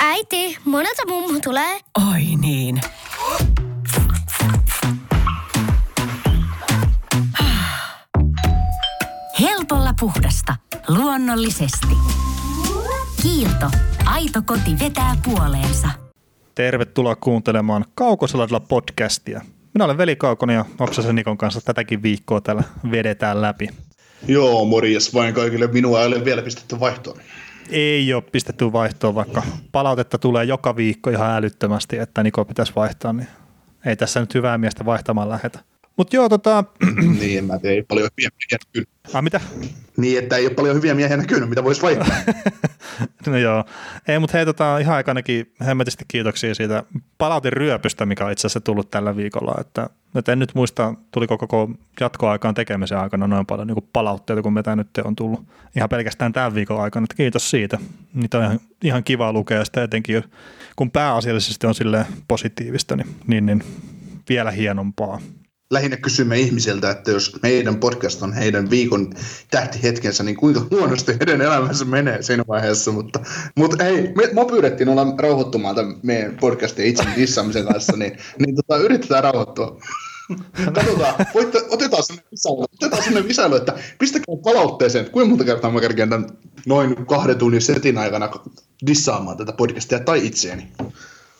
Äiti, monelta mummu tulee? Oi niin. Helpolla puhdasta. Luonnollisesti. Kiilto. Aito koti vetää puoleensa. Tervetuloa kuuntelemaan Kaukosaladilla podcastia. Minä olen Veli Kaukonen ja Oksasen Nikon kanssa tätäkin viikkoa täällä vedetään läpi. Joo, morjes vain kaikille. Minua ei ole vielä pistetty vaihtoon. Ei ole pistetty vaihtoon, vaikka palautetta tulee joka viikko ihan älyttömästi, että Niko pitäisi vaihtaa, niin ei tässä nyt hyvää miestä vaihtamaan lähetä. Mutta joo, tota... niin, mä ei paljon hyviä miehiä näkynyt. Ah, mitä? Niin, että ei ole paljon hyviä miehiä näkynyt, mitä voisi vaihtaa. no joo. Ei, mutta hei, tota, ihan aikanakin hemmetisti kiitoksia siitä palautin ryöpystä, mikä on itse asiassa tullut tällä viikolla. Että, että en nyt muista, tuliko koko jatkoaikaan tekemisen aikana noin paljon niin palautteita, kun mitä nyt on tullut ihan pelkästään tämän viikon aikana. Että kiitos siitä. Niitä on ihan, ihan kiva lukea sitä etenkin, kun pääasiallisesti on sille positiivista, niin, niin, niin vielä hienompaa lähinnä kysymme ihmisiltä, että jos meidän podcast on heidän viikon tähtihetkensä, niin kuinka huonosti heidän elämänsä menee siinä vaiheessa. Mutta, mutta hei, me, me pyydettiin olla rauhoittumaan tämän meidän podcastin itse dissaamisen kanssa, niin, niin tota, yritetään rauhoittua. Katsotaan, voitte, otetaan sinne visaille, otetaan sinne visaille, että pistäkää palautteeseen, kuinka monta kertaa mä kerkeen tämän noin kahden tunnin setin aikana dissaamaan tätä podcastia tai itseäni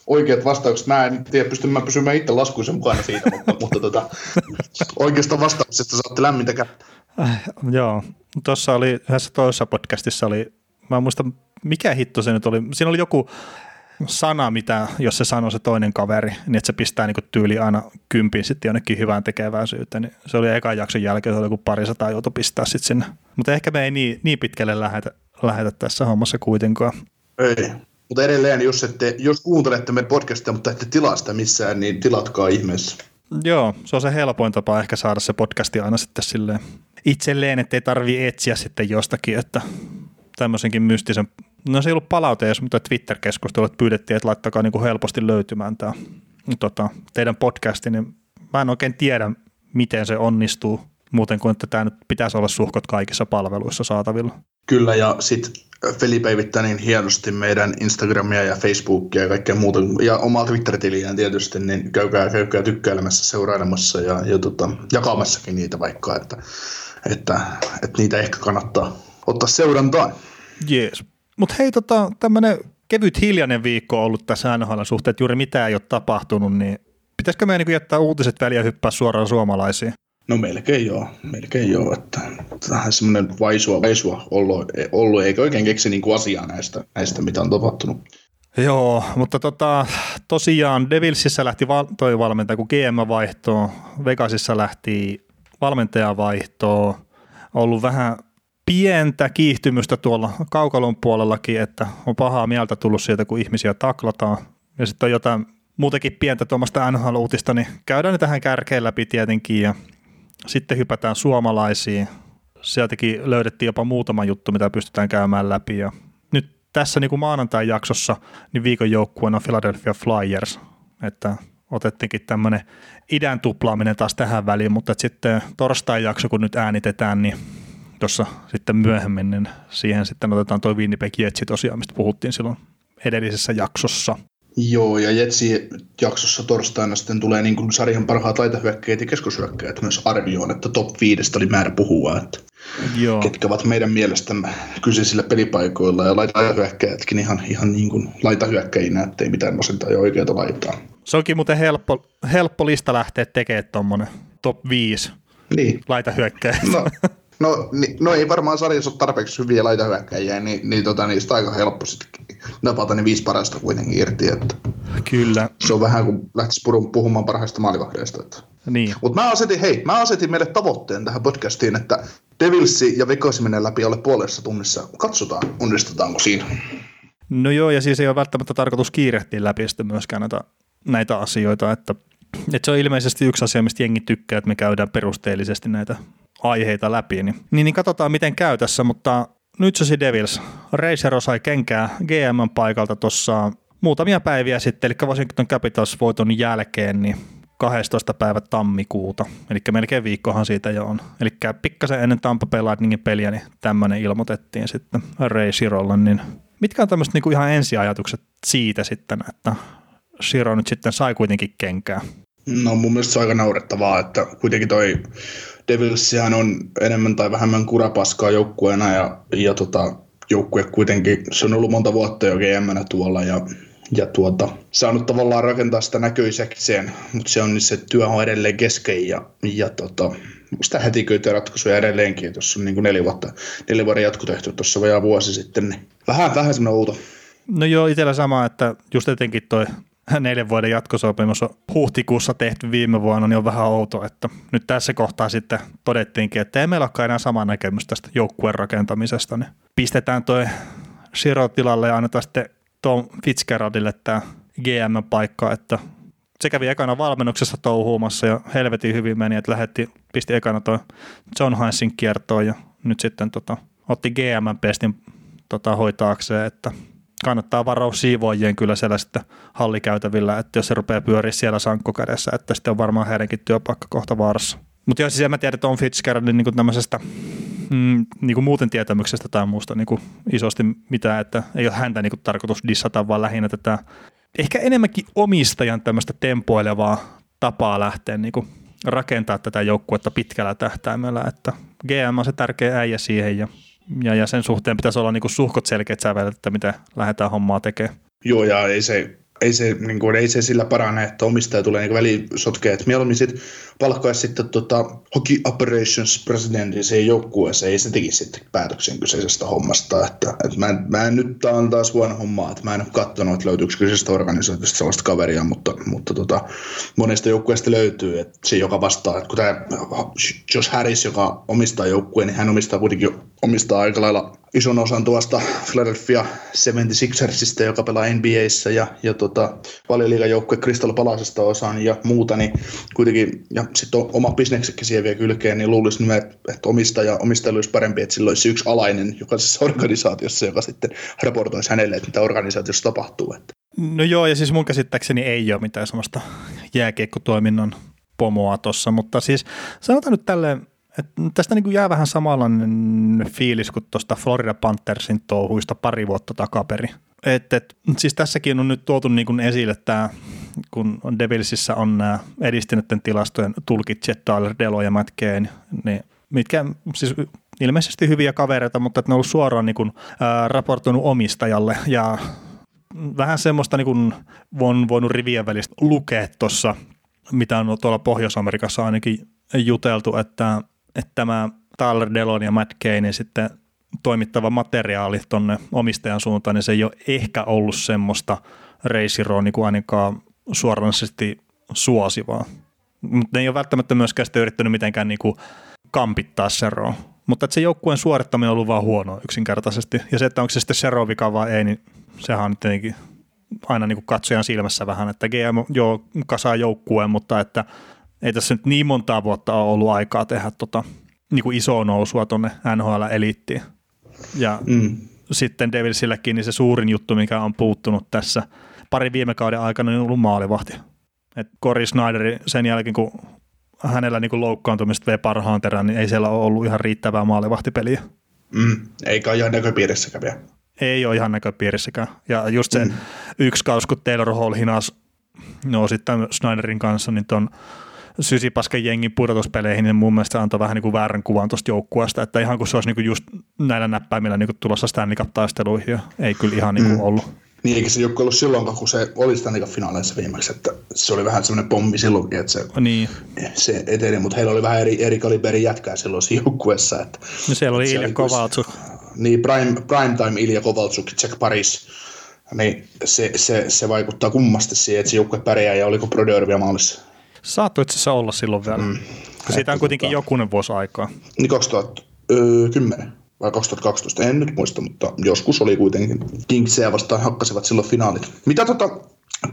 oikeat vastaukset. Mä en tiedä, pystyn mä pysymään itse laskuissa mukana siitä, mutta, mutta tota, oikeasta vastauksesta saatte lämmintä kättä. Äh, joo, tuossa oli yhdessä toisessa podcastissa oli, mä en muista mikä hitto se nyt oli, siinä oli joku sana, mitä, jos se sanoo se toinen kaveri, niin että se pistää niin tyyli aina kympiin sitten jonnekin hyvään tekeväisyyteen. Niin se oli ekan jakson jälkeen, se oli joku parisataa joutu pistää sitten sinne. Mutta ehkä me ei niin, niin pitkälle lähetä, lähetä tässä hommassa kuitenkaan. Ei. Mutta edelleen, jos, ette, jos kuuntelette meidän podcastia, mutta ette tilaa sitä missään, niin tilatkaa ihmeessä. Joo, se on se helpoin tapa ehkä saada se podcasti aina sitten silleen itselleen, ettei tarvi etsiä sitten jostakin, että tämmöisenkin mystisen, no se ei ollut palaute edes, mutta Twitter-keskustelu, että pyydettiin, että laittakaa niin kuin helposti löytymään tämä tota, teidän podcasti, niin mä en oikein tiedä, miten se onnistuu muuten kuin, että tämä nyt pitäisi olla suhkot kaikissa palveluissa saatavilla. Kyllä, ja sitten Feli päivittää niin hienosti meidän Instagramia ja Facebookia ja kaikkea muuta, ja omaa Twitter-tiliään tietysti, niin käykää, käykää tykkäilemässä, seurailemassa ja, ja tota, jakamassakin niitä vaikka, että, että, että niitä ehkä kannattaa ottaa seurantaan. Jees. Mutta hei, tota, tämmöinen kevyt hiljainen viikko on ollut tässä NHL suhteen, että juuri mitään ei ole tapahtunut, niin pitäisikö meidän niin jättää uutiset väliä ja hyppää suoraan suomalaisiin? No melkein joo, melkein joo, että tähän semmoinen vaisua, vaisua ollut, ollut, eikä oikein keksi niin kuin asiaa näistä, näistä, mitä on tapahtunut. Joo, mutta tota, tosiaan Devilsissä lähti val- toi valmentaja, kun GM vaihtoo, Vegasissa lähti valmentaja vaihtoo, ollut vähän pientä kiihtymystä tuolla kaukalon puolellakin, että on pahaa mieltä tullut siitä, kun ihmisiä taklataan. Ja sitten on jotain muutenkin pientä tuommoista NHL-uutista, niin käydään ne tähän kärkeen läpi tietenkin. Ja sitten hypätään suomalaisiin. Sieltäkin löydettiin jopa muutama juttu, mitä pystytään käymään läpi. Ja nyt tässä niin kuin maanantai-jaksossa niin viikon joukkueena Philadelphia Flyers, että otettiinkin tämmöinen idän tuplaaminen taas tähän väliin, mutta sitten torstai-jakso, kun nyt äänitetään, niin tuossa sitten myöhemmin, niin siihen sitten otetaan tuo Winnipeg Jetsi tosiaan, mistä puhuttiin silloin edellisessä jaksossa. Joo, ja Jetsi jaksossa torstaina sitten tulee niin kuin sarjan parhaat laitahyökkäjät ja keskushyökkäjät myös arvioon, että top 5 oli määrä puhua, että Joo. ketkä ovat meidän mielestämme kyseisillä pelipaikoilla ja laitahyökkäjätkin ihan, ihan niin kuin laitahyökkäjinä, ettei mitään vasentaa ja oikeata laitaa. Se onkin muuten helppo, helppo lista lähteä tekemään tuommoinen top 5 niin. laitahyökkäjä. No, No, ni, no ei varmaan sarjassa ole tarpeeksi hyviä laitahyökkäjiä, niin, niin tota, niistä aika helppo sitten napata ne viisi parasta kuitenkin irti. Että Kyllä. Se on vähän kuin lähtisi puhumaan parhaista maalivahdeista. Että. Niin. Mutta mä asetin, hei, mä asetin meille tavoitteen tähän podcastiin, että Devilsi ja Vegas menee läpi alle puolessa tunnissa. Katsotaan, onnistutaanko siinä. No joo, ja siis ei ole välttämättä tarkoitus kiirehtiä läpi sitten myöskään näitä, näitä asioita, että, että se on ilmeisesti yksi asia, mistä jengi tykkää, että me käydään perusteellisesti näitä aiheita läpi, niin, niin, niin katsotaan miten käy tässä, mutta nyt se Devils. Reisero sai kenkää GM paikalta tuossa muutamia päiviä sitten, eli Washington Capitals voiton jälkeen, niin 12. päivä tammikuuta, eli melkein viikkohan siitä jo on. Eli pikkasen ennen Tampa Bay Lightningin peliä, niin tämmöinen ilmoitettiin sitten Ray Sirolle, niin mitkä on tämmöiset niinku ihan ensiajatukset siitä sitten, että Siro nyt sitten sai kuitenkin kenkää? No mun mielestä se on aika naurettavaa, että kuitenkin toi Devilsihän on enemmän tai vähemmän kurapaskaa joukkueena ja, ja tota, joukkue kuitenkin, se on ollut monta vuotta jo gm tuolla ja, ja tuota, saanut tavallaan rakentaa sitä näköisekseen, mutta se on niin se työ on edelleen kesken ja, ja tota, sitä hätiköitä ratkaisuja edelleenkin, tuossa on niin kuin neljä vuotta, neljä vuoden jatko tehty tuossa vajaa vuosi sitten, niin vähän, vähän semmoinen outo. No joo, itsellä sama, että just etenkin toi neljän vuoden jatkosopimus on huhtikuussa tehty viime vuonna, niin on vähän outo, että nyt tässä kohtaa sitten todettiinkin, että ei meillä olekaan enää sama näkemys tästä joukkueen rakentamisesta, niin pistetään toi Siro tilalle ja annetaan sitten Tom Fitzgeraldille tämä GM-paikka, että se kävi ekana valmennuksessa touhuumassa ja helvetin hyvin meni, että lähetti, pisti ekana tuo John Hansin kiertoon ja nyt sitten tota, otti GM-pestin tota, hoitaakseen, että kannattaa varoa siivoojien kyllä siellä sitten hallikäytävillä, että jos se rupeaa pyöriä siellä sankko kädessä, että sitten on varmaan heidänkin työpaikka kohta vaarassa. Mutta jos siis en mä tiedä, on Fitzgeraldin niin tämmöisestä mm, niin kuin muuten tietämyksestä tai muusta niin kuin isosti mitään, että ei ole häntä niin kuin tarkoitus dissata, vaan lähinnä tätä ehkä enemmänkin omistajan tämmöistä tempoilevaa tapaa lähteä niin kuin rakentaa tätä joukkuetta pitkällä tähtäimellä, että GM on se tärkeä äijä siihen ja ja, ja sen suhteen pitäisi olla niinku suhkot selkeät sävelet, että mitä lähdetään hommaa tekemään. Joo, ja ei se ei se, niin kuin, ei se sillä parane, että omistaja tulee niin välisotkeen, että mieluummin sit palkkaisi sitten tota, Hockey Operations presidentin siihen joukkueeseen, ei se tekisi sitten päätöksen kyseisestä hommasta, että, että mä, en, mä en nyt, tää on taas huono homma, että mä en ole katsonut, että löytyykö kyseisestä organisaatiosta sellaista kaveria, mutta, mutta tota, monesta joukkueesta löytyy, että se joka vastaa, että kun tämä Josh Harris, joka omistaa joukkueen, niin hän omistaa kuitenkin omistaa aika lailla ison osan tuosta Philadelphia 76ersista, joka pelaa NBAissa ja, ja tota, valioliigajoukkue Crystal Palasesta osan ja muuta, niin kuitenkin, ja sitten oma bisneksekin siihen vielä kylkeen, niin luulisin, että omistaja, omistaja olisi parempi, että sillä olisi yksi alainen jokaisessa organisaatiossa, joka sitten raportoisi hänelle, että mitä organisaatiossa tapahtuu. Että. No joo, ja siis mun käsittääkseni ei ole mitään sellaista jääkiekkotoiminnan pomoa tuossa, mutta siis sanotaan nyt tälleen, et tästä niin jää vähän samanlainen fiilis kuin tuosta Florida Panthersin touhuista pari vuotta takaperi. Et, et, siis tässäkin on nyt tuotu niin kuin esille tämä, kun Devilsissä on nämä edistyneiden tilastojen tulkit Jet Tyler, Delo ja Matt Kane, niin mitkä siis ilmeisesti hyviä kavereita, mutta että ne on ollut suoraan niin kuin, ää, raportoinut omistajalle ja vähän semmoista niin kuin voin voinut rivien välistä lukea tuossa, mitä on tuolla Pohjois-Amerikassa ainakin juteltu, että että tämä Tyler Delon ja Matt Kane sitten toimittava materiaali tuonne omistajan suuntaan, niin se ei ole ehkä ollut semmoista reisiroa niin kuin ainakaan suoranaisesti suosivaa. Mutta ne ei ole välttämättä myöskään sitten yrittänyt mitenkään niin kuin kampittaa seroa. Mutta että se joukkueen suorittaminen on ollut vaan huono yksinkertaisesti. Ja se, että onko se sitten sero vika vai ei, niin sehän on tietenkin aina niin kuin katsojan silmässä vähän, että GM joo kasaa joukkueen, mutta että ei tässä nyt niin montaa vuotta ole ollut aikaa tehdä tota, niin kuin isoa nousua tuonne NHL-eliittiin. Ja mm. sitten Devilsilläkin niin se suurin juttu, mikä on puuttunut tässä pari viime kauden aikana, niin on ollut maalivahti. Et Cory Snyderi sen jälkeen, kun hänellä niin loukkaantumista vei parhaan terän, niin ei siellä ole ollut ihan riittävää maalivahtipeliä. Mm, eikä ole ihan näköpiirissäkään vielä. Ei ole ihan näköpiirissäkään. Ja just se mm. yksi kaus, kun Taylor Hall hinas, no sitten Snyderin kanssa, niin ton sysipaskan jengin pudotuspeleihin, niin mun mielestä antoi vähän niin kuin väärän kuvan tuosta joukkueesta, että ihan kuin se olisi niin kuin just näillä näppäimillä niin kuin tulossa Stanley Cup-taisteluihin, ja ei kyllä ihan niin kuin mm. ollut. Niin, eikä se joukkue ollut silloin, kun se oli Stanley Cup-finaaleissa viimeksi, että se oli vähän semmoinen pommi silloinkin, että se, niin. se eteni, mutta heillä oli vähän eri, eri kaliberin jätkää silloin siinä joukkueessa. Että, no siellä oli Ilja Kovaltsuk. Niin, prime, prime time Ilja Kovaltsuk, Jack Paris, niin se, se, se, vaikuttaa kummasti siihen, että se joukkue pärjää ja oliko Brodeur vielä maalissa Saattoi itse asiassa olla silloin vielä. Mm. Siitä on kuitenkin tota, jokunen vuosi aikaa. Niin 2010 vai 2012, en nyt muista, mutta joskus oli kuitenkin. Kingsia vastaan hakkasivat silloin finaalit. Mitä tota,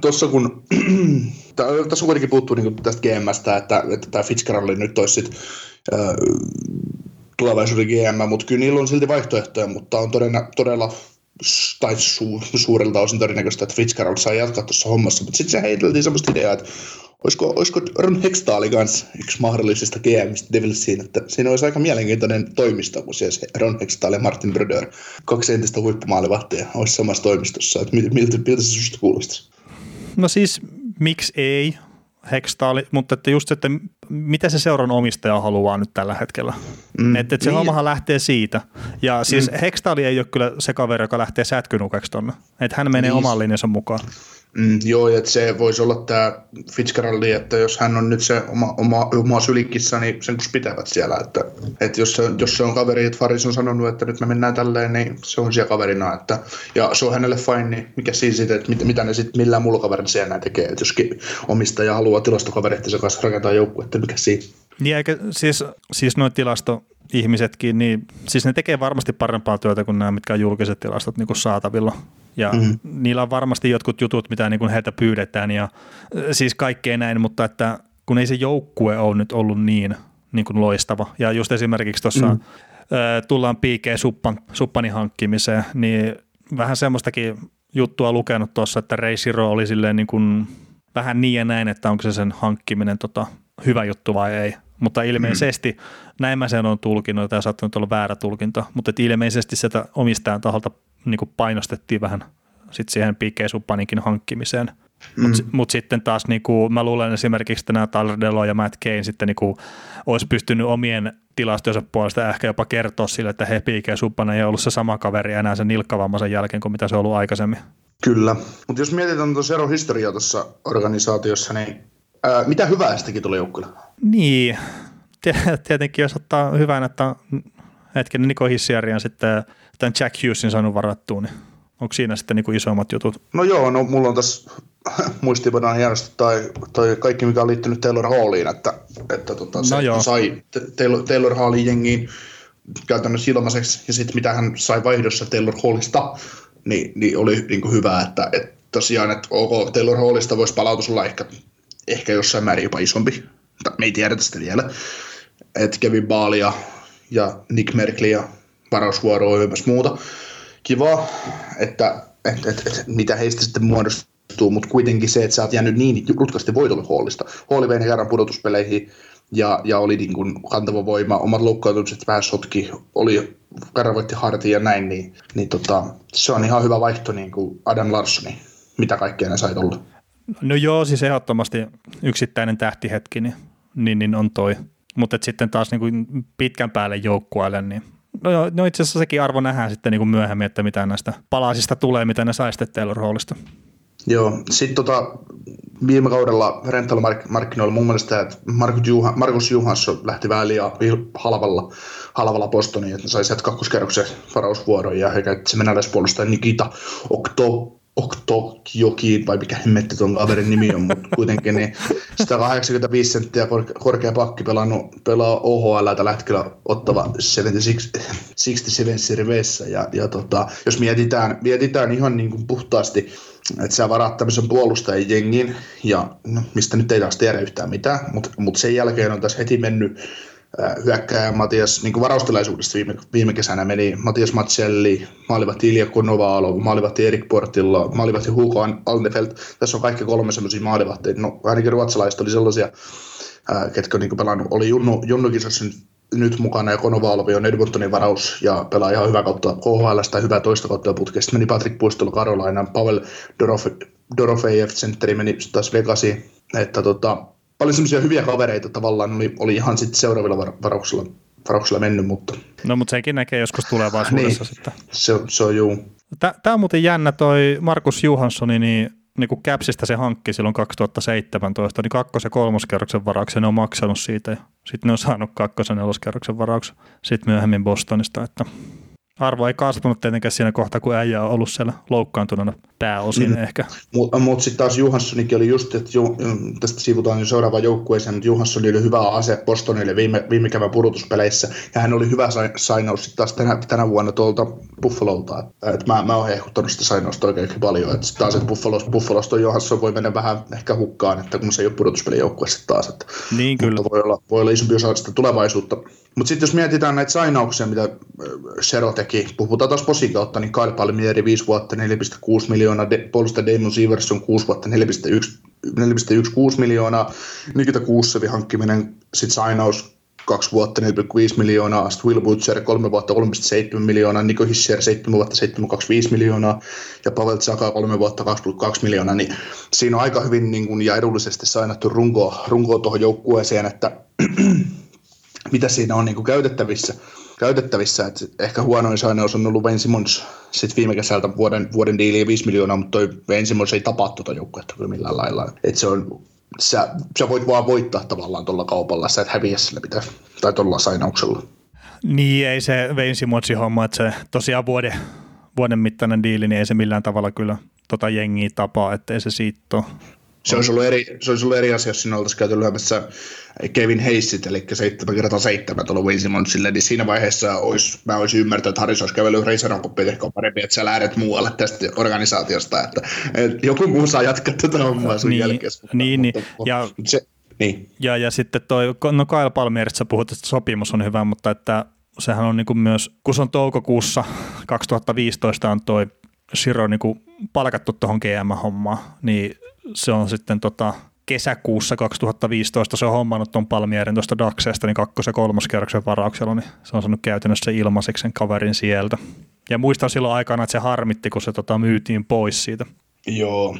tuossa kun, tässä on kuitenkin puhuttu niin tästä GMstä, että, että tämä Fitzgerald nyt olisi sit, äh, tulevaisuuden GM, mutta kyllä niillä on silti vaihtoehtoja, mutta on todella, todella tai su, suurelta osin todennäköistä, että Fitzgerald saa jatkaa tuossa hommassa, mutta sitten se heiteltiin semmoista ideaa, että Olisiko, olisiko Ron Hextall kanssa yksi mahdollisista GMistä Devilsiin, että siinä olisi aika mielenkiintoinen toimisto, kun siellä se Ron Hextall ja Martin Brodeur, kaksi entistä huippumaalivahtia, olisi samassa toimistossa. Että miltä, miltä se susta kuulostaisi? No siis, miksi ei? Hextall, mutta että just, että mitä se seuran omistaja haluaa nyt tällä hetkellä. Mm, että, että se niin. hommahan lähtee siitä. Ja siis mm. Hextall ei ole kyllä se kaveri, joka lähtee sätkynukeksi tonne. Että hän menee niin. oman linjansa mukaan. Mm, joo, että se voisi olla tämä Fitzgeraldi, että jos hän on nyt se oma, oma, oma sylikissä, niin sen kun pitävät siellä. Että, että jos, se, jos se on kaveri, että Faris on sanonut, että nyt me mennään tälleen, niin se on siellä kaverina. Että, ja se on hänelle fine, niin mikä siinä sitten, että mit, mitä ne sitten millään muulla kaverilla siellä näin tekee. Että jos omistaja haluaa tilastokavereittensa kanssa rakentaa joukku, että mikä siinä. Niin eikä, siis, siis noin tilastoihmisetkin, niin siis ne tekee varmasti parempaa työtä kuin nämä, mitkä on julkiset tilastot niin kuin saatavilla. Ja mm. niillä on varmasti jotkut jutut, mitä niin kuin heiltä pyydetään ja siis kaikkea näin, mutta että kun ei se joukkue ole nyt ollut niin, niin kuin loistava. Ja just esimerkiksi tuossa mm. tullaan piikeen suppan, suppani hankkimiseen, niin vähän semmoistakin juttua lukenut tuossa, että Reisiro oli silleen niin kuin vähän niin ja näin, että onko se sen hankkiminen tota, hyvä juttu vai ei. Mutta ilmeisesti, mm. näin mä sen on tulkinut, tämä saattaa olla väärä tulkinta, mutta ilmeisesti sieltä omistajan taholta niin painostettiin vähän sit siihen P.K. Subbaninkin hankkimiseen. Mm. Mutta mut sitten taas niin kuin, mä luulen esimerkiksi, että nämä Tyler Delo ja Matt Kane sitten niin kuin, olisi pystynyt omien tilastojensa puolesta ehkä jopa kertoa sille, että he P.K. Subbanen ei ollut se sama kaveri enää sen nilkkavammaisen jälkeen kuin mitä se on ollut aikaisemmin. Kyllä, mutta jos mietitään tuossa ero historiaa tuossa organisaatiossa, niin ää, mitä hyvää sitäkin tuli joukkueelle? Niin, tietenkin jos ottaa hyvän, että hetken Niko Hissiarian sitten tämän Jack Hughesin saanut varattua, niin onko siinä sitten niin kuin isommat jutut? No joo, no mulla on tässä muistiinpanaan hienosti tai, tai kaikki, mikä on liittynyt Taylor Halliin, että, että tota, se no joo. sai Taylor, Taylor Hallin jengiin käytännössä ilmaiseksi, ja sitten mitä hän sai vaihdossa Taylor Hallista, niin, niin oli niin kuin hyvä, että, että tosiaan, että ok, Taylor Hallista voisi palautus olla ehkä, ehkä jossain määrin jopa isompi, me ei tiedetä sitä vielä, että Kevin Baalia ja Nick Merkley ja varausvuoroa ja myös muuta. Kiva, että et, et, et, mitä heistä sitten muodostuu, mutta kuitenkin se, että sä oot jäänyt niin rutkasti voitolle Hallista. Halli vei kerran pudotuspeleihin ja, ja oli niin kuin kantava voima, omat loukkaantumiset vähän sotki, oli karvoitti hartiin ja näin, niin, niin tota, se on ihan hyvä vaihto niin kuin Adam Larssoni, mitä kaikkea ne sai olla. No joo, siis ehdottomasti yksittäinen tähtihetki, niin, niin, niin on toi. Mutta sitten taas niin kuin pitkän päälle joukkueelle, niin No, joo, no itse asiassa sekin arvo nähdään sitten niin kuin myöhemmin, että mitä näistä palasista tulee, mitä ne sai sitten Hallista. Joo, sitten tota, viime kaudella rental-markkinoilla mun mielestä, että Markus, Juha, Markus Juhansson lähti vähän liian halvalla, halvalla Bostoniin, että ne sai sieltä kakkoskerroksen varausvuoron ja he käytti se Nikita Okto, Oktokioki, vai mikä hemmetti tuon kaverin nimi on, mutta kuitenkin niin 185 senttiä korkea pakki pelannut, pelaa OHL tällä hetkellä ottava 76, 67 Serveissä. Ja, ja tota, jos mietitään, mietitään ihan niin kuin puhtaasti, että sä varat tämmöisen puolustajan jengin, ja no, mistä nyt ei taas tiedä yhtään mitään, mutta mut sen jälkeen on tässä heti mennyt hyökkääjä Matias, niin kuin varaustilaisuudesta viime, viime kesänä meni Matias Matselli, maalivahti Ilja Konovaalo, maalivahti Erik Portilla, maalivahti Hugo Alnefelt. Tässä on kaikki kolme sellaisia maalivahteja. No ainakin ruotsalaiset oli sellaisia, ää, ketkä niin pelannut, oli Junnu, Junnukisassa nyt mukana ja Konovaalovi on Edmontonin varaus ja pelaa ihan hyvä kautta KHL tai hyvää toista kautta putkesta. Meni Patrick Puistolla Karolainan, Pavel Dorofejev, sentteri meni taas Vegasiin. Että tota, paljon semmoisia hyviä kavereita tavallaan oli, oli ihan sitten seuraavilla var, varauksilla, varauksilla mennyt, mutta... No mutta sekin näkee joskus tulevaisuudessa niin, sitten. Se, se on juu. Tämä on muuten jännä toi Markus Johanssoni, niin niin kuin Capsista se hankki silloin 2017, niin kakkos- ja kolmoskerroksen varauksen ne on maksanut siitä ja sitten ne on saanut kakkos- ja neloskerroksen varauksen sitten myöhemmin Bostonista, että arvo ei kasvanut tietenkään siinä kohtaa, kun äijä on ollut siellä loukkaantuneena pääosin mm. ehkä. Mutta mut sitten taas Johanssonikin oli just, että jo, tästä sivutaan jo seuraavaan joukkueeseen, mutta Johansson oli hyvä ase Bostonille viime, viime kevään pudotuspeleissä, ja hän oli hyvä sainaus sitten taas tänä, tänä vuonna tuolta Buffalolta. Et, et mä, mä oon hehkuttanut sitä sainausta oikein paljon, että taas, että Buffalosta, Buffalosta Johansson voi mennä vähän ehkä hukkaan, että kun se ei ole pudotuspelijoukkueessa taas. Että, niin kyllä. Mutta voi olla, voi olla isompi osa sitä tulevaisuutta. Mutta sitten jos mietitään näitä sainauksia, mitä Shero teki, puhutaan taas posin kautta, niin Kyle Palmieri 5 vuotta 4,6 miljoonaa, de, puolustaja Damon Sievers on 6 vuotta 4,1 4,16 miljoonaa, Nikita Kuussevin hankkiminen, sitten sainaus kaksi vuotta 4,5 miljoonaa, sitten Will Butcher kolme vuotta 3,7 miljoonaa, Niko Hischer 7 vuotta 7,25 miljoonaa ja Pavel Tsaka kolme vuotta 2,2 miljoonaa, niin siinä on aika hyvin niin kuin, ja edullisesti sainattu runko, runko tuohon joukkueeseen, että mitä siinä on niin kuin käytettävissä käytettävissä. että ehkä huonoin sainaus on ollut Wayne Simmons sit viime kesältä vuoden, vuoden diiliä 5 miljoonaa, mutta toi Wayne Simmons ei tapaa tuota joukkuetta kyllä millään lailla. Et se on, sä, sä, voit vaan voittaa tavallaan tuolla kaupalla, sä et häviä sillä pitää, tai tuolla sainauksella. Niin, ei se Wayne Simmonsin homma, että se tosiaan vuoden, vuoden mittainen diili, niin ei se millään tavalla kyllä tota jengiä tapaa, ettei se siitä ole. Se olisi, ollut eri, se olisi ollut eri asia, jos sinä oltaisiin käyty lyömässä Kevin Heisit, eli 7 kertaa 7 tuolla Wayne Simmonsille, niin siinä vaiheessa olisi, mä olisin ymmärtänyt, että Harris olisi kävellyt Raceron Cupin, ehkä on parempi, että sä lähdet muualle tästä organisaatiosta, että, että joku muu saa jatkaa tätä hommaa sun niin, jälkeen. Niin, mutta, niin, mutta, ja, se, niin. ja, ja sitten toi, no Kyle Palmierista puhut, että sopimus on hyvä, mutta että sehän on niin kuin myös, kun se on toukokuussa 2015 on toi Siro niin kuin palkattu tuohon GM-hommaan, niin se on sitten tota, kesäkuussa 2015 se on hommannut tuon Palmierin tuosta Daxesta niin kakkos- ja kolmoskerroksen varauksella, niin se on saanut käytännössä ilmaiseksi sen kaverin sieltä. Ja muistan silloin aikana, että se harmitti, kun se tota, myytiin pois siitä. Joo.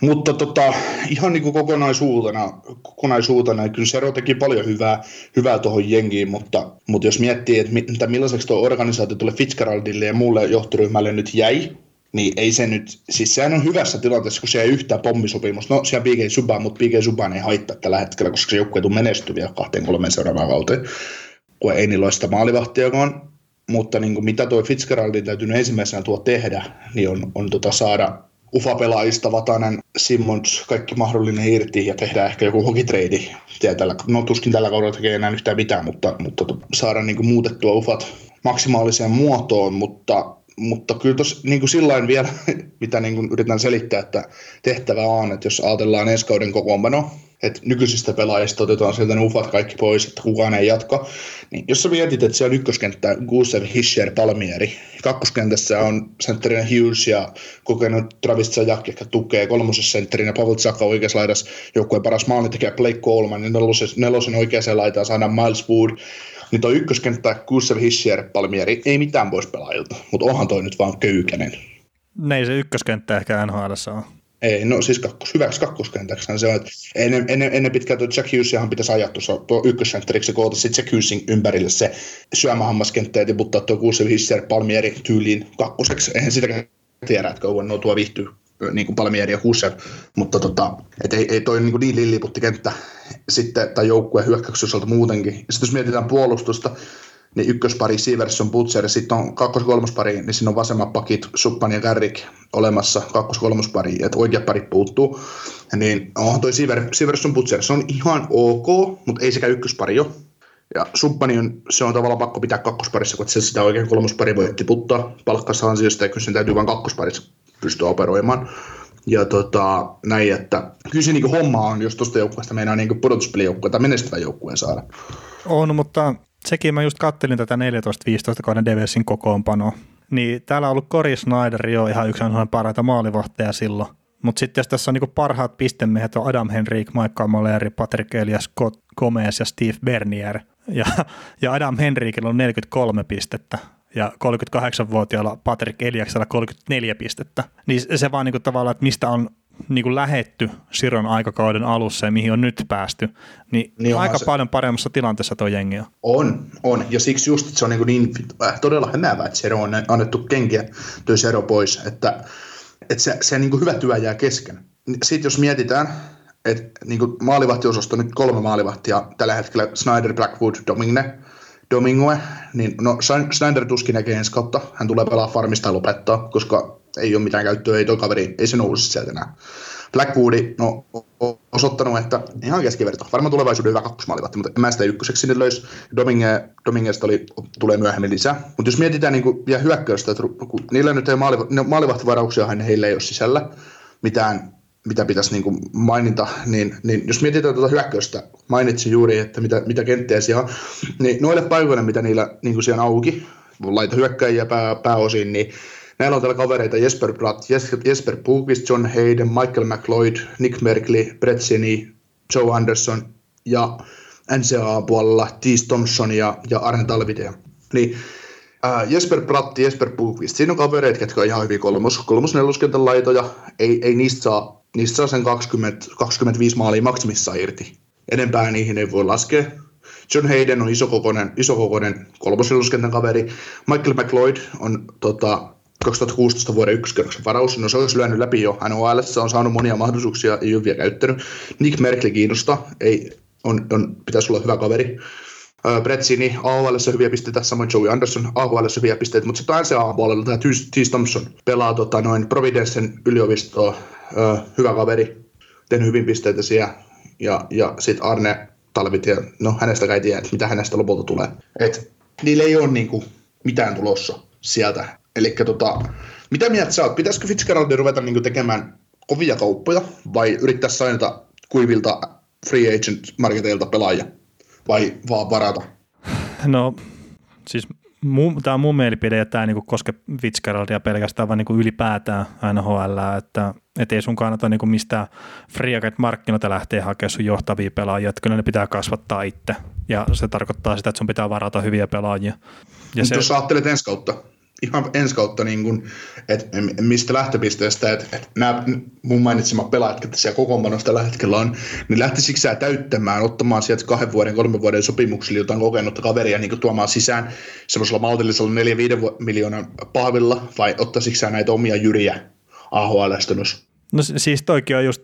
Mutta tota, ihan niin kuin kokonaisuutena, kokonaisuutena, kyllä Sero teki paljon hyvää, hyvää tuohon jengiin, mutta, mutta jos miettii, että, että millaiseksi tuo organisaatio tulee Fitzgeraldille ja muulle johtoryhmälle nyt jäi, niin ei se nyt, siis sehän on hyvässä tilanteessa, kun se ei yhtään pommisopimus. No siellä PG Subban, mutta PG Subban ei haittaa tällä hetkellä, koska se joukkue ei tule menestyviä kahteen kolmeen seuraavaan kauteen, kun ei niillä ole sitä maalivahtiakaan. Mutta niin kuin mitä tuo Fitzgeraldin täytyy ensimmäisenä tuo tehdä, niin on, on tota saada UFA-pelaajista Vatanen, Simmons, kaikki mahdollinen irti ja tehdä ehkä joku hokitrade. Tällä, no tuskin tällä kaudella tekee enää yhtään mitään, mutta, mutta saada niin kuin muutettua UFAt maksimaaliseen muotoon, mutta mutta kyllä tuossa niin kuin sillain vielä, mitä niin kuin yritän selittää, että tehtävä on, että jos ajatellaan ensi kauden kokoonpano, että nykyisistä pelaajista otetaan sieltä ne ufat kaikki pois, että kukaan ei jatka, niin jos sä mietit, että siellä ykköskenttä Gusev, Hischer, Palmieri, kakkoskentässä on sentterinä Hughes ja kokenut Travis Sajak, joka tukee kolmosessa sentterinä Pavel Tsaka oikeassa laidassa joukkueen paras maalintekijä Blake Coleman, niin nelosen, nelosen oikeaan laitaan saadaan Miles Wood, niin toi ykköskenttä, Kussev, Hischier, Palmieri, ei mitään pois pelaajilta, mutta onhan toi nyt vaan köykänen. Ne ei se ykköskenttä ehkä NHL on. Ei, no siis kakkos, hyväksi kakkoskentäksi se on, että ennen, ennen, ennen pitkään tuo Jack Hughesahan pitäisi ajaa tuossa tuo ykkössentteriksi koota sitten Jack Hughesin ympärille se syömähammaskenttä ja tiputtaa tuo Kussev, Hischier, Palmieri tyyliin kakkoseksi. Eihän sitäkään tiedä, että kauan nuo tuo viihtyy niin kuin Palmieri ja Hussein, mutta tota, et ei, ei toi niin, kuin niin lilliputti kenttä sitten, tai joukkueen hyökkäyksen muutenkin. Ja sitten jos mietitään puolustusta, niin ykköspari Siverson Butcher, sitten on kakkos- kolmospari, niin siinä on vasemmat pakit Suppan ja Garrick olemassa, kakkos- kolmospari, että oikeat parit puuttuu. Niin onhan toi Siver, Siverson Butcher, se on ihan ok, mutta ei sekä ykköspari ole. Ja Suppani on, se on tavallaan pakko pitää kakkosparissa, kun se sitä oikein kolmospari voi tiputtaa palkkassa ansiosta, ja kyllä sen täytyy vain kakkosparissa pystyä operoimaan. Ja tota, näin, että kyllä se niin homma on, jos tuosta joukkueesta meinaa niin pudotuspelijoukkue tai menestyvä joukkueen saada. On, mutta sekin mä just kattelin tätä 14-15 kauden Devilsin kokoonpanoa. Niin täällä on ollut Cory Snyder jo ihan yksi parhaita maalivahteja silloin. Mutta sitten jos tässä on niinku parhaat pistemiehet on Adam Henrik, Michael Moleri, Patrick Elias, Scott Gomez ja Steve Bernier. Ja, ja Adam Henrikillä on 43 pistettä ja 38-vuotiaalla Patrick Eliaksella 34 pistettä. Niin se vaan niinku tavallaan, että mistä on niin kuin lähetty Siron aikakauden alussa ja mihin on nyt päästy, niin, niin aika se... paljon paremmassa tilanteessa tuo jengi on. On, on. Ja siksi just, että se on niin, niin äh, todella hämäävää, että Sero on annettu kenkiä tuo Sero pois, että, että se, se niin kuin hyvä työ jää kesken. Sitten jos mietitään, että niin kuin maalivahtiosasto nyt kolme maalivahtia, tällä hetkellä Snyder, Blackwood, Domingue, Domingue, niin no Snyder tuskin näkee ensi kautta. Hän tulee pelaa farmista ja lopettaa, koska ei ole mitään käyttöä, ei toi kaveri, ei se nouse sieltä enää. Blackwood, no, on osoittanut, että ihan keskiverto. Varmaan tulevaisuuden hyvä kakkosmaalivahti, mutta en mä sitä ykköseksi sinne löys. Domingue, Dominguesta oli, tulee myöhemmin lisää. Mutta jos mietitään niin kuin, ja hyökkäystä, että kun niillä nyt ei maaliv- maalivahtivarauksia, heillä ei ole sisällä mitään mitä pitäisi niin kuin mainita, niin, niin jos mietitään tuota hyökkäystä, mainitsin juuri, että mitä, mitä kenttejä siellä on, niin noille paikoille, mitä niillä niin kuin siellä on auki, laita hyökkäjiä pää, pääosin, niin Näillä on täällä kavereita Jesper Bratt, Jes- Jesper Pukvist, John Hayden, Michael McLeod, Nick Merkley, Brett Sini, Joe Anderson ja NCAA-puolella Tees Thompson ja, ja Arne Talvitia. Niin äh, Jesper Bratt, Jesper Pukvist, siinä on kavereita, ketkä on ihan hyvin kolmos, kolmos neloskentän laitoja, ei, ei niistä saa, niistä saa sen 20, 25 maalia maksimissaan irti. Enempää niihin ei voi laskea. John Hayden on isokokoinen, isokokoinen kolmosneloskentän kaveri. Michael McLeod on tota, 2016 vuoden ykköskerroksen varaus. No se olisi lyönyt läpi jo NHL, se on saanut monia mahdollisuuksia, ei ole vielä käyttänyt. Nick Merkley kiinnostaa, ei, on, on, pitäisi olla hyvä kaveri. Uh, Brett Sini, AHL hyviä pisteitä, samoin Joey Anderson, AHL hyviä pisteitä, mutta sitten NCAA-puolella tämä Tees Thompson pelaa tota, noin Providencen yliopistoa, uh, hyvä kaveri, tehnyt hyvin pisteitä siellä, ja, ja sitten Arne Talvit, ja no hänestä ei tiedä, mitä hänestä lopulta tulee. Et, niillä ei ole niinku mitään tulossa sieltä. Eli tota, mitä mieltä sä oot? Pitäisikö Fitzgeraldin ruveta niinku tekemään kovia kauppoja vai yrittää sainata kuivilta free agent marketeilta pelaajia? Vai vaan varata? No siis tämä on mun mielipide, että tämä ei niinku koske Fitzgeraldia pelkästään, vaan niinku ylipäätään NHL, että et ei sun kannata niinku mistään free markkinoilta lähteä hakemaan sun johtavia pelaajia, että kyllä ne pitää kasvattaa itse, ja se tarkoittaa sitä, että sun pitää varata hyviä pelaajia. Ja se... Jos ajattelet ensi kautta, ihan ensi kautta, niin kuin, että mistä lähtöpisteestä, että, että nämä mun mainitsemat pelaajat, jotka siellä kokoonpanossa tällä hetkellä on, niin lähtisikö sä täyttämään, ottamaan sieltä kahden vuoden, kolmen vuoden sopimuksilla jotain kokenutta kaveria niin kuin tuomaan sisään semmoisella maltillisella 4-5 miljoonan pahvilla, vai ottaisitko sä näitä omia jyriä AHL-stä No siis toikin on just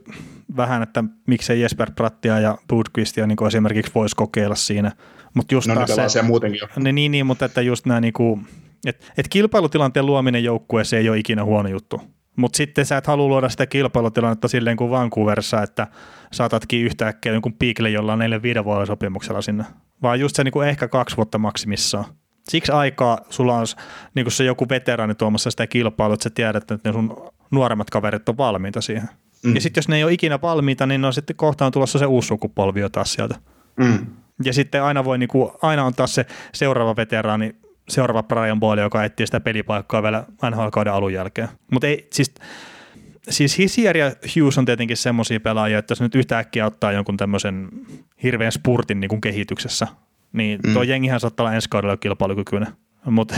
vähän, että miksei Jesper Prattia ja Budqvistia niin esimerkiksi voisi kokeilla siinä. Mut just no taas se, muutenkin jo. Niin, niin, niin, mutta että just nämä niinku, et, et kilpailutilanteen luominen joukkueeseen ei ole ikinä huono juttu. Mutta sitten sä et halua luoda sitä kilpailutilannetta silleen kuin Vancouverissa, että saatatkin yhtäkkiä jonkun piikille jollain neljän viiden vuoden sopimuksella sinne. Vaan just se niin kuin ehkä kaksi vuotta maksimissaan. Siksi aikaa sulla on niin kuin se joku veteraani tuomassa sitä kilpailua, että sä tiedät, että ne sun nuoremmat kaverit on valmiita siihen. Mm. Ja sitten jos ne ei ole ikinä valmiita, niin on sitten kohtaan tulossa se uusi sukupolvi jo taas sieltä. Mm. Ja sitten aina, voi, niin kuin, aina on taas se seuraava veteraani seuraava Brian Boyle, joka etsii sitä pelipaikkaa vielä NHL-kauden alun jälkeen. Mutta ei, siis, siis Hisier ja Hughes on tietenkin semmoisia pelaajia, että jos nyt yhtäkkiä ottaa jonkun tämmöisen hirveän spurtin niin kuin kehityksessä, niin tuo mm. jengihän saattaa olla ensi kaudella kilpailukykyinen. Mutta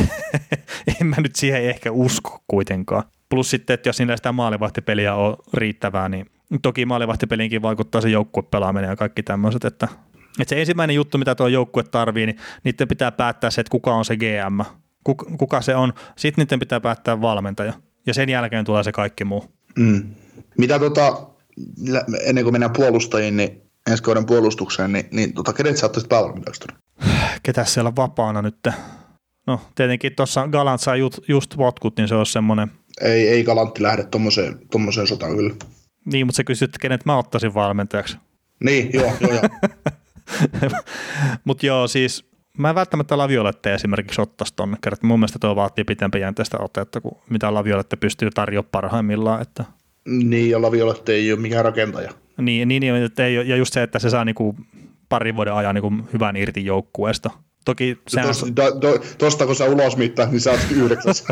en mä nyt siihen ehkä usko kuitenkaan. Plus sitten, että jos niillä sitä maalivahtipeliä on riittävää, niin toki maalivahtipeliinkin vaikuttaa se joukkuepelaaminen ja kaikki tämmöiset, että että se ensimmäinen juttu, mitä tuo joukkue tarvii, niin niiden pitää päättää se, että kuka on se GM, kuka, kuka se on. Sitten niiden pitää päättää valmentaja. Ja sen jälkeen tulee se kaikki muu. Mm. Mitä tota, ennen kuin mennään puolustajiin, niin ensi kauden puolustukseen, niin, niin tota, kenet sä ottaisit päävalmentajaksi Ketä siellä on vapaana nyt? No tietenkin tuossa Galant saa just, just votkut, niin se on semmoinen. Ei, ei Galantti lähde tommoseen, tommoseen sotaan kyllä. Niin, mutta sä kysyt, kenet mä ottaisin valmentajaksi. Niin, joo, joo, joo. Mutta joo, siis mä en välttämättä Laviolette esimerkiksi ottaisi tonne, kerran mun mielestä tuo vaatii pitempijänteistä otetta kuin mitä Laviolette pystyy tarjoamaan parhaimmillaan. Että. Niin, ja Laviolette ei ole mikään rakentaja. Niin, niin, niin että ei, ja just se, että se saa niinku parin vuoden ajan niinku hyvän irti joukkueesta. Toki to, to, tosta kun sä ulos mittaat, niin sä oot yhdeksäs.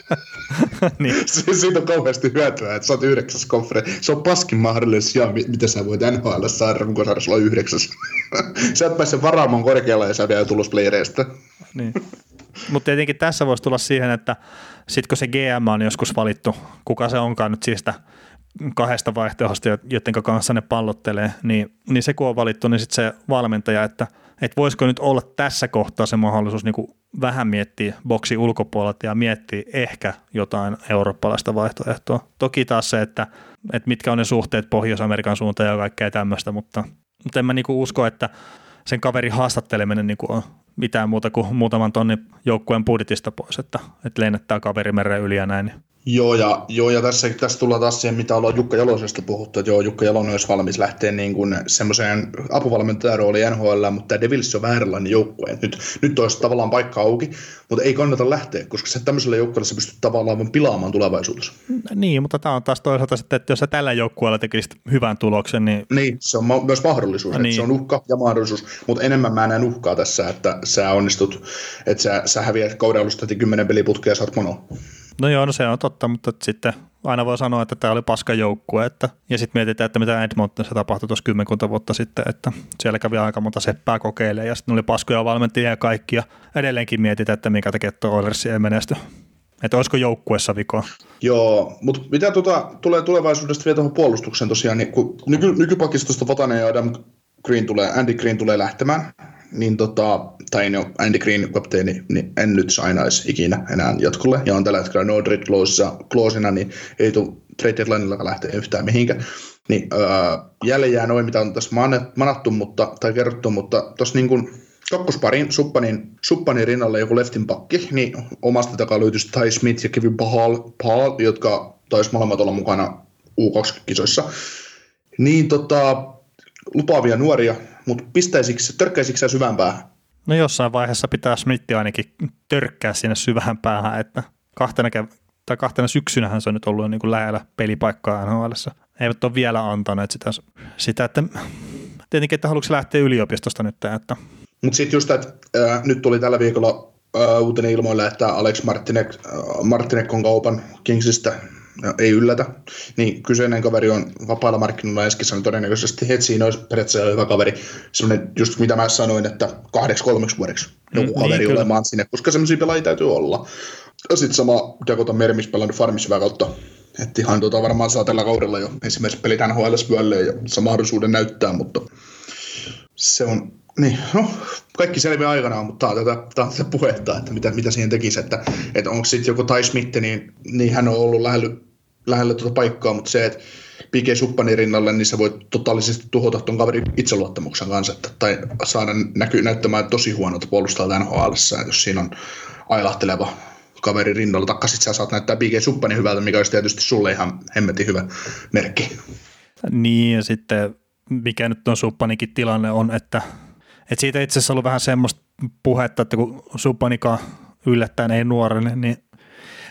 niin. Siitä on kauheasti hyötyä, että sä oot yhdeksäs konferenssi. Se on paskin mahdollisesti ja mitä sä voit NHL saada, kun sä olla yhdeksäs. sä et pääse varaamaan korkealla ja sä vielä tulosplayereista. niin. Mutta tietenkin tässä voisi tulla siihen, että sitten kun se GM on joskus valittu, kuka se onkaan nyt siitä kahdesta vaihtoehdosta, joiden kanssa ne pallottelee, niin, niin se kun on valittu, niin sitten se valmentaja, että – että voisiko nyt olla tässä kohtaa se mahdollisuus niin kuin vähän miettiä boksi ulkopuolelta ja miettiä ehkä jotain eurooppalaista vaihtoehtoa. Toki taas se, että, että mitkä on ne suhteet Pohjois-Amerikan suuntaan ja kaikkea tämmöistä, mutta, mutta en mä niin kuin usko, että sen kaverin haastatteleminen niin kuin on mitään muuta kuin muutaman tonnin joukkueen budjetista pois, että, että lennättää kaveri meren yli ja näin. Joo, ja, joo, ja tässä, tässä tullaan taas siihen, mitä ollaan Jukka Jalosesta puhuttu, että joo, Jukka Jalonen olisi valmis lähteä niin kuin semmoiseen apuvalmentajan rooliin NHL, mutta tämä Devils on vääränlainen joukkue. Nyt, nyt olisi tavallaan paikka auki, mutta ei kannata lähteä, koska se tämmöisellä joukkueella se pystyy tavallaan vain pilaamaan tulevaisuudessa. Niin, mutta tämä on taas toisaalta sitten, että jos sä tällä joukkueella tekisit hyvän tuloksen, niin... Niin, se on ma- myös mahdollisuus, niin. se on uhka ja mahdollisuus, mutta enemmän mä näen uhkaa tässä, että sä onnistut, että sä, sä häviät kauden alusta 10 peliputkea ja saat mono. No joo, no se on totta, mutta sitten aina voi sanoa, että tämä oli paska joukkue. Että, ja sitten mietitään, että mitä Edmontonissa tapahtui tuossa kymmenkunta vuotta sitten, että siellä kävi aika monta seppää kokeilemaan ja sitten oli paskoja valmentajia ja kaikkia. Edelleenkin mietitään, että mikä tekee tuo Oilersi ei menesty. Että olisiko joukkuessa vikoa? Joo, mutta mitä tuota, tulee tulevaisuudesta vielä tuohon puolustukseen tosiaan, niin kun nyky, nykypakistosta Vatanen ja Adam Green tulee, Andy Green tulee lähtemään, niin tota, tai no, Andy Green kapteeni, niin en nyt sainaisi ikinä enää jatkolle, ja on tällä hetkellä Nordred kloosina, niin ei tule trade deadlinella lähteä yhtään mihinkään. Niin öö, jälleen jää noin, mitä on tässä manattu, mutta, tai kerrottu, mutta tuossa niin kuin kakkosparin Suppanin, Suppanin rinnalle joku leftin pakki, niin omasta takaa löytyisi Ty Smith ja Kevin Pahal, Pahal jotka taisi molemmat olla mukana U20-kisoissa. Niin tota, lupaavia nuoria, mutta pistäisikö, törkkäisikö sä syvään päähän? No jossain vaiheessa pitää Smith ainakin törkkää sinne syvään päähän, että kahtena, kev- tai kahtena syksynähän se on nyt ollut niin kuin lähellä pelipaikkaa nhl Eivät ole vielä antaneet sitä, sitä että tietenkin, että haluatko lähteä yliopistosta nyt, että mutta sitten just, että äh, nyt tuli tällä viikolla äh, uutinen ilmoille, että Alex Martinek, äh, Martinek on kaupan Kingsistä, äh, ei yllätä, niin kyseinen kaveri on vapailla markkinoilla Eskissä, niin todennäköisesti Hetsiin olisi periaatteessa hyvä kaveri, semmoinen just mitä mä sanoin, että kahdeksi kolmeksi vuodeksi joku mm, kaveri niin, olemaan sinne, koska semmoisia pelaajia täytyy olla. Ja sitten sama Dakota Mermis pelannut Farmissa hyvää kautta, että ihan tuota varmaan saa tällä kaudella jo ensimmäiset pelit NHL ja saa mahdollisuuden näyttää, mutta se on niin, no, kaikki selviää aikanaan, mutta tämä on tätä, tämä on tätä puhetta, että mitä, mitä siihen tekisi, että, että onko sitten joku Tai Smith, niin, niin hän on ollut lähellä, lähellä tuota paikkaa, mutta se, että Pike Suppanin rinnalle, niin se voi totaalisesti tuhota tuon kaverin itseluottamuksen kanssa, että, tai saada näky, näyttämään tosi huonolta puolustajalta NHL, että jos siinä on ailahteleva kaveri rinnalla, taikka sitten sä saat näyttää Pike Suppanin hyvältä, mikä olisi tietysti sulle ihan hemmetin hyvä merkki. Niin, ja sitten mikä nyt on Suppanikin tilanne on, että et siitä itse asiassa ollut vähän semmoista puhetta, että kun Supanika yllättäen ei nuorelle, niin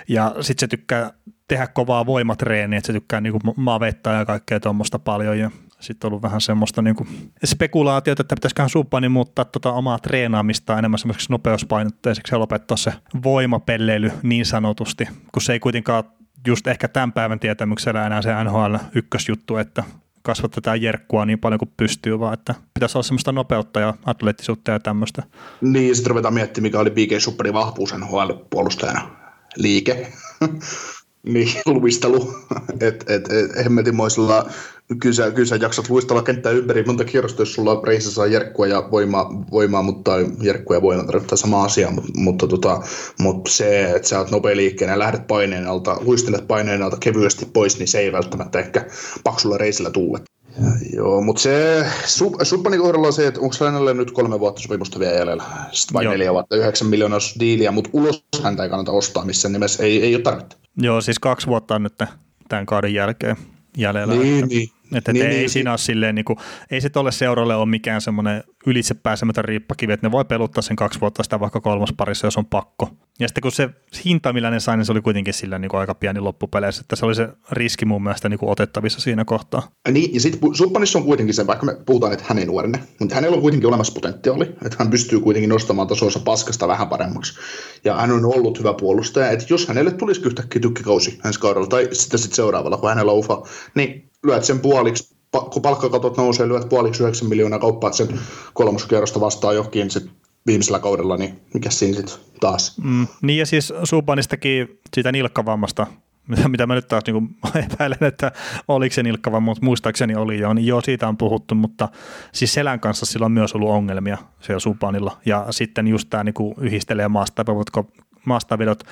ja sitten se tykkää tehdä kovaa voimatreeniä, että se tykkää niinku mavettaa ja kaikkea tuommoista paljon ja sitten ollut vähän semmoista niinku spekulaatiota, että pitäisiköhän Supani muuttaa tota omaa treenaamista enemmän semmoiseksi nopeuspainotteiseksi ja lopettaa se voimapelleily niin sanotusti, kun se ei kuitenkaan just ehkä tämän päivän tietämyksellä enää se NHL ykkösjuttu, että kasvatetaan jerkkua niin paljon kuin pystyy, vaan että pitäisi olla semmoista nopeutta ja atleettisuutta ja tämmöistä. Niin, sitten ruvetaan miettimään, mikä oli BK Superin vahvuus NHL-puolustajana. Liike. Niin, luistelu. että et, et, hemmetimoisella kyllä sä, kyllä sä jaksat luistella kenttää ympäri monta kierrosta, jos sulla reisissä saa jerkkua ja voimaa, voimaa mutta jerkkua ja voimaa tarkoittaa sama asia, mutta, mutta, tota, mutta se, että sä oot nopea liikkeen ja lähdet paineen alta, luistelet paineen alta kevyesti pois, niin se ei välttämättä ehkä paksulla reisillä tuule. Ja, joo, mutta se Suppanin kohdalla on se, että onko hänellä nyt kolme vuotta sopimusta vielä jäljellä, sitten vain neljä vuotta, yhdeksän miljoonaa diiliä, mutta ulos häntä ei kannata ostaa missään nimessä, ei, ei ole tarvetta. Joo, siis kaksi vuotta on nyt tämän kauden jälkeen jäljellä. Niin, niin. Että niin, ei niin, siinä ole silleen, niin kuin, ei se tolle seuralle ole mikään semmoinen ylitse pääsemätön riippakivi, että ne voi peluttaa sen kaksi vuotta sitä vaikka kolmosparissa, jos on pakko. Ja sitten kun se hinta, millä ne sai, niin se oli kuitenkin sillä niin kuin aika pieni loppupeleissä, että se oli se riski mun mielestä niin kuin otettavissa siinä kohtaa. Niin, ja sitten Suppanissa on kuitenkin se, vaikka me puhutaan, että hän ei mutta hänellä on kuitenkin olemassa potentiaali, että hän pystyy kuitenkin nostamaan tasoissa paskasta vähän paremmaksi. Ja hän on ollut hyvä puolustaja, että jos hänelle tulisi yhtäkkiä tykkikausi ensi kaudella, tai sitten sit seuraavalla, kun hänellä on ufa, niin lyöt sen puoliksi, kun palkkakatot nousee, lyöt puoliksi 9 miljoonaa kauppaat sen kolmoskierrosta vastaan johonkin sit viimeisellä kaudella, niin mikä siinä sitten taas? Mm, niin ja siis Subanistakin siitä nilkkavammasta, mitä, mitä mä nyt taas niin epäilen, että oliko se nilkkavamma, mutta muistaakseni oli jo, niin joo, siitä on puhuttu, mutta siis selän kanssa sillä on myös ollut ongelmia siellä Supanilla, ja sitten just tämä niin yhistelee maasta, maastavedot,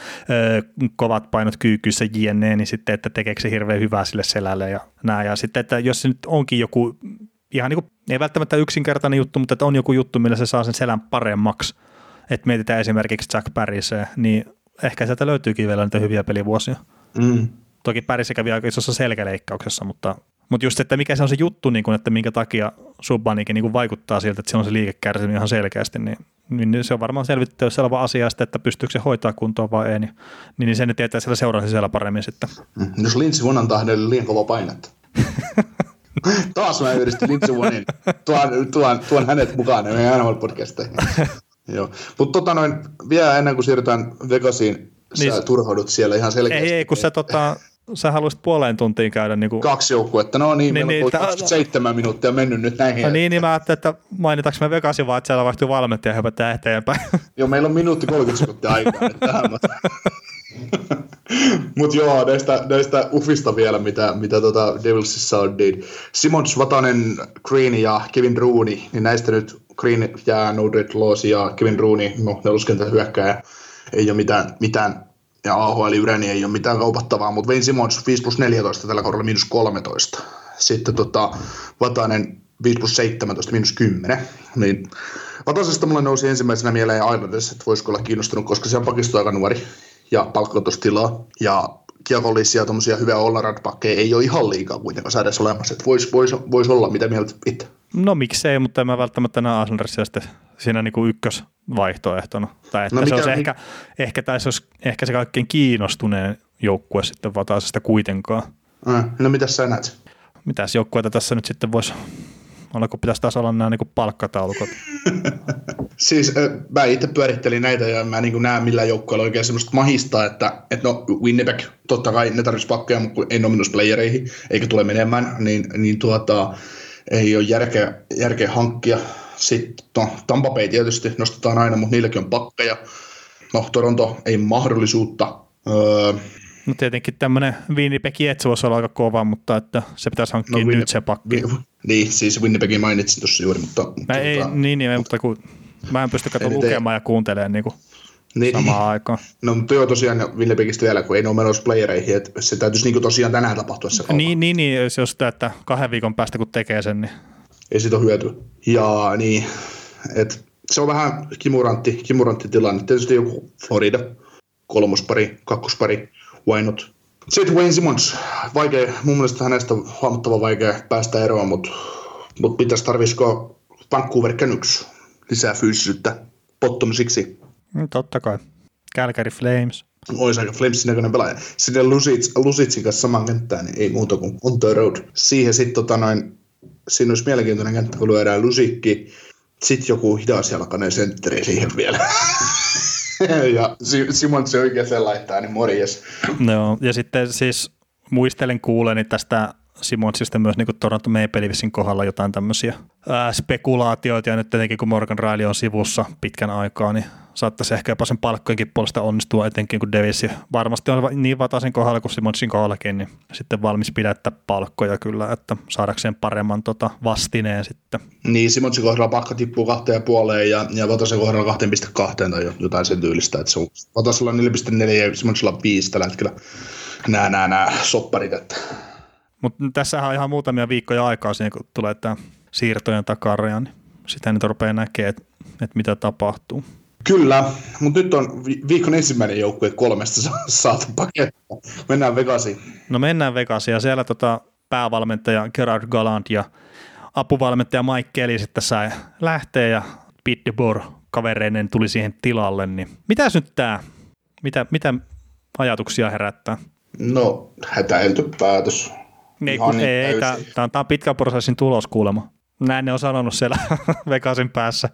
kovat painot kyykyssä jne, niin sitten, että tekeekö se hirveän hyvää sille selälle ja näin. Ja sitten, että jos se nyt onkin joku ihan niin kuin, ei välttämättä yksinkertainen juttu, mutta että on joku juttu, millä se saa sen selän paremmaksi, että mietitään esimerkiksi Jack Parisee, niin ehkä sieltä löytyykin vielä niitä hyviä pelivuosia. Mm. Toki Parise kävi aika isossa selkäleikkauksessa, mutta mutta just, että mikä se on se juttu, niin kun, että minkä takia Subbanikin niin vaikuttaa siltä, että se on se liike kärsinyt ihan selkeästi, niin, niin se on varmaan selvittänyt selvä asia, että pystyykö se hoitaa kuntoon vai ei, niin, niin sen tietää siellä seuraa siellä paremmin sitten. Mm. Jos Lintsi Vuonan tahdelle liian kova painetta. Taas mä yhdistin Lintsi Vuonin, tuon, tuon, tuon hänet mukaan meidän NHL podcasteihin. Joo. Mutta tota noin, vielä ennen kuin siirrytään Vegasiin, sä Niin- turhaudut siellä ihan selkeästi. Ei, ei, kun sä, tota, sä haluaisit puoleen tuntiin käydä niin kuin, Kaksi joukkuetta, no niin, Niin, niin, meillä on tää- 27 minuuttia mennyt nyt näihin. No niin, niin mä ajattelin, että mainitaanko me Vegasin vaan, että siellä vaihtuu valmentaja ja hypätään eteenpäin. Joo, meillä on minuutti 30 sekuntia aikaa nyt tähän. Mutta joo, näistä, näistä ufista vielä, mitä, mitä tota Devilsissa on, niin Simons, Vatanen, Green ja Kevin Rooney, niin näistä nyt Green jää Nodred Laws ja Kevin Rooney, no neloskenttä hyökkääjä, ei ole mitään, mitään ja AHL Yräni ei ole mitään kaupattavaa, mutta Wayne Simons 5 plus 14 tällä kaudella miinus 13. Sitten tota, Vatanen 5 plus 17 miinus 10. Niin Vatasesta mulle nousi ensimmäisenä mieleen Islanders, että voisiko olla kiinnostunut, koska se on pakisto aika nuori ja palkkautustilaa. Ja kiekollisia tuommoisia hyviä all ei ole ihan liikaa kuitenkaan edes olemassa. Että voisi vois, vois olla, mitä mieltä itse. No miksei, mutta en mä välttämättä näe Aslandersia sitten siinä niin kuin ykkösvaihtoehtona. Tai että No se olisi ehkä, ehkä, tai se olisi ehkä se kaikkein kiinnostuneen joukkue sitten Vataasesta kuitenkaan. Äh, no mitäs sä näet? Mitäs joukkueita tässä nyt sitten voisi olla, kun pitäisi taas olla nämä niin palkkataulukot. Siis mä itse pyörittelin näitä ja mä niin näen millään joukkueella oikein semmoista mahista, että, että no Winnipeg, totta kai ne tarvitsisi pakkeja, mutta ei nominus playereihin, eikä tule menemään, niin, niin tuota, ei ole järkeä, järkeä hankkia. Sitten no, Tampa Bay tietysti nostetaan aina, mutta niilläkin on pakkeja. No Toronto ei mahdollisuutta. Öö, No tietenkin tämmöinen Winnipeg Jets voisi olla aika kova, mutta että se pitäisi hankkia no, Winni- nyt se pakki. niin, siis Winnipegin mainitsin tuossa juuri, mutta... Mä ei, tuota, niin, niin, mutta kun mä en pysty katsomaan lukemaan ja kuuntelemaan niin kuin niin, samaan aikaan. No mutta joo tosiaan Winnipegistä vielä, kun ei ne ole menossa playereihin, että se täytyisi niin tosiaan tänään tapahtua se kauppa. Niin, niin, niin, on sitä, että kahden viikon päästä kun tekee sen, niin Ei siitä ole hyötyä. Ja niin, että se on vähän kimurantti, kimurantti tilanne. Tietysti joku Florida, kolmospari, kakkospari, why not? Sitten Wayne Simmons, vaikea, mun mielestä hänestä on huomattavan vaikea päästä eroon, mutta mut pitäisi tarvisiko Vancouver Canucks lisää fyysisyyttä pottomisiksi. Mm, totta kai. Calgary Flames. Olisi aika Flamesin näköinen pelaaja. Sitten Lusits, Lusitsin kanssa saman kenttään, niin ei muuta kuin on the road. Siihen sitten tota noin, siinä olisi mielenkiintoinen kenttä, kun lyödään Lusikki, sitten joku hidasjalkainen sentteri siihen vielä. ja Si- Simon se oikein sen laittaa, niin morjes. Joo, ja sitten siis muistelen kuuleeni tästä Simonsista myös niin Toronto Maple Leafsin kohdalla jotain tämmöisiä ää, spekulaatioita, ja nyt tietenkin kun Morgan Riley on sivussa pitkän aikaa, niin saattaisi ehkä jopa sen palkkojenkin puolesta onnistua, etenkin kun Davis varmasti on niin Vatasen kohdalla kuin Simonsin kohdallakin, niin sitten valmis pidättää palkkoja kyllä, että saadakseen paremman tota vastineen sitten. Niin, Simonsin kohdalla pakka tippuu kahteen ja puoleen ja, ja Vatasen kohdalla 2,2 tai jo- jotain sen tyylistä. Että se on, Vatasella on 4,4 ja Simonsilla on 5 tällä hetkellä. Nämä, nämä, nämä sopparit, että Mutta tässä on ihan muutamia viikkoja aikaa siihen, kun tulee tämä siirtojen takaraja, niin sitä nyt rupeaa näkemään, että, että mitä tapahtuu. Kyllä, mutta nyt on vi- viikon ensimmäinen joukkue kolmesta sa- saatu pakettia. Mennään Vegasiin. No mennään Vegasiin ja siellä tota päävalmentaja Gerard Gallant ja apuvalmentaja Mike Kelly sitten sai lähteä ja Pete DeBoer kavereinen tuli siihen tilalle, niin mitäs nyt tämä, mitä, mitä ajatuksia herättää? No, hätäilty päätös. Ei, Ihan kun, niin ei, tämä, täysin. tämä on pitkän prosessin tulos kuulemma. Näin ne on sanonut siellä Vegasin päässä.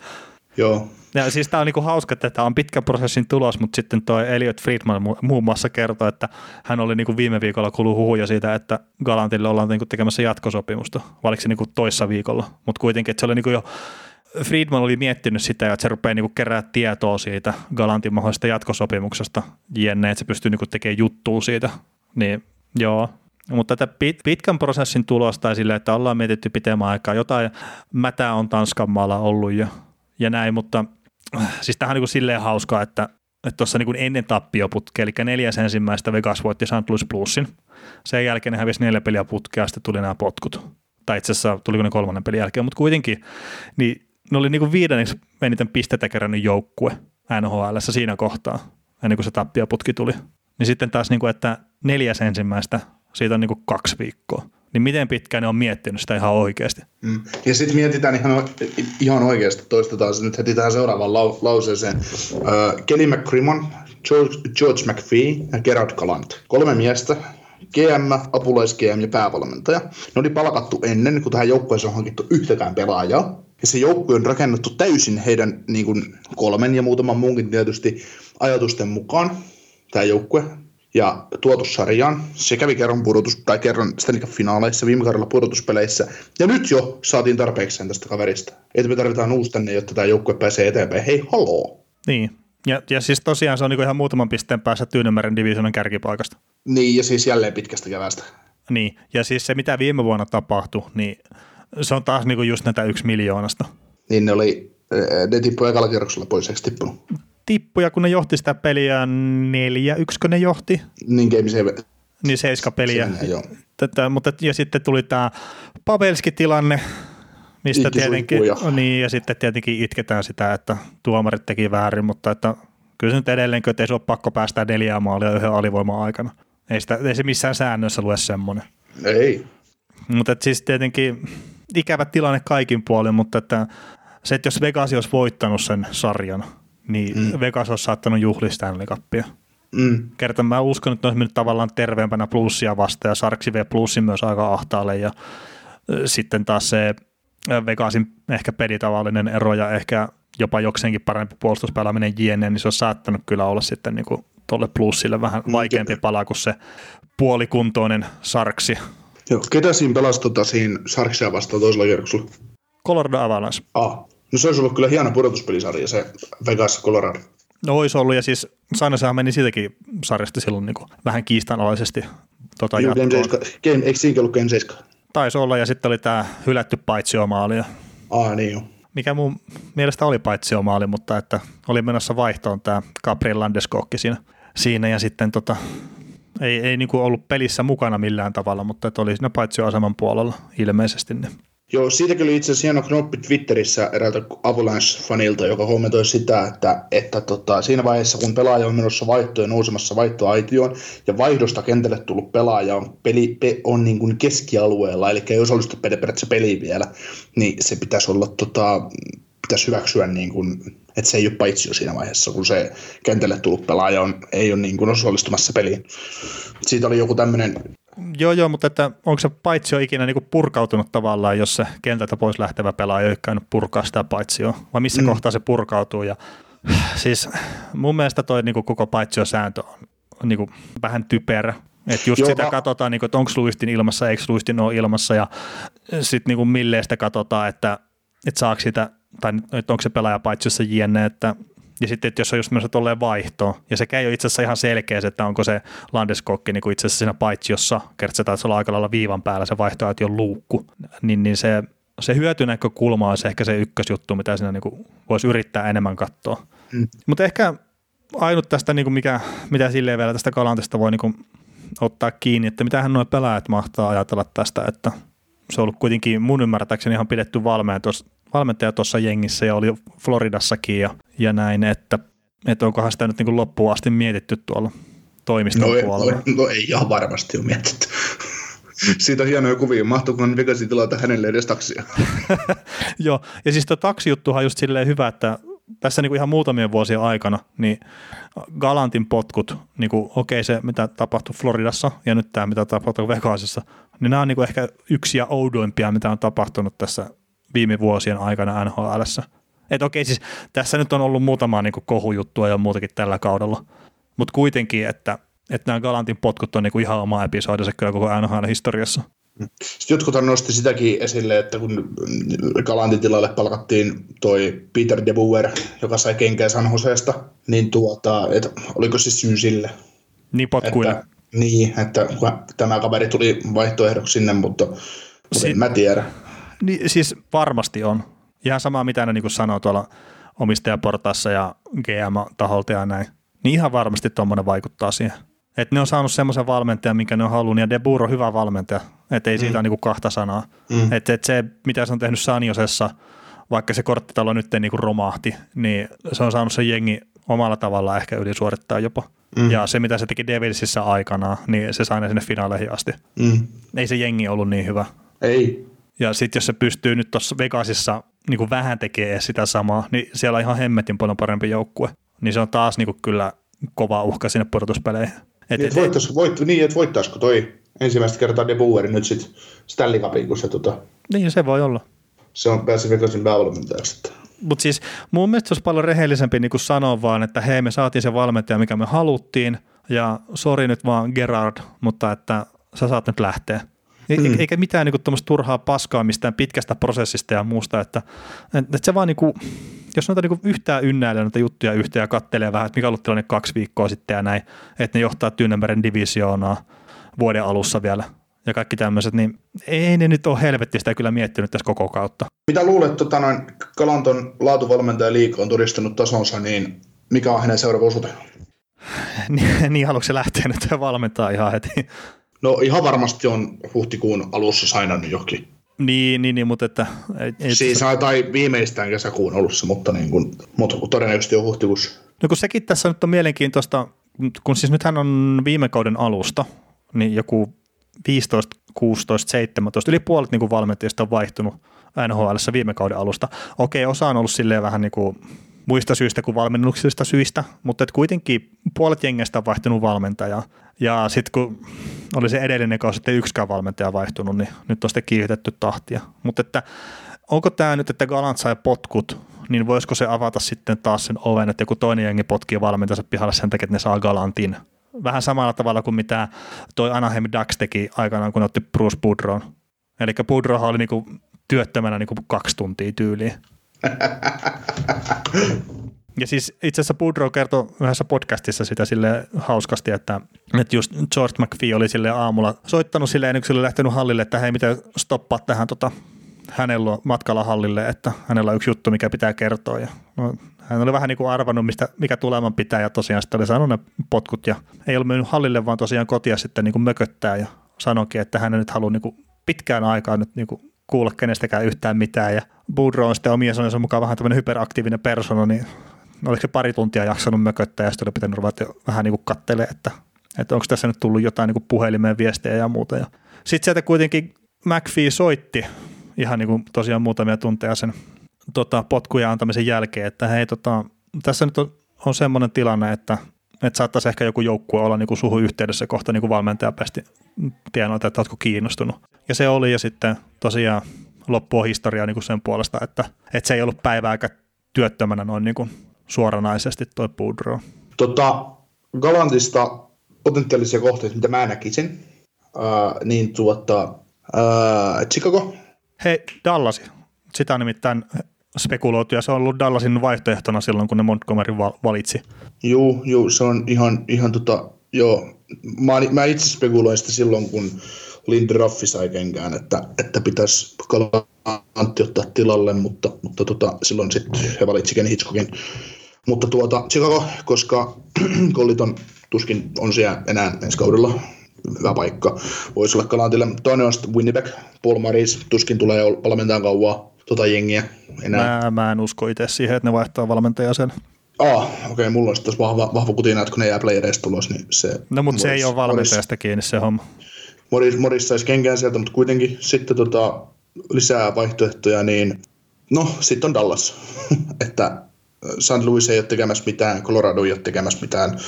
Joo, Ja siis tämä on niinku hauska, että tämä on pitkän prosessin tulos, mutta sitten toi Elliot Friedman mu- muun muassa kertoi, että hän oli niinku viime viikolla kuullut huhuja siitä, että Galantille ollaan niinku tekemässä jatkosopimusta, vai oliko se niinku toissa viikolla, mutta kuitenkin, että se oli niinku jo Friedman oli miettinyt sitä, että se rupeaa niinku kerää tietoa siitä Galantin mahdollisesta jatkosopimuksesta, jenne, että se pystyy niinku tekemään juttua siitä, niin joo, mutta tätä pit- pitkän prosessin tulosta silleen, että ollaan mietitty pitemmän aikaa, jotain mätää on Tanskan maalla ollut ja, ja näin, mutta siis tämähän on niin silleen hauskaa, että tuossa niin ennen tappioputkea, eli neljäs ensimmäistä Vegas voitti St. Louis Plusin. Sen jälkeen ne hävisi neljä peliä putkea sitten tuli nämä potkut. Tai itse asiassa tuliko ne kolmannen pelin jälkeen, mutta kuitenkin niin ne oli niin kuin viidenneksi eniten pistetä kerännyt joukkue NHL siinä kohtaa, ennen kuin se tappioputki tuli. Niin sitten taas, niin kuin, että neljäs ensimmäistä, siitä on niin kuin kaksi viikkoa. Niin miten pitkään ne on miettinyt sitä ihan oikeasti? Mm. Ja sitten mietitään ihan, ihan oikeasti, toistetaan se nyt heti tähän seuraavaan lau- lauseeseen. Uh, Kelly McCrimmon, George, George McPhee ja Gerard Galant. Kolme miestä, GM, apulais-GM ja päävalmentaja. Ne oli palkattu ennen, kun tähän joukkueeseen on hankittu yhtäkään pelaajaa. Ja se joukkue on rakennettu täysin heidän niin kuin kolmen ja muutaman muunkin tietysti ajatusten mukaan. tämä joukkue, ja tuotu sarjaan. Se kävi kerran pudotus, tai kerran Stanley finaaleissa viime kaudella pudotuspeleissä. Ja nyt jo saatiin tarpeeksi tästä kaverista. Että me tarvitaan uusi tänne, jotta tämä joukkue pääsee eteenpäin. Hei, haloo! Niin, ja, ja siis tosiaan se on niin ihan muutaman pisteen päässä Tyynemeren divisionan kärkipaikasta. Niin, ja siis jälleen pitkästä kevästä. Niin, ja siis se mitä viime vuonna tapahtui, niin se on taas niin just näitä yksi miljoonasta. Niin ne oli, ne tippui ekalla kierroksella pois, eikö tippunut? Tippuja, kun ne johti sitä peliä neljä, yksikö ne johti? Niin Game 7. Niin seiska peliä. Tätä, mutta, ja sitten tuli tämä Pavelski-tilanne, mistä tietenkin, niin, ja sitten tietenkin itketään sitä, että tuomarit teki väärin, mutta että kyllä se nyt edelleen, että ei se ole pakko päästä neljää maalia yhden alivoiman aikana. Ei, sitä, ei se missään säännössä lue semmoinen. Ei. Mutta siis tietenkin ikävä tilanne kaikin puolin, mutta että se, että jos Vegas olisi voittanut sen sarjan, niin mm. Vegas olisi saattanut juhlia Stanley Cupia. Mm. Kertaan mä uskon, että ne olisi mennyt tavallaan terveempänä plussia vastaan ja Sarksi vie plussin myös aika ahtaalle ja sitten taas se Vegasin ehkä pelitavallinen ero ja ehkä jopa jokseenkin parempi puolustuspelaaminen jne, niin se on saattanut kyllä olla sitten niin kuin tuolle plussille vähän mm, vaikeampi pala kuin se puolikuntoinen Sarksi. Joo, ketä siinä pelasi tota, siinä Sarksia vastaan toisella kierroksella? Colorado Avalanche. Ah, no se olisi ollut kyllä hieno pudotuspelisarja, se Vegas Colorado. No olisi ollut, ja siis Sainesahan meni siitäkin sarjasta silloin niin kuin vähän kiistanalaisesti tota Joo, Game 7, game, eikö siinä ollut Game 7? Taisi olla, ja sitten oli tämä hylätty paitsiomaali. Ah, niin joo. Mikä mun mielestä oli paitsiomaali, mutta että oli menossa vaihtoon tämä Gabriel Landeskokki siinä, siinä ja sitten tota, ei, ei niin kuin ollut pelissä mukana millään tavalla, mutta että oli siinä paitsioaseman puolella ilmeisesti. Niin Joo, siitäkin oli itse asiassa hieno knoppi Twitterissä eräältä Avalanche-fanilta, joka kommentoi sitä, että, että tota, siinä vaiheessa, kun pelaaja on menossa vaihtoon nousemassa vaihtoaitioon, ja vaihdosta kentälle tullut pelaaja on, peli, pe, on niin kuin keskialueella, eli ei osallistu periaatteessa peliin vielä, niin se pitäisi olla tota, pitäisi hyväksyä, niin kuin, että se ei ole paitsi jo siinä vaiheessa, kun se kentälle tullut pelaaja on, ei ole niin kuin osallistumassa peliin. Siitä oli joku tämmöinen Joo, joo, mutta että onko se paitsio ikinä niinku purkautunut tavallaan, jos se kentältä pois lähtevä pelaaja ei ole käynyt purkaa sitä paitsioa, vai missä mm. kohtaa se purkautuu. Ja, siis mun mielestä toi niinku koko paitsiosääntö on niinku vähän typerä. Että just Joo, sitä mä... katsotaan, niinku, että onko luistin ilmassa, eikö luistin ole ilmassa, ja sitten niinku milleen sitä katsotaan, että, että saako sitä, tai että onko se pelaaja paitsiossa jne, että ja sitten, että jos on just myös tolleen vaihtoon, ja sekä ei ole itse asiassa ihan selkeä, että onko se Landeskokki niin kuin itse asiassa siinä paitsiossa, kertaa taisi olla aika lailla viivan päällä se on luukku, niin, niin se, se hyötynäkökulma olisi ehkä se ykkösjuttu, mitä siinä niin kuin voisi yrittää enemmän katsoa. Mm. Mutta ehkä ainut tästä, niin kuin mikä, mitä silleen vielä tästä Galantista voi niin kuin ottaa kiinni, että mitähän nuo pelaajat mahtaa ajatella tästä, että se on ollut kuitenkin mun ymmärtääkseni ihan pidetty valmentaja tuossa jengissä ja oli Floridassakin ja, ja näin, että, että onkohan sitä nyt niin kuin loppuun asti mietitty tuolla toimiston no, puolella. No, no ei ihan varmasti ole mietitty. Siitä on hienoja kuvia. Mahtuuko Vegasin tilata hänelle edes taksia? Joo, ja siis tuo taksijuttuhan on just silleen hyvä, että tässä niin kuin ihan muutamien vuosien aikana, niin Galantin potkut, niin kuin, okei se mitä tapahtui Floridassa ja nyt tämä mitä tapahtui Vegasissa, niin nämä on niin kuin ehkä yksi ja oudoimpia, mitä on tapahtunut tässä viime vuosien aikana NHL. Että okei, siis tässä nyt on ollut muutama niin kohujuttua ja muutakin tällä kaudella, mutta kuitenkin, että, että nämä Galantin potkut on niin ihan oma episodinsa kyllä koko NHL-historiassa. Sitten jotkut nosti sitäkin esille, että kun Galantin tilalle palkattiin toi Peter de Boer, joka sai kenkää San Joseesta, niin tuota, että oliko se syy sille? Niin potkuille. Että, niin, että tämä kaveri tuli vaihtoehdoksi sinne, mutta, mutta si- en mä tiedä. Niin, siis varmasti on. Ihan sama, mitä ne niin sanoo tuolla omistajaportaassa ja GM-taholta ja näin. Niin ihan varmasti tuommoinen vaikuttaa siihen. Että ne on saanut semmoisen valmentajan, minkä ne on halunnut, ja De Boer on hyvä valmentaja, että ei siitä mm. ole niin kahta sanaa. Mm. Että et se, mitä se on tehnyt Sanjosessa, vaikka se korttitalo nyt ei niin romahti, niin se on saanut se jengi omalla tavalla ehkä ylisuorittaa jopa. Mm. Ja se, mitä se teki Devilsissä aikana, niin se sai ne sinne finaaleihin asti. Mm. Ei se jengi ollut niin hyvä. Ei. Ja sitten jos se pystyy nyt tuossa Vegasissa niin kuin vähän tekemään sitä samaa, niin siellä on ihan hemmetin paljon parempi joukkue. Niin se on taas niin kuin kyllä kova uhka sinne pudotuspeleihin. Et, niin, et, voittais, voit, niin, että voittaisiko toi ensimmäistä kertaa De Boer nyt sitten Stanley Cupin, kun se tota... Niin, se voi olla. Se on pääsi Vegasin päävalmentajaksi. Mutta siis mun mielestä se olisi paljon rehellisempi niin sanoa vaan, että hei me saatiin se valmentaja, mikä me haluttiin, ja sori nyt vaan Gerard, mutta että sä saat nyt lähteä. Mm. Eikä mitään niinku turhaa paskaa mistään pitkästä prosessista ja muusta, että, että se vaan niinku, jos noita niinku yhtään ynnäilee noita juttuja yhteen ja kattelee vähän, että mikä on ollut tilanne kaksi viikkoa sitten ja näin, että ne johtaa Tyynemeren divisioonaa vuoden alussa vielä ja kaikki tämmöiset, niin ei ne nyt ole helvettistä kyllä miettinyt tässä koko kautta. Mitä luulet, että tota, noin Kalanton laatuvalmentaja liika on todistanut tasonsa, niin mikä on hänen seuraava osuute? niin, niin haluatko se lähteä nyt valmentaa ihan heti? No ihan varmasti on huhtikuun alussa sainannut johonkin. Niin, niin, niin mutta että... Ei siis tai viimeistään kesäkuun alussa, mutta, niin kuin, mutta todennäköisesti on huhtikuussa. No kun sekin tässä nyt on mielenkiintoista, kun siis nythän on viime kauden alusta, niin joku 15, 16, 17, yli puolet niin valmentajista on vaihtunut NHL viime kauden alusta. Okei, osa on ollut silleen vähän niin kuin muista syistä kuin valmennuksista syistä, mutta et kuitenkin puolet jengestä on vaihtunut valmentajaa. Ja sitten kun oli se edellinen kausi, sitten yksikään valmentaja vaihtunut, niin nyt on sitten kiihdytetty tahtia. Mutta että onko tämä nyt, että Galant sai potkut, niin voisiko se avata sitten taas sen oven, että joku toinen jengi potkii valmentajansa pihalle sen takia, että ne saa Galantin. Vähän samalla tavalla kuin mitä toi Anaheim Ducks teki aikanaan, kun otti Bruce Boudron. Eli Boudrohan oli niinku työttömänä niinku kaksi tuntia tyyliin. Ja siis itse asiassa Boudreau kertoi yhdessä podcastissa sitä sille hauskasti, että, että just George McPhee oli sille aamulla soittanut sille lähtenyt hallille, että hei, miten stoppaa tähän tota, hänellä matkalla hallille, että hänellä on yksi juttu, mikä pitää kertoa. Ja, no, hän oli vähän niin kuin arvannut, mistä, mikä tuleman pitää ja tosiaan sitten oli saanut ne potkut ja ei ole mennyt hallille, vaan tosiaan kotia sitten niin kuin mököttää ja sanoikin, että hän nyt haluaa niin kuin pitkään aikaa nyt niin kuin kuulla kenestäkään yhtään mitään ja Boudreau on sitten omien sanojensa mukaan vähän tämmöinen hyperaktiivinen persona, niin oliko se pari tuntia jaksanut mököttää ja sitten oli pitänyt ruveta vähän niin kattelemaan, että, että onko tässä nyt tullut jotain niin puhelimeen viestejä ja muuta. Ja sitten sieltä kuitenkin McPhee soitti ihan niin kuin tosiaan muutamia tunteja sen tota, potkuja antamisen jälkeen, että hei tota, tässä nyt on, on semmoinen tilanne, että, että saattaisi ehkä joku joukkue olla niin kuin suhun yhteydessä kohta niin kuin valmentaja päästi tienoita, että oletko kiinnostunut. Ja se oli ja sitten tosiaan loppua historiaa niin kuin sen puolesta, että, että se ei ollut päivääkään työttömänä noin niin kuin suoranaisesti toi Boudreau. Tota, Galantista potentiaalisia kohteita, mitä mä näkisin, uh, niin tuota, uh, Chicago. Hei, Dallasi. Sitä on nimittäin spekuloitu ja se on ollut Dallasin vaihtoehtona silloin, kun ne Montgomery valitsi. Joo, joo se on ihan, ihan tota, joo. Mä, mä itse spekuloin sitä silloin, kun Lindraffi sai kenkään, että, että pitäisi Galantti ottaa tilalle, mutta, mutta tota, silloin sitten he valitsi Ken Hitchcockin mutta tuota, Chicago, koska Colliton tuskin on siellä enää ensi kaudella, hyvä paikka. Voisi olla Kalantille. Toinen on sitten Winnipeg, Paul Maris, tuskin tulee valmentajan kauan tota jengiä enää. Mä, mä en usko itse siihen, että ne vaihtaa valmentajan sen. Ah, okei, okay, mulla on sitten vahva, vahva kutina, että kun ne jää playereista tulos, niin se... No, mutta se ei ole valmentajasta kiinni se homma. Morris, Morris saisi kenkään sieltä, mutta kuitenkin sitten tota, lisää vaihtoehtoja, niin no, sitten on Dallas. että St. Louis ei ole tekemässä mitään, Colorado ei ole tekemässä mitään,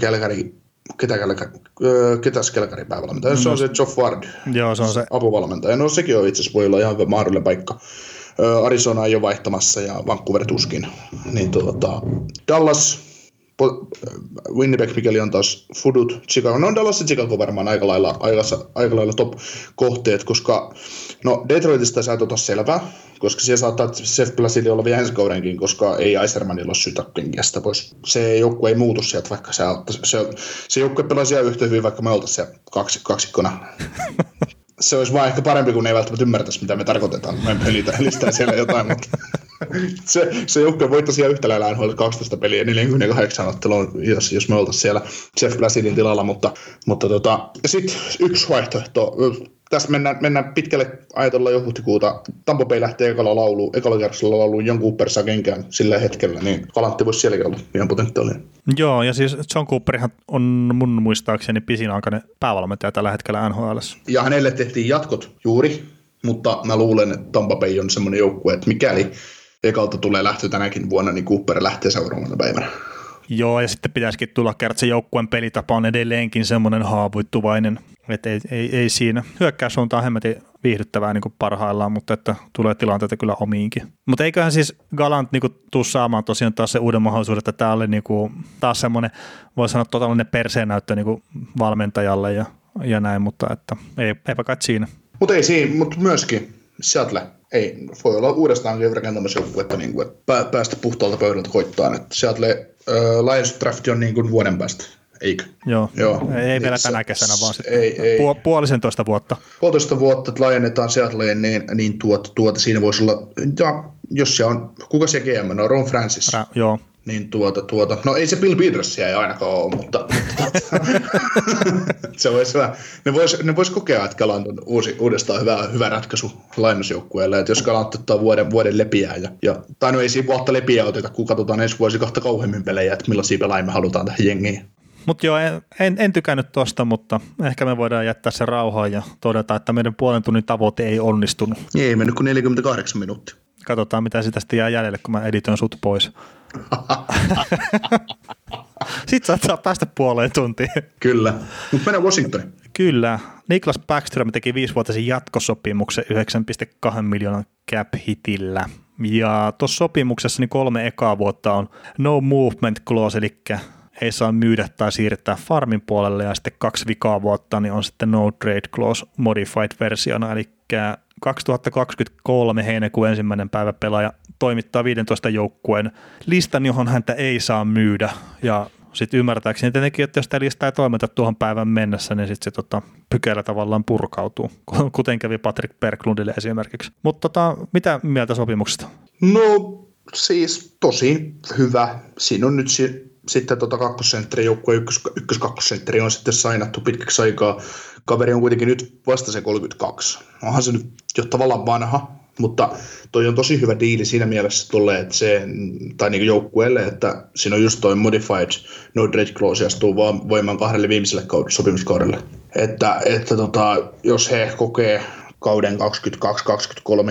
Calgary, ketä Calgary, ketäs Calgary päävalmentaja, se on se Geoff Ward, Joo, se on se. apuvalmentaja, no sekin on itse asiassa voi olla ihan hyvä mahdollinen paikka. Arizona ei ole vaihtamassa ja Vancouver tuskin. Niin tuota, Dallas, Winnipeg, mikäli on taas Fudut, Chicago. No Dallas ja Chicago varmaan aika lailla, aika, aika lailla top-kohteet, koska no Detroitista sä et ota selvää, koska siellä saattaa Seth Blasili olla vielä ensi kaudenkin, koska ei Eisermanilla ole syytä kenkiästä pois. Se joukku ei muutu sieltä, vaikka se, se, se joukkue pelaa siellä yhtä hyvin, vaikka me oltaisiin siellä kaksi, kaksikkona. se olisi vaan ehkä parempi, kun ne ei välttämättä ymmärtäisi, mitä me tarkoitetaan. Me pelitä, helistää siellä jotain, mutta se, se joukkue voittaisi ihan yhtä lailla NHL 12 peliä 48 ottelua, jos, jos me oltaisiin siellä Jeff Blasidin tilalla, mutta, mutta tota, sitten yksi vaihtoehto, tässä mennään, mennään pitkälle ajatella jo huhtikuuta. Tampa Bay lähtee ekalla laulu, ekalla kerroksella lauluun jonkun Cooper saa kenkään sillä hetkellä, niin Kalantti voisi sielläkin olla ihan potentiaalinen. Joo, ja siis John Cooperihan on mun muistaakseni pisinaikainen päävalmentaja tällä hetkellä NHL. Ja hänelle tehtiin jatkot juuri, mutta mä luulen, että Tampa Bay on semmoinen joukkue, että mikäli ekalta tulee lähtö tänäkin vuonna, niin Cooper lähtee seuraavana päivänä. Joo, ja sitten pitäisikin tulla kerran, että se joukkueen pelitapa on edelleenkin semmoinen haavoittuvainen, Et ei, ei, ei siinä. Hyökkäyssuunta on hemmetin viihdyttävää niin kuin parhaillaan, mutta että tulee tilanteita kyllä omiinkin. Mutta eiköhän siis Galant niin kuin, tuu saamaan tosiaan taas se uuden mahdollisuuden, että tämä oli niin kuin, taas semmoinen, voi sanoa totaalinen perseenäyttö niin kuin valmentajalle ja, ja näin, mutta että ei, eipä kai siinä. Mutta ei siinä, mutta myöskin Seattle ei voi olla uudestaan rakentamassa joukkuetta, niin kuin, että päästä puhtaalta pöydältä koittaa. Että Seattle äh, Lions drafti on niin kuin vuoden päästä. Eikö? Joo, Joo. ei, ei vielä Se- tänä kesänä, vaan sitten ei, ei. Puol- puolisentoista vuotta. puolitoista vuotta, että laajennetaan Seattleen, niin, niin tuota, tuota, siinä voisi olla, ja, jos se on, kuka se GM, no Ron Francis, Ra- joo, niin tuota, tuota, no ei se Bill Petersia ei ainakaan ole, mutta, se voisi hyvä, ne vois, ne vois kokea, että Galant on uusi, uudestaan hyvä, hyvä ratkaisu lainusjoukkueelle, että jos Galant ottaa vuoden, vuoden lepiää, ja, ja, tai no ei siinä vuotta lepiää oteta, kun katsotaan ensi vuosi kahta kauheammin pelejä, että millaisia pelaajia me halutaan tähän jengiin. Mutta joo, en, en, en tykännyt tosta, mutta ehkä me voidaan jättää se rauhaan ja todeta, että meidän puolen tunnin tavoite ei onnistunut. Ei mennyt kuin 48 minuuttia. Katsotaan, mitä sitä sitten jää jäljelle, kun mä editoin sut pois. Sitten saat saa päästä puoleen tuntiin. Kyllä, mutta mennään Washingtoniin. Kyllä. Niklas Backström teki viisivuotisen jatkosopimuksen 9,2 miljoonan cap hitillä. Ja tuossa sopimuksessa niin kolme ekaa vuotta on no movement clause, eli ei saa myydä tai siirtää farmin puolelle, ja sitten kaksi vikaa vuotta niin on sitten no trade clause modified versiona, eli 2023 heinäkuun ensimmäinen päivä pelaaja toimittaa 15 joukkueen listan, johon häntä ei saa myydä, ja sitten ymmärtääkseni tietenkin, että jos tämä lista ei toimita tuohon päivän mennessä, niin sitten se tota, pykälä tavallaan purkautuu, kuten kävi Patrick Berglundille esimerkiksi. Mutta tota, mitä mieltä sopimuksesta? No siis tosi hyvä. Siinä on nyt sitten tota kakkosentteri joukkue, ykkös, ykkös kakkosentteri on sitten sainattu pitkäksi aikaa. Kaveri on kuitenkin nyt vasta se 32. Onhan se nyt jo tavallaan vanha, mutta toi on tosi hyvä diili siinä mielessä tolle, että se, tai niin joukkueelle, että siinä on just toi modified no trade clause astuu vaan voimaan kahdelle viimeiselle kaud- sopimuskaudelle. Että, että tota, jos he kokee kauden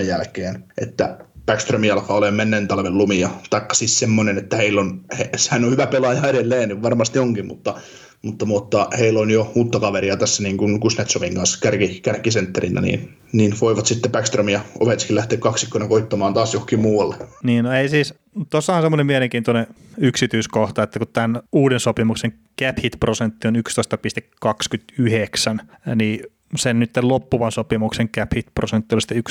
22-23 jälkeen, että Backström alkaa olemaan menneen talven lumia, taikka siis semmoinen, että heillä on, he, hän on hyvä pelaaja edelleen, niin varmasti onkin, mutta, mutta, mutta heillä on jo uutta kaveria tässä niin kuin Kuznetsovin kanssa kärki, kärkisentterinä, niin, niin voivat sitten Backström ja Ovechkin lähteä kaksikkona koittamaan taas johonkin muualle. Niin, no ei siis, tuossa on semmoinen mielenkiintoinen yksityiskohta, että kun tämän uuden sopimuksen cap hit prosentti on 11,29, niin sen nyt loppuvan sopimuksen cap hit prosentti oli sitten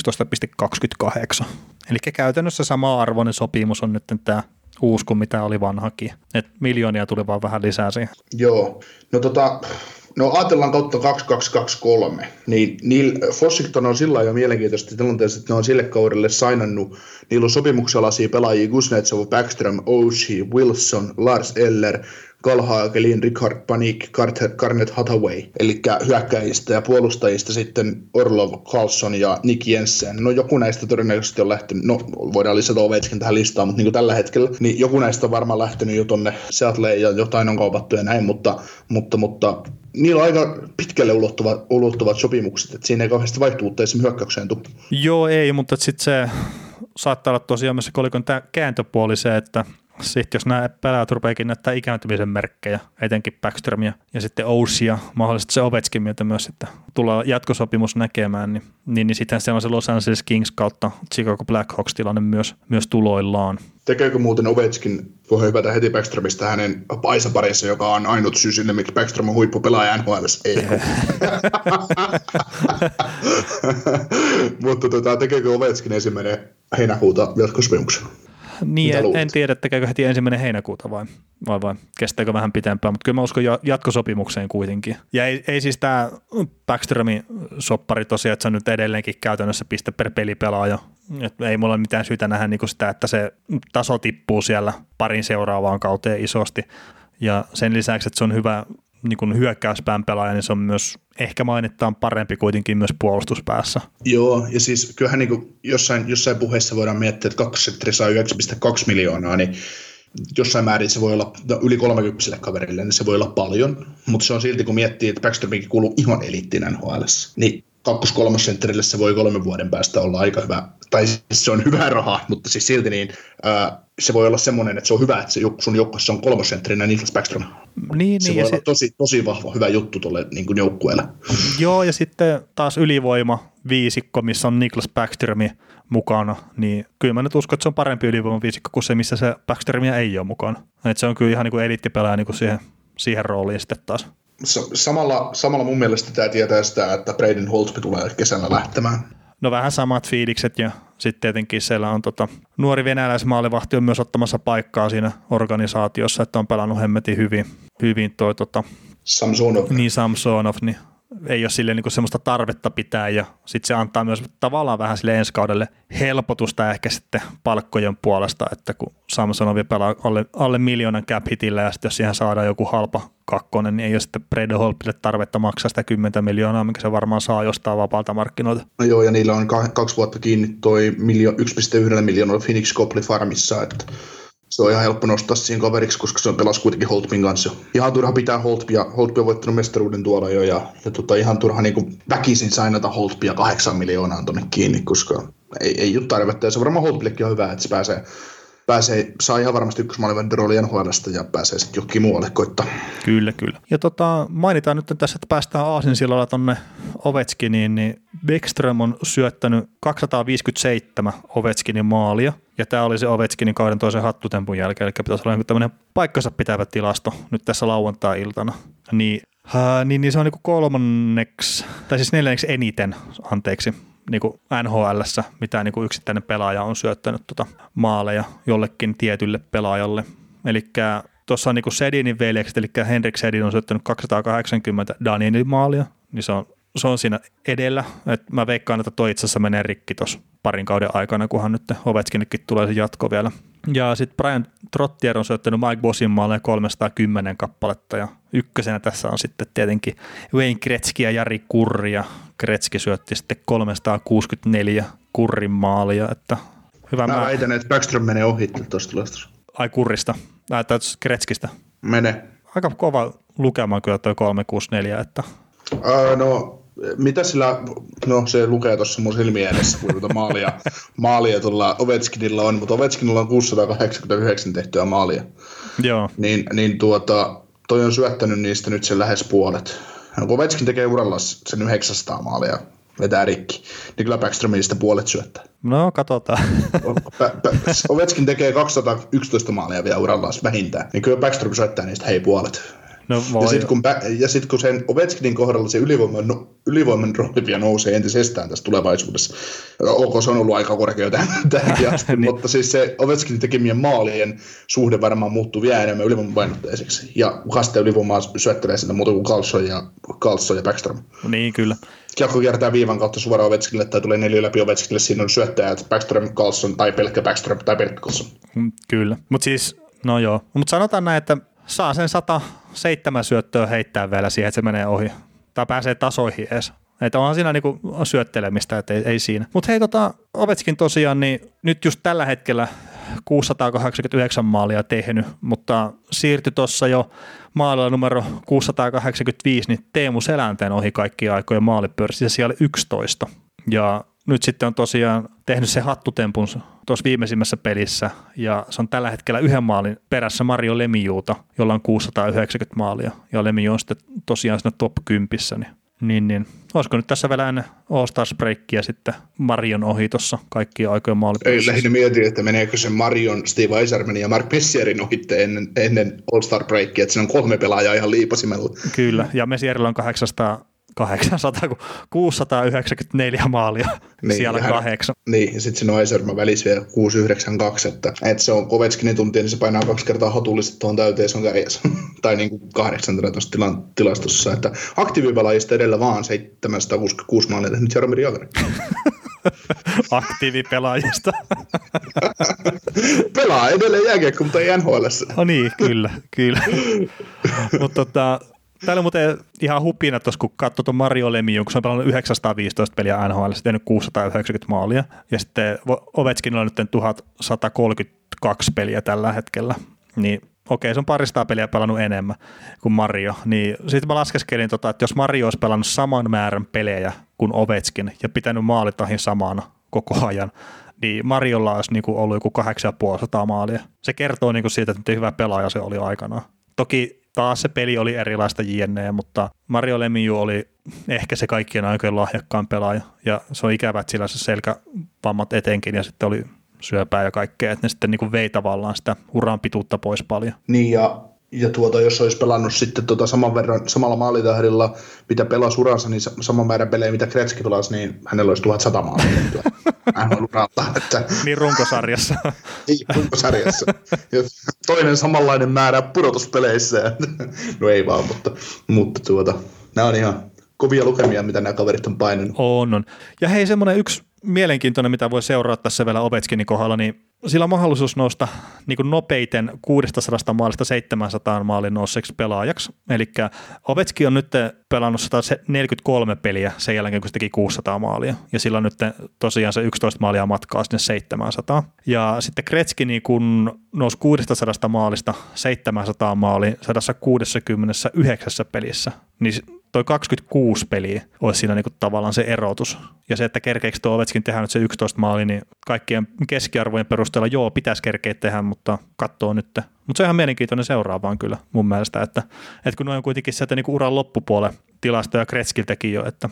11,28. Eli käytännössä sama arvoinen sopimus on nyt tämä uusi kuin mitä oli vanhakin. Et miljoonia tuli vaan vähän lisää siihen. Joo, no tota, no ajatellaan kautta 2223, niin niillä, Fossington on sillä jo mielenkiintoista tilanteessa, että ne on sille kaudelle sainannut, niillä on sopimuksalaisia pelaajia Kuznetsov, Backström, Oshie, Wilson, Lars Eller, Kalhagelin, Richard Panik, Carter, Garnet Hathaway, eli hyökkäjistä ja puolustajista sitten Orlov, Carlson ja Nick Jensen. No joku näistä todennäköisesti on lähtenyt, no voidaan lisätä Ovechkin tähän listaan, mutta niin kuin tällä hetkellä, niin joku näistä on varmaan lähtenyt jo tonne Seattleen ja jotain on kaupattu ja näin, mutta, mutta, mutta niillä on aika pitkälle ulottuvat, ulottuvat sopimukset, että siinä ei kauheasti vaihtuvuutta esimerkiksi hyökkäykseen tule. Joo, ei, mutta sitten se saattaa olla tosiaan myös kolikon kääntöpuoli se, että sitten jos nämä pelaajat rupeakin näyttää ikääntymisen merkkejä, etenkin Backströmiä ja sitten Ousia, mahdollisesti se Ovechkin myötä myös sitten tulee jatkosopimus näkemään, niin, niin, niin sitten siellä on se Los Angeles Kings kautta Chicago Blackhawks tilanne myös, myös tuloillaan. Tekeekö muuten Ovechkin, voi hypätä heti Backströmistä hänen paisaparissa, joka on ainut syy sinne, miksi Backström on huippupelaaja NHL. Ei. Mutta tota, tekeekö Ovechkin ensimmäinen heinäkuuta jatkosopimuksen? Niin, en, en tiedä, tekeekö heti ensimmäinen heinäkuuta vai, vai, vai kestääkö vähän pitempään, mutta kyllä mä uskon ja- jatkosopimukseen kuitenkin. Ja ei, ei siis tämä Backströmin soppari tosiaan, että se on nyt edelleenkin käytännössä piste per pelipelaaja. Et ei mulla ole mitään syytä nähdä niinku sitä, että se taso tippuu siellä parin seuraavaan kauteen isosti. Ja sen lisäksi, että se on hyvä niin kuin hyökkäyspään pelaaja, niin se on myös ehkä mainittaan parempi kuitenkin myös puolustuspäässä. Joo, ja siis kyllähän niin kuin jossain, jossain puheessa voidaan miettiä, että kakkosentteri saa 9,2 miljoonaa, niin jossain määrin se voi olla no, yli 30 kaverille, niin se voi olla paljon, mutta se on silti, kun miettii, että Backströmkin kuuluu ihan eliittiin NHL, niin kakkos-kolmosentterille se voi kolmen vuoden päästä olla aika hyvä, tai siis se on hyvä raha, mutta siis silti niin ää, se voi olla semmoinen, että se on hyvä, että se, sun joukkueessa on kolmosentterinä Niklas Backstrom. Niin, se niin, voi olla se, tosi, tosi vahva, hyvä juttu tuolle niin joukkueelle. Joo, ja sitten taas ylivoima viisikko, missä on Niklas Backströmi mukana, niin kyllä mä nyt uskon, että se on parempi ylivoima viisikko kuin se, missä se Backströmiä ei ole mukana. Et se on kyllä ihan niin kuin eliittipelaaja niin kuin siihen, siihen rooliin sitten taas. Samalla, samalla mun mielestä tämä tietää sitä, että Braden Holtby tulee kesällä lähtemään. No vähän samat fiilikset ja sitten tietenkin siellä on tota, nuori venäläismaalivahti on myös ottamassa paikkaa siinä organisaatiossa, että on pelannut hemmetin hyvin, hyvin toi tota, Samsonov. Niin Samsonov, niin ei ole sille niin semmoista tarvetta pitää ja sitten se antaa myös tavallaan vähän sille ensi kaudelle helpotusta ehkä sitten palkkojen puolesta, että kun Samsonovi pelaa alle, alle miljoonan cap hitillä ja sitten jos siihen saadaan joku halpa kakkonen, niin ei ole sitten Brede Holpille tarvetta maksaa sitä 10 miljoonaa, mikä se varmaan saa jostain vapaalta markkinoilta. No joo, ja niillä on kaksi vuotta kiinni toi miljo- 1,1 miljoonaa Phoenix Copley Farmissa, että se on ihan helppo nostaa siihen kaveriksi, koska se on pelas kuitenkin Holtbin kanssa. Ihan turha pitää Holtbia. Holtby on voittanut mestaruuden tuolla jo ja, ja tota, ihan turha niin kuin väkisin sainata Holtbia kahdeksan miljoonaa tonne kiinni, koska ei, ei ole tarvetta. Ja se varmaan Holtbillekin on hyvä, että se pääsee pääsee, saa ihan varmasti ykkösmaalivahdin rooli NHLstä ja pääsee sitten johonkin muualle koittaa. Kyllä, kyllä. Ja tota, mainitaan nyt tässä, että päästään Aasinsilalla tonne Ovechkiniin, niin Beckström on syöttänyt 257 Ovechkinin maalia, ja tämä oli se Ovechkinin kauden toisen hattutempun jälkeen, eli pitäisi olla tämmöinen paikkansa pitävä tilasto nyt tässä lauantai-iltana. Niin, äh, niin, niin se on niin kolmanneksi, tai siis neljänneksi eniten, anteeksi, niin kuin NHLssä, mitä niin kuin yksittäinen pelaaja on syöttänyt tuota maaleja jollekin tietylle pelaajalle. Eli tuossa on niin kuin Sedinin veljekset, eli Henrik Sedin on syöttänyt 280 Danienin maalia, niin se on, se on siinä edellä. Et mä veikkaan, että toi itse asiassa menee rikki tuossa parin kauden aikana, kunhan nyt Ovechkinillekin tulee se jatko vielä. Ja sitten Brian Trottier on syöttänyt Mike Bossin maalle 310 kappaletta ja ykkösenä tässä on sitten tietenkin Wayne Gretzky ja Jari Kurri ja Gretzky syötti sitten 364 Kurrin maalia, että hyvä Mä määrä. väitän, että Backstrom menee ohi tuosta tilastossa. Ai Kurrista, tai Gretzkistä. Mene. Aika kova lukema kyllä toi 364, että Uh, no, mitä sillä, no se lukee tuossa mun silmien edessä, kun tuota maalia, maalia tuolla Ovechkinilla on, mutta Ovechkinilla on 689 tehtyä maalia. joo, Niin, niin tuota, toi on syöttänyt niistä nyt sen lähes puolet. No, kun Ovechkin tekee uralla sen 900 maalia, vetää rikki, niin kyllä Backstrom niistä puolet syöttää. no katsotaan. Ovechkin tekee 211 maalia vielä urallaan vähintään, niin kyllä Backstrom syöttää niistä hei puolet. No voi. Ja sitten kun, ja sit, kun sen Ovechkinin kohdalla se ylivoiman, no, ylivoiman rooli vielä nousee entisestään tässä tulevaisuudessa. Ok, se on ollut aika korkea tähän, tähänkin asti, Niin. mutta siis se Ovechkinin tekemien maalien suhde varmaan muuttuu vielä enemmän ylivoiman painotteiseksi. Ja sitä ylivoimaa syöttelee sitä muuta kuin Carlson ja, Carlson ja Backstrom. niin kyllä. Kiekko kiertää viivan kautta suoraan Ovechkinille tai tulee neljä läpi Ovechkinille, siinä on syöttäjät Backstrom, Carlson tai pelkkä Backstrom tai pelkkä Carlson. Mm, Kyllä, mutta siis, no joo. Mutta sanotaan näin, että saa sen 107 syöttöä heittää vielä siihen, että se menee ohi. Tai pääsee tasoihin edes. Että onhan siinä niinku syöttelemistä, että ei, ei siinä. Mutta hei, tota, Ovetskin tosiaan, niin nyt just tällä hetkellä 689 maalia tehnyt, mutta siirtyi tuossa jo maalilla numero 685, niin Teemu Selänteen ohi kaikki aikojen maalipörssissä siellä 11. Ja nyt sitten on tosiaan tehnyt se hattutempun tuossa viimeisimmässä pelissä, ja se on tällä hetkellä yhden maalin perässä Mario Lemijuuta, jolla on 690 maalia, ja Lemiju on sitten tosiaan siinä top 10, niin, niin, niin. olisiko nyt tässä vielä ennen All Stars breakkiä sitten Marion ohi tuossa kaikkien aikojen Ei, maalipörssissä? lähinnä mietin, että meneekö se Marion, Steve Eisermanin ja Mark Messierin ohitte ennen, ennen All-Star Breakia, että siinä on kolme pelaajaa ihan liipasimella. Kyllä, ja Mesierillä on 800, 800, kun 694 maalia niin, siellä hän- kahdeksan. Niin, ja sitten siinä on Eiserman välissä vielä 692, että, että se on Kovechkinin tuntia, niin se painaa kaksi kertaa hotulliset tuohon täyteen, se on kärjessä. tai niin kuin kahdeksantena tuossa tilan, tilastossa, että aktiivipelaajista edellä vaan 766 maalia tehnyt Jaromir Jagr. aktiivipelaajista. Pelaa edelleen jääkiekko, mutta ei NHL. No niin, kyllä, kyllä. Mutta tota, täällä on muuten ihan hupina tuossa, kun katsoi tuon Mario Lemieux, kun se on pelannut 915 peliä NHL, se tehnyt 690 maalia. Ja sitten Ovechkinilla on nyt 1132 peliä tällä hetkellä. Niin okei, se on parista peliä pelannut enemmän kuin Mario, niin sitten mä laskeskelin, tota, että jos Mario olisi pelannut saman määrän pelejä kuin Ovetskin ja pitänyt maalitahin samana koko ajan, niin Mariolla olisi niin kuin ollut joku 8500 maalia. Se kertoo niin kuin siitä, että hyvä pelaaja se oli aikanaan. Toki taas se peli oli erilaista JNE, mutta Mario Lemieux oli ehkä se kaikkien aikojen lahjakkaan pelaaja. Ja se on ikävä, että sillä se selkävammat etenkin ja sitten oli syöpää ja kaikkea, että ne sitten niin kuin vei tavallaan sitä uran pituutta pois paljon. Niin ja, ja tuota, jos olisi pelannut sitten tuota saman verran, samalla maalitahdilla, mitä pelasi uransa, niin saman määrän pelejä, mitä Kretski pelasi, niin hänellä olisi 1100 maalia. uralta. Että... Niin runkosarjassa. niin, runkosarjassa. Ja toinen samanlainen määrä pudotuspeleissä. no ei vaan, mutta, mutta tuota, nämä on ihan kovia lukemia, mitä nämä kaverit on painanut. On, on. Ja hei, semmoinen yksi mielenkiintoinen, mitä voi seurata tässä vielä Ovechkinin kohdalla, niin sillä on mahdollisuus nousta niin kuin nopeiten 600 maalista 700 maalin nousseeksi pelaajaksi. Eli Ovechkin on nyt pelannut 143 peliä sen jälkeen, kun se teki 600 maalia. Ja sillä on nyt tosiaan se 11 maalia matkaa sinne 700. Ja sitten Kretski niin kun nousi 600 maalista 700 maaliin 169 pelissä. Niin toi 26 peliä olisi siinä niinku tavallaan se erotus. Ja se, että kerkeekö tuo Ovetskin tehdä nyt se 11 maali, niin kaikkien keskiarvojen perusteella joo, pitäisi kerkeä tehdä, mutta katsoo nyt. Mutta se on ihan mielenkiintoinen seuraavaan kyllä mun mielestä, että, että kun noin on kuitenkin sieltä niinku uran loppupuolelle tilastoja Kretskiltäkin jo, että,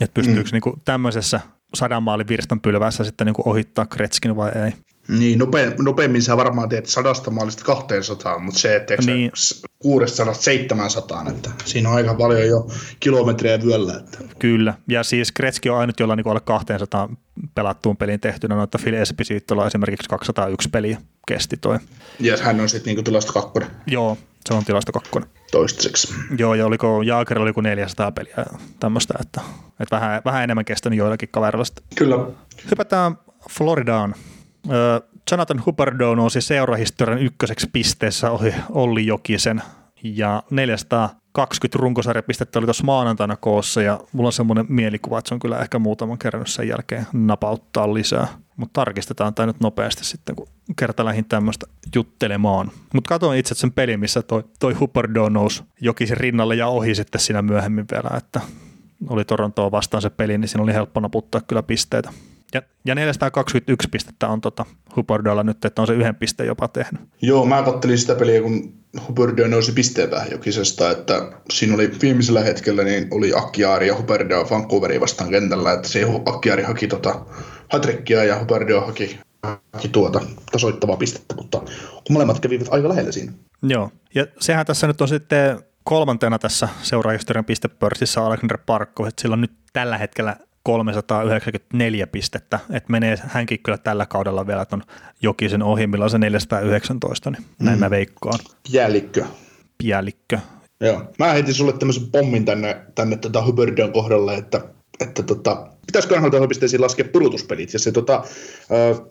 että pystyykö mm. niinku tämmöisessä sadan maalin virstanpylvässä sitten niinku ohittaa Kretskin vai ei. Niin, nope, nopeammin sä varmaan teet sadasta maalista 200, mutta se, että niin. 600-700, että siinä on aika paljon jo kilometrejä vyöllä. Että. Kyllä, ja siis Kretski on ainut, jolla on niin alle 200 pelattuun peliin tehtynä, no, että Phil Espositolla esimerkiksi 201 peliä kesti toi. Ja hän on sitten niin tilasto kakkonen. Joo, se on tilasto kakkonen. Toistaiseksi. Joo, ja oliko Jaaker oliko 400 peliä ja tämmöistä, että, että vähän, vähän enemmän kestänyt joillakin kavereilla. Kyllä. Hypätään Floridaan. Jonathan Huberdeau nousi seurahistorian ykköseksi pisteessä ohi Olli Jokisen ja 420 runkosarjapistettä oli tuossa maanantaina koossa ja mulla on semmoinen mielikuva, että se on kyllä ehkä muutaman kerran sen jälkeen napauttaa lisää. Mutta tarkistetaan tämä nyt nopeasti sitten, kun kerta lähdin tämmöistä juttelemaan. Mutta katsoin itse sen pelin, missä toi, toi Huberdeau nousi Jokisen rinnalle ja ohi sitten siinä myöhemmin vielä, että oli Torontoa vastaan se peli, niin siinä oli helppo naputtaa kyllä pisteitä. Ja, ja 421 pistettä on tota Hubbardalla nyt, että on se yhden pisteen jopa tehnyt. Joo, mä kattelin sitä peliä, kun Hubbard nousi pisteen vähän jokisesta, että siinä oli viimeisellä hetkellä niin oli Akkiaari ja Hubbard Vancouveri vastaan kentällä, että se Akkiaari haki tota hatrikkia ja Hubbard haki, haki tuota tasoittavaa pistettä, mutta molemmat kävivät aika lähellä siinä. Joo, ja sehän tässä nyt on sitten kolmantena tässä seuraahistorian pistepörssissä Alexander Parkko, että sillä on nyt tällä hetkellä 394 pistettä, että menee hänkin kyllä tällä kaudella vielä tuon Jokisen ohi, millä on se 419, niin näin mm. mä veikkaan. Jällikkö. Jällikkö. Joo. Mä heitin sulle tämmöisen pommin tänne, tänne tätä Huberdion kohdalle, että, että tota, pitäisikö NHL-pisteisiin laskea pudotuspelit, ja se, tota,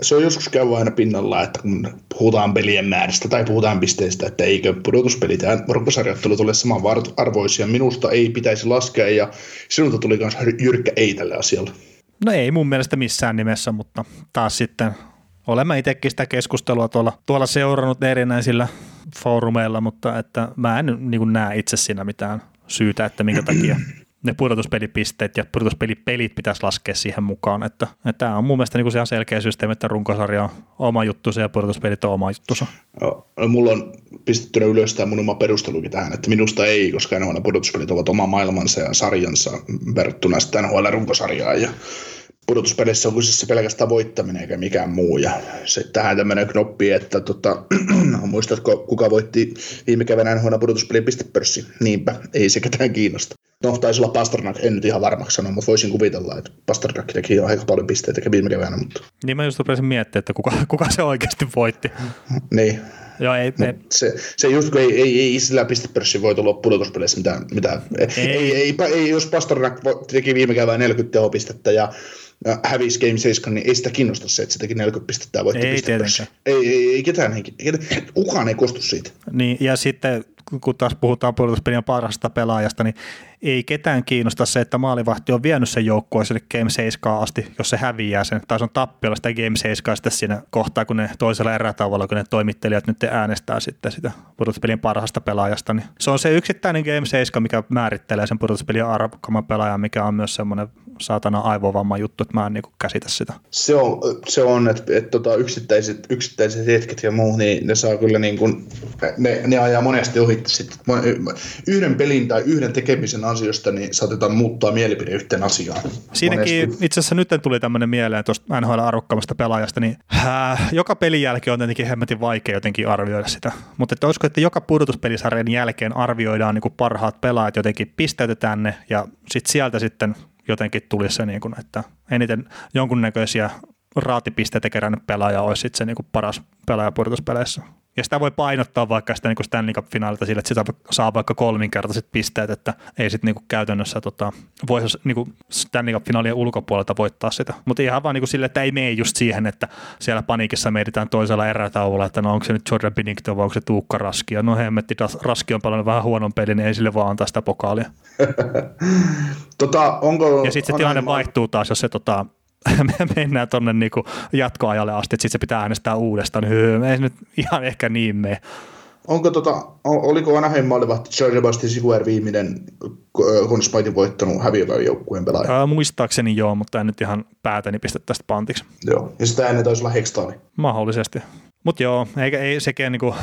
se on joskus käy aina pinnalla, että kun puhutaan pelien määrästä tai puhutaan pisteistä, että eikö pudotuspelit ja runkosarjoittelut ole saman arvoisia, minusta ei pitäisi laskea, ja sinulta tuli myös jyrkkä ei tälle asialle. No ei mun mielestä missään nimessä, mutta taas sitten olemme itsekin sitä keskustelua tuolla, tuolla seurannut erinäisillä foorumeilla, mutta että mä en niin näe itse siinä mitään syytä, että minkä takia ne pudotuspelipisteet ja pudotuspelipelit pitäisi laskea siihen mukaan. Että, että tämä on mun mielestä niin ihan selkeä systeemi, että runkosarja on oma juttu ja pudotuspelit on oma juttu. No, mulla on pistettynä ylös tämä mun oma perustelukin tähän, että minusta ei, koska NHL pudotuspelit ovat oma maailmansa ja sarjansa verrattuna sitten NHL-runkosarjaan. Ja pudotuspeleissä on kyseessä pelkästään voittaminen eikä mikään muu. Ja sitten tähän tämmöinen knoppi, että tota, muistatko, kuka voitti viime keväänä NHL pudotuspelin pistepörssi? Niinpä, ei se ketään kiinnosta. No, taisi olla Pasternak, en nyt ihan varmaksi sanoa, mutta voisin kuvitella, että Pasternak teki aika paljon pisteitä viime keväänä. Mutta... Niin mä just rupesin miettimään, että kuka, kuka se oikeasti voitti. niin. Joo, ei, ei. Se, se just, kun ei, ei, ei sillä pistepörssin voi tulla pudotuspeleissä mitään. mitään. Ei. Ei, ei, ei, ei, jos Pasternak teki viime keväänä 40 tehopistettä ja hävisi Game 7, niin ei sitä kiinnosta se, että se teki 40 pistettä ja voitti ei, ei, ei, ei, ei, ketään henki, kukaan ei kostu siitä. Niin, ja sitten kun taas puhutaan pudotuspelien parhaasta pelaajasta, niin ei ketään kiinnosta se, että maalivahti on vienyt sen joukkueen sille Game 7 asti, jos se häviää sen, tai se on tappiolla sitä Game 7 sitten siinä kohtaa, kun ne toisella erätavalla, kun ne toimittelijat nyt äänestää sitten sitä pudotuspelien parhaasta pelaajasta, niin se on se yksittäinen Game 7, mikä määrittelee sen pudotuspelien arvokkaamman pelaajan, mikä on myös semmoinen saatana aivovamma juttu, että mä en niin käsitä sitä. Se on, se on että, että tota, yksittäiset, yksittäiset hetket ja muu, niin ne saa kyllä niin kuin, ne, ne ajaa monesti ohi sitten. Yhden pelin tai yhden tekemisen ansiosta niin saatetaan muuttaa mielipide yhteen asiaan. Siinäkin monesti. itse asiassa nyt tuli tämmöinen mieleen tuosta NHL arvokkaamasta pelaajasta, niin äh, joka pelin jälkeen on tietenkin hemmetin vaikea jotenkin arvioida sitä. Mutta että olisiko, että joka pudotuspelisarjan jälkeen arvioidaan niin kuin parhaat pelaajat jotenkin pisteytetään ne ja sitten sieltä sitten jotenkin tulisi se, niin kuin, että eniten jonkunnäköisiä raatipisteitä kerännyt pelaaja olisi sitten se niin kuin paras pelaaja pudotuspeleissä. Ja sitä voi painottaa vaikka sitä niin Stanley Cup-finaalilta sille, että sitä saa vaikka kolminkertaiset pisteet, että ei sitten niin käytännössä tota, voisi niin Stanley Cup-finaalien ulkopuolelta voittaa sitä. Mutta ihan vaan niin sille, että ei mene just siihen, että siellä paniikissa mietitään toisella erätauolla, että no onko se nyt Jordan Binnington vai onko se Tuukka Raski. Ja no hemmetti, Raski on paljon vähän huonon pelin, niin ei sille vaan antaa sitä pokaalia. tota, onko ja sitten se tilanne vaihtuu taas, jos se tota, me mennään tuonne niinku jatkoajalle asti, että sitten se pitää äänestää uudestaan, niin ei nyt ihan ehkä niin mene. Onko tota, oliko Anaheim maalivahti George Basti Siguer viimeinen Conspaitin voittanut häviövän joukkueen pelaaja? Ää, muistaakseni joo, mutta en nyt ihan päätäni pistä tästä pantiksi. Joo, ja sitä ennen taisi olla Hextali. Mahdollisesti. Mutta joo, eikä, ei sekään niinku,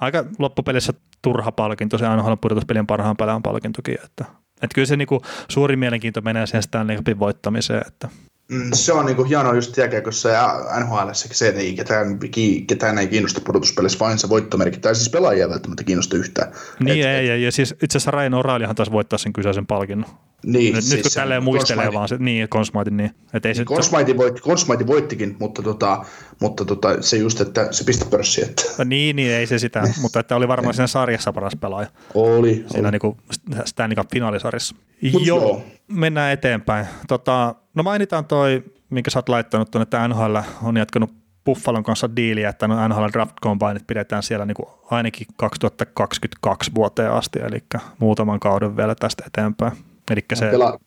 aika loppupelissä turha palkinto, se aina pudotuspelien parhaan pelaajan palkintokin, että, että kyllä se niinku, suuri mielenkiinto menee sen Stanley Cupin voittamiseen, että Mm, se on niinku hienoa just jääkiekossa ja NHL se, että ei ketään, ketään ei kiinnosta pudotuspelissä, vain se voittomerkki. Tai siis pelaajia välttämättä kiinnosta yhtään. Niin, et, ei, et, ja, ja siis itse asiassa Ryan O'Reillyhan taas voittaa sen kyseisen palkinnon. Niin, nyt, siis nyt kun tälleen muistelee vaan se, niin, Consmightin, niin. Et ei niin, Consmightin, voitti, Consmightin voittikin, mutta, tota, mutta tota, se just, että se pistepörssi. Että. No, niin, niin, ei se sitä, mutta että oli varmaan siinä sarjassa paras pelaaja. Oli. Siinä oli. Niin Stanley Cup finaalisarjassa. Joo, joo, mennään eteenpäin. Tota, no mainitaan toi minkä sä oot laittanut tuonne, että NHL on jatkanut Buffalon kanssa diiliä, että no NHL Draft Combineit pidetään siellä niin kuin ainakin 2022 vuoteen asti, eli muutaman kauden vielä tästä eteenpäin. Eli se... Pela,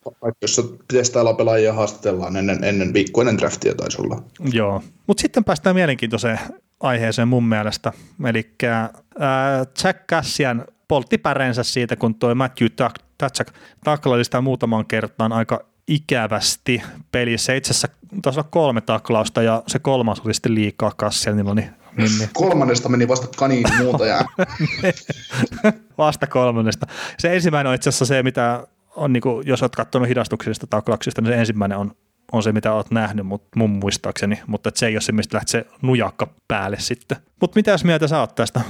jos pitäisi täällä pelaajia haastatellaan ennen, ennen viikkoa ennen draftia taisi olla. Joo, mutta sitten päästään mielenkiintoiseen aiheeseen mun mielestä. Eli Jack Cassian poltti päreensä siitä, kun tuo Matthew Tatchak taklaili sitä muutaman kertaan aika ikävästi pelissä. Itse asiassa taisi olla kolme taklausta ja se kolmas oli sitten liikaa Kasselnilla. Niin, niin, niin. Kolmannesta meni vasta kaniin muuta ja... vasta kolmannesta. Se ensimmäinen on itse asiassa se, mitä on, niin kuin, jos olet katsonut hidastuksista taklauksista, niin se ensimmäinen on, on se, mitä olet nähnyt mut, mun muistaakseni, mutta se ei ole se, mistä lähtee se nujakka päälle sitten. Mutta mitä mieltä sä oot tästä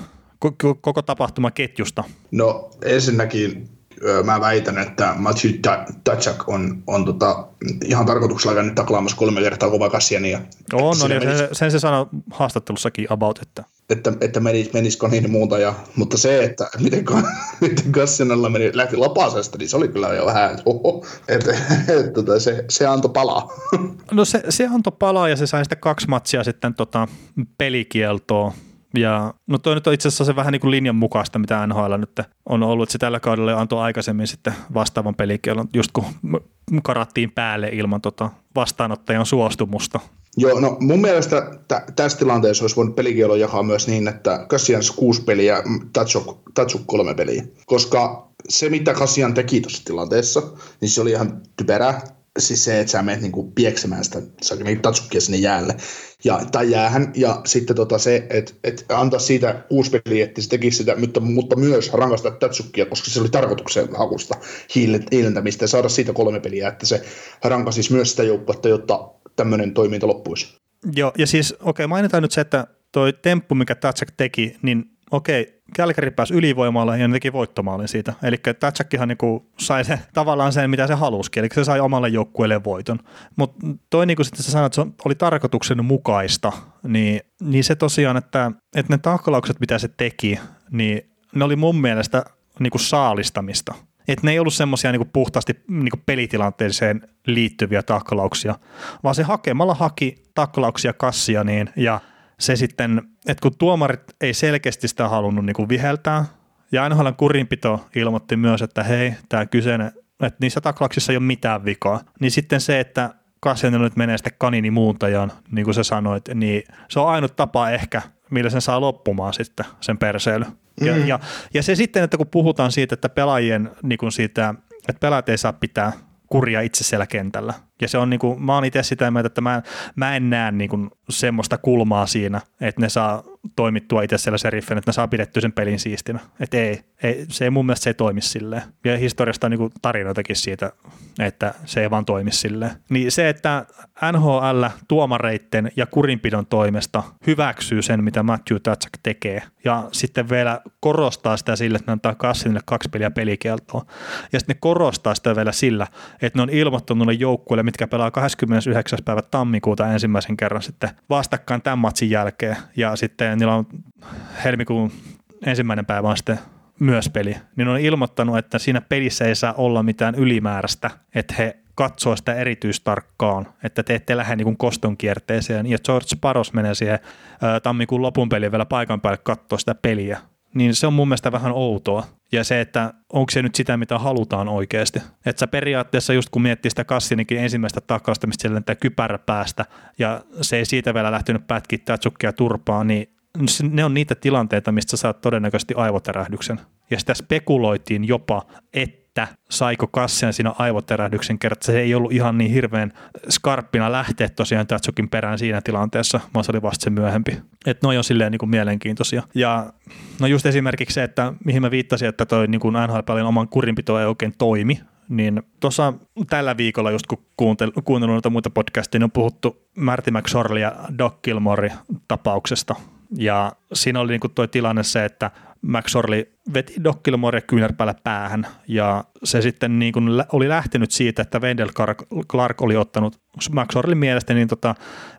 koko tapahtumaketjusta? No ensinnäkin mä väitän, että Matthew Tatchak on, on tota, ihan tarkoituksella käynyt taklaamassa kolme kertaa kova Kassiania. On, no, niin, sen, sen, se sanoi haastattelussakin about, että että, että menis, menisikö niin muuta, ja, mutta se, että miten, miten Kassinalla meni, lähti lapasesta, niin se oli kyllä jo vähän, että oho, että, että, että tota, se, se antoi palaa. No se, se antoi palaa ja se sai sitten kaksi matsia sitten tota pelikieltoa ja, no toi nyt on itse asiassa se vähän niin kuin linjan mukaista, mitä NHL nyt on ollut, se tällä kaudella antoi aikaisemmin sitten vastaavan pelikielon, just kun karattiin päälle ilman tota vastaanottajan suostumusta. Joo, no mun mielestä t- tässä tilanteessa olisi voinut pelikielon jakaa myös niin, että Kassian kuusi peliä, Tatsuk, Tatsuk kolme peliä, koska se mitä Kassian teki tuossa tilanteessa, niin se oli ihan typerää siis se, että sä menet niinku pieksemään sitä niin tatsukkia sinne jäälle. Ja, tai jäähän, ja sitten tota se, että et antaa siitä kuusi peliä, että se tekisi sitä, mutta, mutta myös rankasta tatsukkia, koska se oli tarkoituksen hakusta hiilentämistä ja saada siitä kolme peliä, että se rankasisi myös sitä joukkuetta, jotta tämmöinen toiminta loppuisi. Joo, ja siis okei, okay, mainitaan nyt se, että toi temppu, mikä Tatsak teki, niin okei, Kälkäri pääsi ylivoimalla ja ne teki voittomaalin siitä. Eli Tatsakihan niinku sai se, tavallaan sen, mitä se halusikin, eli se sai omalle joukkueelle voiton. Mutta toi niin kuin sitten sä sanoit, että se oli tarkoituksen mukaista, niin, niin se tosiaan, että, että ne taklaukset, mitä se teki, niin ne oli mun mielestä niinku saalistamista. Et ne ei ollut semmoisia niinku puhtaasti niinku pelitilanteeseen liittyviä taklauksia, vaan se hakemalla haki taklauksia kassia niin, ja se sitten, että kun tuomarit ei selkeästi sitä halunnut niin kuin viheltää, Ja NHLn kurinpito ilmoitti myös, että hei, tämä kyseinen, että niissä taklauksissa ei ole mitään vikaa. Niin sitten se, että Kassian nyt menee sitten kanini muuntajaan, niin kuin sä sanoit, niin se on ainut tapa ehkä, millä sen saa loppumaan sitten sen perseily. Ja, Mm. ja, ja se sitten, että kun puhutaan siitä, että pelaajien niin kuin siitä, että pelaajat ei saa pitää kuria itse siellä kentällä. Ja se on niin kuin, mä oon itse sitä mieltä, että mä, mä en näe niin kuin semmoista kulmaa siinä, että ne saa toimittua itse siellä seriffin, että ne saa pidettyä sen pelin siistinä. Että ei, ei, se ei mun mielestä se ei toimi silleen. Ja historiasta on niin tarinoitakin siitä, että se ei vaan toimi silleen. Niin se, että NHL tuomareitten ja kurinpidon toimesta hyväksyy sen, mitä Matthew Tatsak tekee, ja sitten vielä korostaa sitä sillä, että ne antaa Kassinille kaksi peliä pelikieltoa, ja sitten ne korostaa sitä vielä sillä, että ne on ilmoittanut ne joukkueille, mitkä pelaa 29. päivä tammikuuta ensimmäisen kerran sitten vastakkain tämän matsin jälkeen, ja sitten niillä on helmikuun ensimmäinen päivä on sitten myös peli, niin on ilmoittanut, että siinä pelissä ei saa olla mitään ylimääräistä, että he katsoo sitä erityistarkkaan, että te ette lähde niin koston kierteeseen. Ja George Paros menee siihen ää, tammikuun lopun peliin vielä paikan päälle katsoa sitä peliä. Niin se on mun mielestä vähän outoa. Ja se, että onko se nyt sitä, mitä halutaan oikeasti. Että sä periaatteessa just kun miettii sitä Kassinikin ensimmäistä taklausta, mistä lentää kypärä päästä, ja se ei siitä vielä lähtenyt pätkiä Tatsukkia turpaa, niin ne on niitä tilanteita, mistä saat todennäköisesti aivotärähdyksen. Ja sitä spekuloitiin jopa, että saiko Kassian siinä aivotärähdyksen kerran, se ei ollut ihan niin hirveän skarppina lähteä tosiaan Tatsukin perään siinä tilanteessa, vaan se oli vasta se myöhempi. Että noi on silleen niin kuin mielenkiintoisia. Ja no just esimerkiksi se, että mihin mä viittasin, että toi niin kuin NHL-pelin oman kurinpito ei oikein toimi, niin tuossa tällä viikolla just kun kuuntel, kuunnellut noita muita podcasteja, niin on puhuttu Marty McSorley ja Doc Gilmore tapauksesta. Ja siinä oli niinku tuo tilanne se, että McSorley veti Doc Gilmore kyynärpäällä päähän ja se sitten niin kuin oli lähtenyt siitä, että Wendell Clark, oli ottanut McSorleyn mielestä niin tota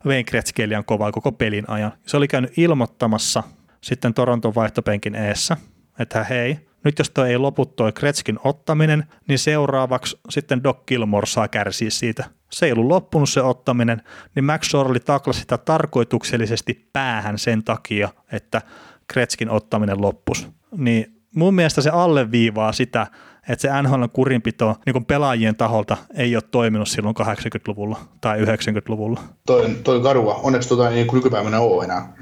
Wayne kovaa koko pelin ajan. Se oli käynyt ilmoittamassa sitten Toronton vaihtopenkin eessä, että hei, nyt jos toi ei lopu toi Kretskin ottaminen, niin seuraavaksi sitten Doc Gilmore saa kärsiä siitä. Se ei ollut loppunut se ottaminen, niin Max Sorley taklasi sitä tarkoituksellisesti päähän sen takia, että Kretskin ottaminen loppus. Niin mun mielestä se alleviivaa sitä, että se NHL kurinpito niin pelaajien taholta ei ole toiminut silloin 80-luvulla tai 90-luvulla. Toi, toi karua. Onneksi tota ei nykypäivänä ole enää.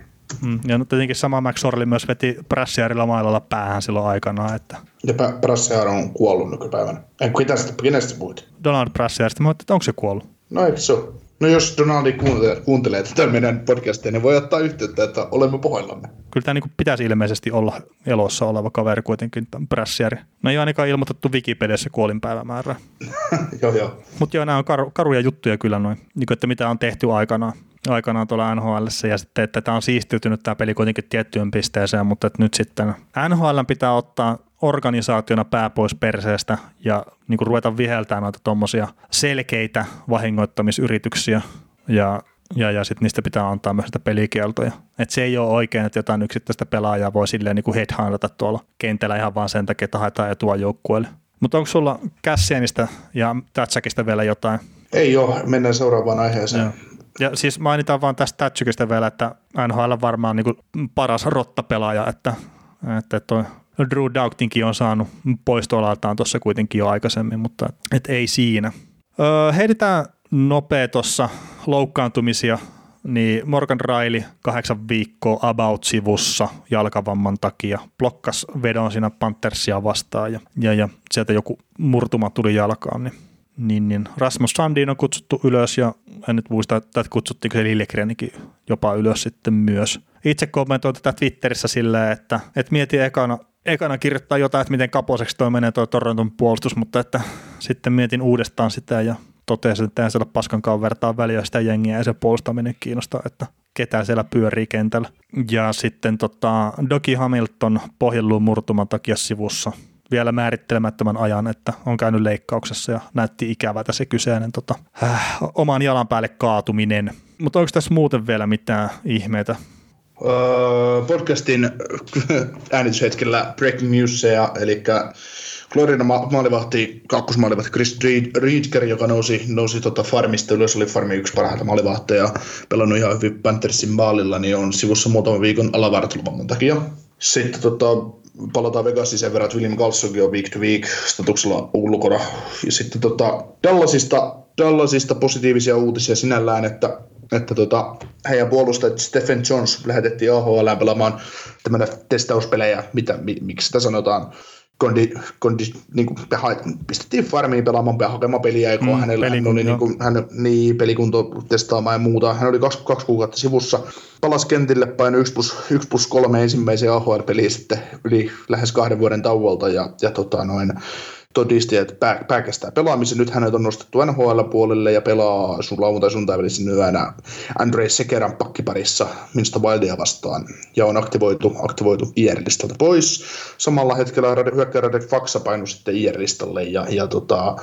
Mm, ja no tietenkin sama Max Sorley myös veti Brassiarilla mailalla päähän silloin aikanaan, että Ja Brassiar on kuollut nykypäivänä. Ei, ketästä, kenestä puhuit? Donald Brassiarista, mä ajattelin, että onko se kuollut? No eikö se ole? No jos Donaldi kuuntelee, kuuntelee tätä meidän podcastia, niin voi ottaa yhteyttä, että olemme pohjallamme. Kyllä tämä niin pitäisi ilmeisesti olla elossa oleva kaveri kuitenkin, tämä Brassiari. No ei ainakaan ilmoitettu Wikipediassa kuolinpäivämäärää. joo, joo. Mutta joo, nämä on karu, karuja juttuja kyllä noin, niin että mitä on tehty aikanaan, aikanaan tuolla NHL ja sitten, että tämä on siistiytynyt tämä peli kuitenkin tiettyyn pisteeseen, mutta että nyt sitten NHL pitää ottaa organisaationa pää pois perseestä ja niin kuin ruveta viheltämään noita tuommoisia selkeitä vahingoittamisyrityksiä ja ja, ja sitten niistä pitää antaa myös sitä pelikieltoja. Et se ei ole oikein, että jotain yksittäistä pelaajaa voi silleen niin kuin headhuntata tuolla kentällä ihan vaan sen takia, että haetaan etua joukkueelle. Mutta onko sulla Cassianista ja Tatsakista vielä jotain? Ei ole, mennään seuraavaan aiheeseen. Joo. Ja siis mainitaan vaan tästä Tatsukista vielä, että NHL on varmaan niin paras rottapelaaja, että, että toi Drew Doughtinkin on saanut poistoalaltaan tuossa kuitenkin jo aikaisemmin, mutta et ei siinä. Öö, heitetään nopea tuossa loukkaantumisia, niin Morgan Riley kahdeksan viikkoa About-sivussa jalkavamman takia blokkas vedon siinä Panthersia vastaan ja, ja, ja sieltä joku murtuma tuli jalkaan, niin niin, niin. Rasmus Sandin on kutsuttu ylös ja en nyt muista, että kutsuttiinko se Liljegrenikin jopa ylös sitten myös. Itse kommentoin tätä Twitterissä silleen, että, että mietin ekana, ekana kirjoittaa jotain, että miten kaposeksi toi menee tuo Toronton puolustus, mutta että sitten mietin uudestaan sitä ja totesin, että eihän siellä paskankaan vertaa väliä sitä jengiä ja se puolustaminen kiinnostaa, että ketään siellä pyörii kentällä. Ja sitten tota, Doki Hamilton pohjelluun murtuman takia sivussa vielä määrittelemättömän ajan, että on käynyt leikkauksessa ja näytti ikävältä se kyseinen tota, äh, oman jalan päälle kaatuminen. Mutta onko tässä muuten vielä mitään ihmeitä? Öö, podcastin äänityshetkellä breaking newsia, eli Florida ma- maalivahti, kakkosmaalivahti Chris Riedger, joka nousi, nousi tota farmista ylös, oli farmi yksi parhaita maalivahteja, pelannut ihan hyvin Panthersin maalilla, niin on sivussa muutaman viikon alavartaluvamman takia. Sitten tota, palataan Vegasiin sen verran, että William Galsonkin on week to week statuksella ulkona. Ja sitten tota, Dallasista, Dallasista positiivisia uutisia sinällään, että että tota, heidän puolustajat Stephen Jones lähetettiin AHL pelaamaan tämmöinen testauspelejä, mitä, mi, miksi sitä sanotaan, kondi, kondi, niin kuin, pistettiin farmiin pelaamaan hakemaan peliä, kun mm, hänellä hän oli niin, kuin, hän, niin, pelikunto testaamaan ja muuta. Hän oli kaksi, kaksi kuukautta sivussa. Palasi kentille paino 1 plus, 1 plus 3 ensimmäiseen AHL-peliin sitten yli lähes kahden vuoden tauolta ja, ja tota, noin, todisti, että pää, pää kestää pelaamisen. Nyt hänet on nostettu NHL-puolelle ja pelaa sun lauantai sunnuntai välisin yönä Andrei Sekeran pakkiparissa minusta Wildia vastaan ja on aktivoitu, aktivoitu IR-listalta pois. Samalla hetkellä hyökkäjä Faksa painui sitten IR-listalle ja, ja tota,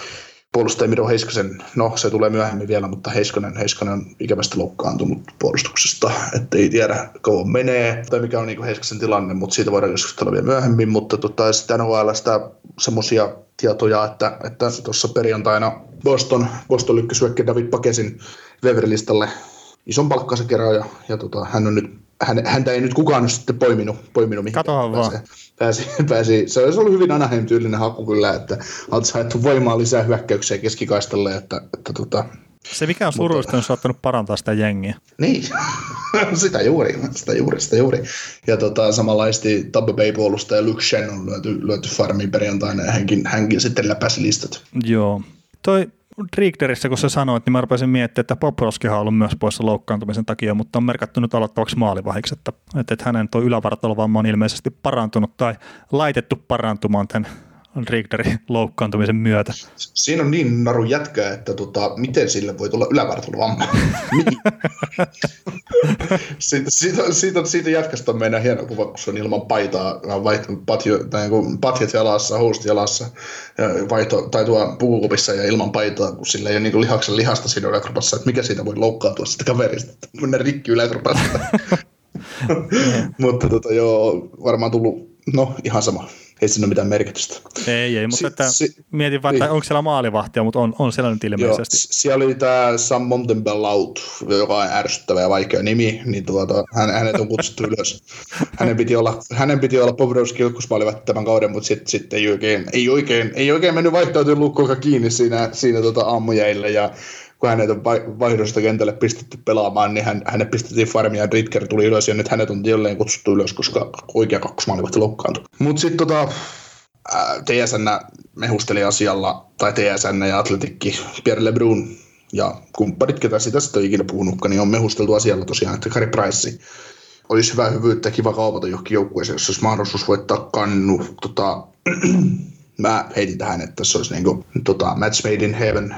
puolustaja Miro Heiskasen, no se tulee myöhemmin vielä, mutta Heiskanen, Heiskanen on ikävästi loukkaantunut puolustuksesta, ettei tiedä kauan menee tai mikä on niin Heiskasen tilanne, mutta siitä voidaan keskustella vielä myöhemmin, mutta tota, sitten NHLstä semmoisia tietoja, että, että tuossa perjantaina Boston, Boston lykkäsi David Pakesin Weverlistalle ison palkkansa kerran ja, ja tota, hän on nyt hän, häntä ei nyt kukaan ole sitten poiminut, poiminut mihin Katohan vaan. Pääsi, pääsi, se olisi ollut hyvin Anaheim-tyylinen haku kyllä, että oltaisiin haettu voimaa lisää hyökkäyksiä keskikaistalle, että, että tota, se mikä on surullista, on saattanut parantaa sitä jengiä. Niin, sitä juuri, sitä juuri, sitä juuri. Ja tota, samanlaisesti Tampa Bay puolustaja Luke Shen on lyöty, lyöty farmiin perjantaina ja hänkin, hänkin sitten läpäisi listat. Joo. Toi Riegderissä, kun sä sanoit, niin mä rupesin miettimään, että Poproskihan on ollut myös poissa loukkaantumisen takia, mutta on merkattu nyt aloittavaksi maalivahiksi, että, että hänen tuo ylävartalovamma on ilmeisesti parantunut tai laitettu parantumaan tämän Rigderin loukkaantumisen myötä. Siinä on niin naru jätkä, että tota, miten sille voi tulla ylävartalovamma? siitä, siitä, siitä, siitä jätkästä on meidän hieno kuva, kun se on ilman paitaa, patjo, tai niin patjat jalassa, housut jalassa, ja vaihto, tai tuo pukukopissa ja ilman paitaa, kun sillä ei ole niin lihaksen lihasta siinä yläkropassa, että mikä siitä voi loukkaantua sitä kaverista, että mennä rikki yläkropasta. Mutta tota, joo, varmaan tullut, no ihan sama ei siinä ole mitään merkitystä. Ei, ei, mutta si- että si- mietin vaan, että niin. onko siellä maalivahtia, mutta on, on siellä nyt ilmeisesti. Joo, siellä oli tämä Sam Montenbellaut, joka on ärsyttävä ja vaikea nimi, niin tuota, hän, hänet on kutsuttu ylös. Hänen piti olla, hänen piti olla Bobrovski ykkösmaalivahti tämän kauden, mutta sitten sit ei, oikein, ei, oikein, ei oikein mennyt vaihtoehtojen lukkoa kiinni siinä, siinä tota aamujäillä ja kun hänet on vaihdosta kentälle pistetty pelaamaan, niin hän, hänet pistettiin farmia ja Ritker tuli ylös ja nyt hänet on jälleen kutsuttu ylös, koska oikea kakkosmaalivahti loukkaantui. Mutta sitten tota, TSN mehusteli asialla, tai TSN ja Atletikki, Pierre Lebrun ja kumppanit, ketä sitä sitten on ikinä puhunutkaan, niin on mehusteltu asialla tosiaan, että Kari Price olisi hyvä hyvyyttä kiva kaupata johonkin joukkueeseen, jos olisi mahdollisuus voittaa kannu. Tota, mä heitin tähän, että se olisi niin kuin, tota, match made in heaven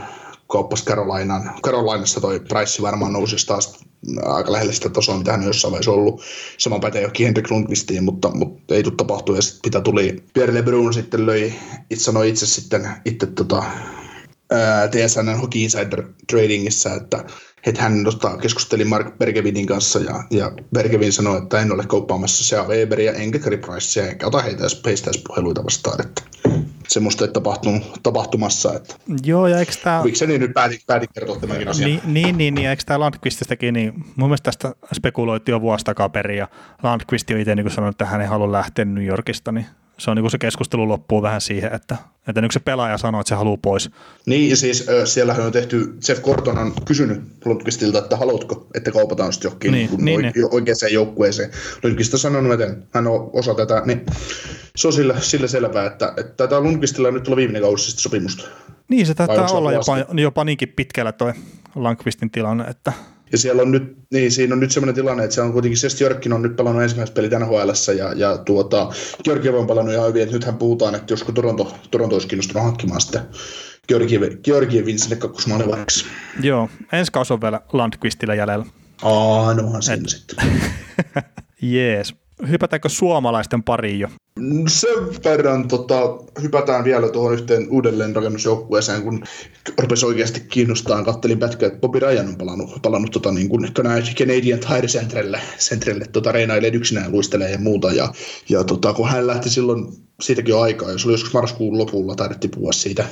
kauppasi Carolinan. Carolinassa toi Price varmaan nousi taas aika lähelle sitä tasoa, mitä hän jossain vaiheessa ollut. Sama pätee johonkin Henrik Lundqvistiin, mutta, mutta ei tule tapahtua. Ja sitten mitä tuli, Pierre LeBrun sitten löi, itse sanoi itse sitten itse tota, TSN Hockey Insider Tradingissa, että että hän tota, keskusteli Mark Bergevinin kanssa ja, ja Bergevin sanoi, että en ole kauppaamassa Sea Weberia enkä Gary Pricea enkä ota heitä edes heistä puheluita vastaan. Että semmoista ei tapahtunut tapahtumassa. Että Joo, ja eikö tämä... niin nyt päätin, päätin kertoa tämänkin asian? Niin, niin, niin, niin eikö tämä Landqvististäkin, niin mun mielestä tästä spekuloitiin jo vuosi takaperin, ja Landqvist on itse niin sanonut, että hän ei halua lähteä New Yorkista, niin se on niin kuin se keskustelu loppuu vähän siihen, että, että nyt se pelaaja sanoo, että se haluaa pois. Niin, ja siis äh, siellähän on tehty, Jeff Gordon on kysynyt Lundqvistilta, että haluatko, että kaupataan sitten johonkin niin, niin, niin, niin. oikeaan joukkueeseen. Lundqvist on sanonut, että hän on osa tätä, niin se on sillä, sillä selvää, että, että tämä Lundqvistilla nyt tulla viimeinen kausi sopimusta. Niin, se taitaa olla jopa, jopa niinkin pitkällä toi Lundqvistin tilanne, että ja siellä on nyt, niin siinä on nyt semmoinen tilanne, että siellä on kuitenkin Sest Jörkkin on nyt pelannut ensimmäiset pelit nhl ja, ja tuota, Georgiev on pelannut ihan hyvin, että nythän puhutaan, että josko Toronto, Toronto olisi kiinnostunut hankkimaan sitä Georgiev, Georgievin sinne kakkosmaalivahdiksi. Joo, ensi kausi on vielä Landqvistillä jäljellä. Aa, no onhan siinä sitten. Jees. Hypätäänkö suomalaisten pariin jo? Sen verran tota, hypätään vielä tuohon yhteen uudelleenrakennusjoukkueeseen, kun rupesi oikeasti kiinnostaa. Kattelin pätkää, että Bobby Ryan on palannut, palannut tota, niin kuin Canadian Tire Centrelle, Centrelle tota, reinailee yksinään luistelee ja muuta. Ja, ja tota, kun hän lähti silloin siitäkin on aikaa, jos oli joskus marraskuun lopulla taidettiin puhua siitä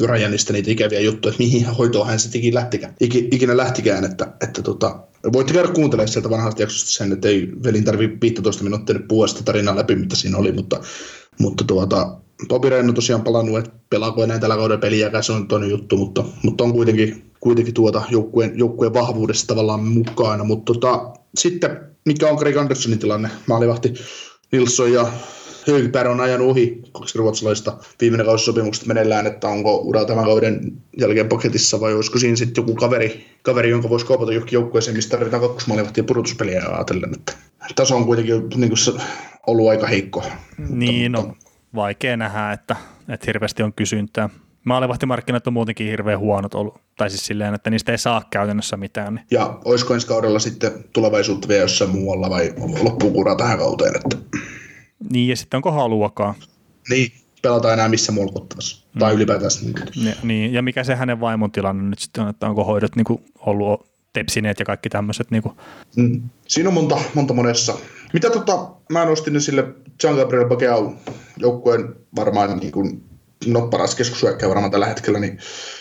Ryanista niitä ikäviä juttuja, että mihin hoitoon hän sitten ikinä lähtikään, ikinä lähtikään että, että tota, voitte käydä kuuntelemaan sieltä vanhasta jaksosta sen, että ei velin tarvitse 15 minuuttia nyt sitä tarinaa läpi, mitä siinä oli, mutta, mutta tuota, Bobby Rehn on tosiaan palannut, että pelaako enää tällä kaudella peliä, se on toinen juttu, mutta, mutta on kuitenkin, kuitenkin tuota joukkueen, joukkueen vahvuudessa tavallaan mukana. Mutta tota, sitten, mikä on Greg Andersonin tilanne, maalivahti Nilsson ja Högberg on ajanut ohi kaksi ruotsalaista viimeinen kausi sopimuksesta meneillään, että onko ura tämän kauden jälkeen paketissa vai olisiko siinä sitten joku kaveri, kaveri jonka voisi kaupata johonkin joukkueeseen, mistä tarvitaan kakkosmaalivahtia pudotuspeliä ajatellen, että taso on kuitenkin niin kuin, ollut aika heikko. Niin, mutta, no, vaikea nähdä, että, että hirveästi on kysyntää. Maalivahtimarkkinat on muutenkin hirveän huonot ollut, tai siis silleen, että niistä ei saa käytännössä mitään. Niin. Ja olisiko ensi kaudella sitten tulevaisuutta vielä jossain muualla vai loppuun tähän kauteen? Että... Niin, ja sitten onko haluakaan. Niin, pelataan enää missä mulkuttavassa. Mm. Tai ylipäätään. Niin, niin, ja mikä se hänen vaimon tilanne nyt sitten on, että onko hoidot niin kuin ollut tepsineet ja kaikki tämmöiset. Niin kuin. Mm. Siinä on monta, monta monessa. Mitä tota, mä nostin sille Jean Gabriel Bakeau joukkueen varmaan niin kuin no paras keskushyökkäjä varmaan tällä hetkellä, niin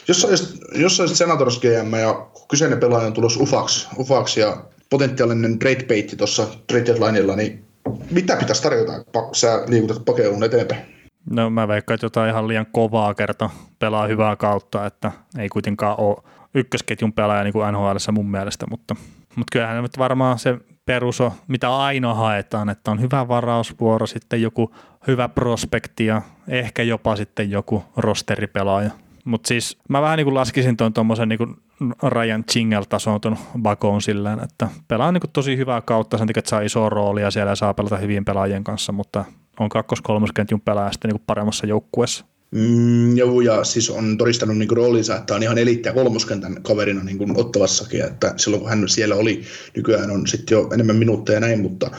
jos olisit, jos olisit Senators GM ja kyseinen pelaaja on tulossa ufaksi, ufaksi ja potentiaalinen trade baitti tuossa trade deadlineilla, niin mitä pitäisi tarjota, että sä liikutat pakeun eteenpäin? No mä veikkaan, että jotain ihan liian kovaa kerta pelaa hyvää kautta, että ei kuitenkaan ole ykkösketjun pelaaja niin kuin NHL mun mielestä, mutta, mutta kyllähän nyt varmaan se perus on, mitä aina haetaan, että on hyvä varausvuoro, sitten joku hyvä prospekti ja ehkä jopa sitten joku rosteripelaaja. Mutta siis mä vähän niin kuin laskisin tuon tuommoisen niin Ryan Chingel-tason tuon Bakoon sillä että pelaa niin kuin tosi hyvää kautta, sen takia, että saa iso roolia siellä ja saa pelata hyvien pelaajien kanssa, mutta on kakkos-kolmoskentjun pelaaja sitten niin kuin paremmassa joukkueessa. Mm, joo, ja siis on todistanut niin roolinsa, että on ihan eliitti- ja kolmoskentän kaverina niin kuin ottavassakin, että silloin kun hän siellä oli, nykyään on sitten jo enemmän minuutteja näin, mutta,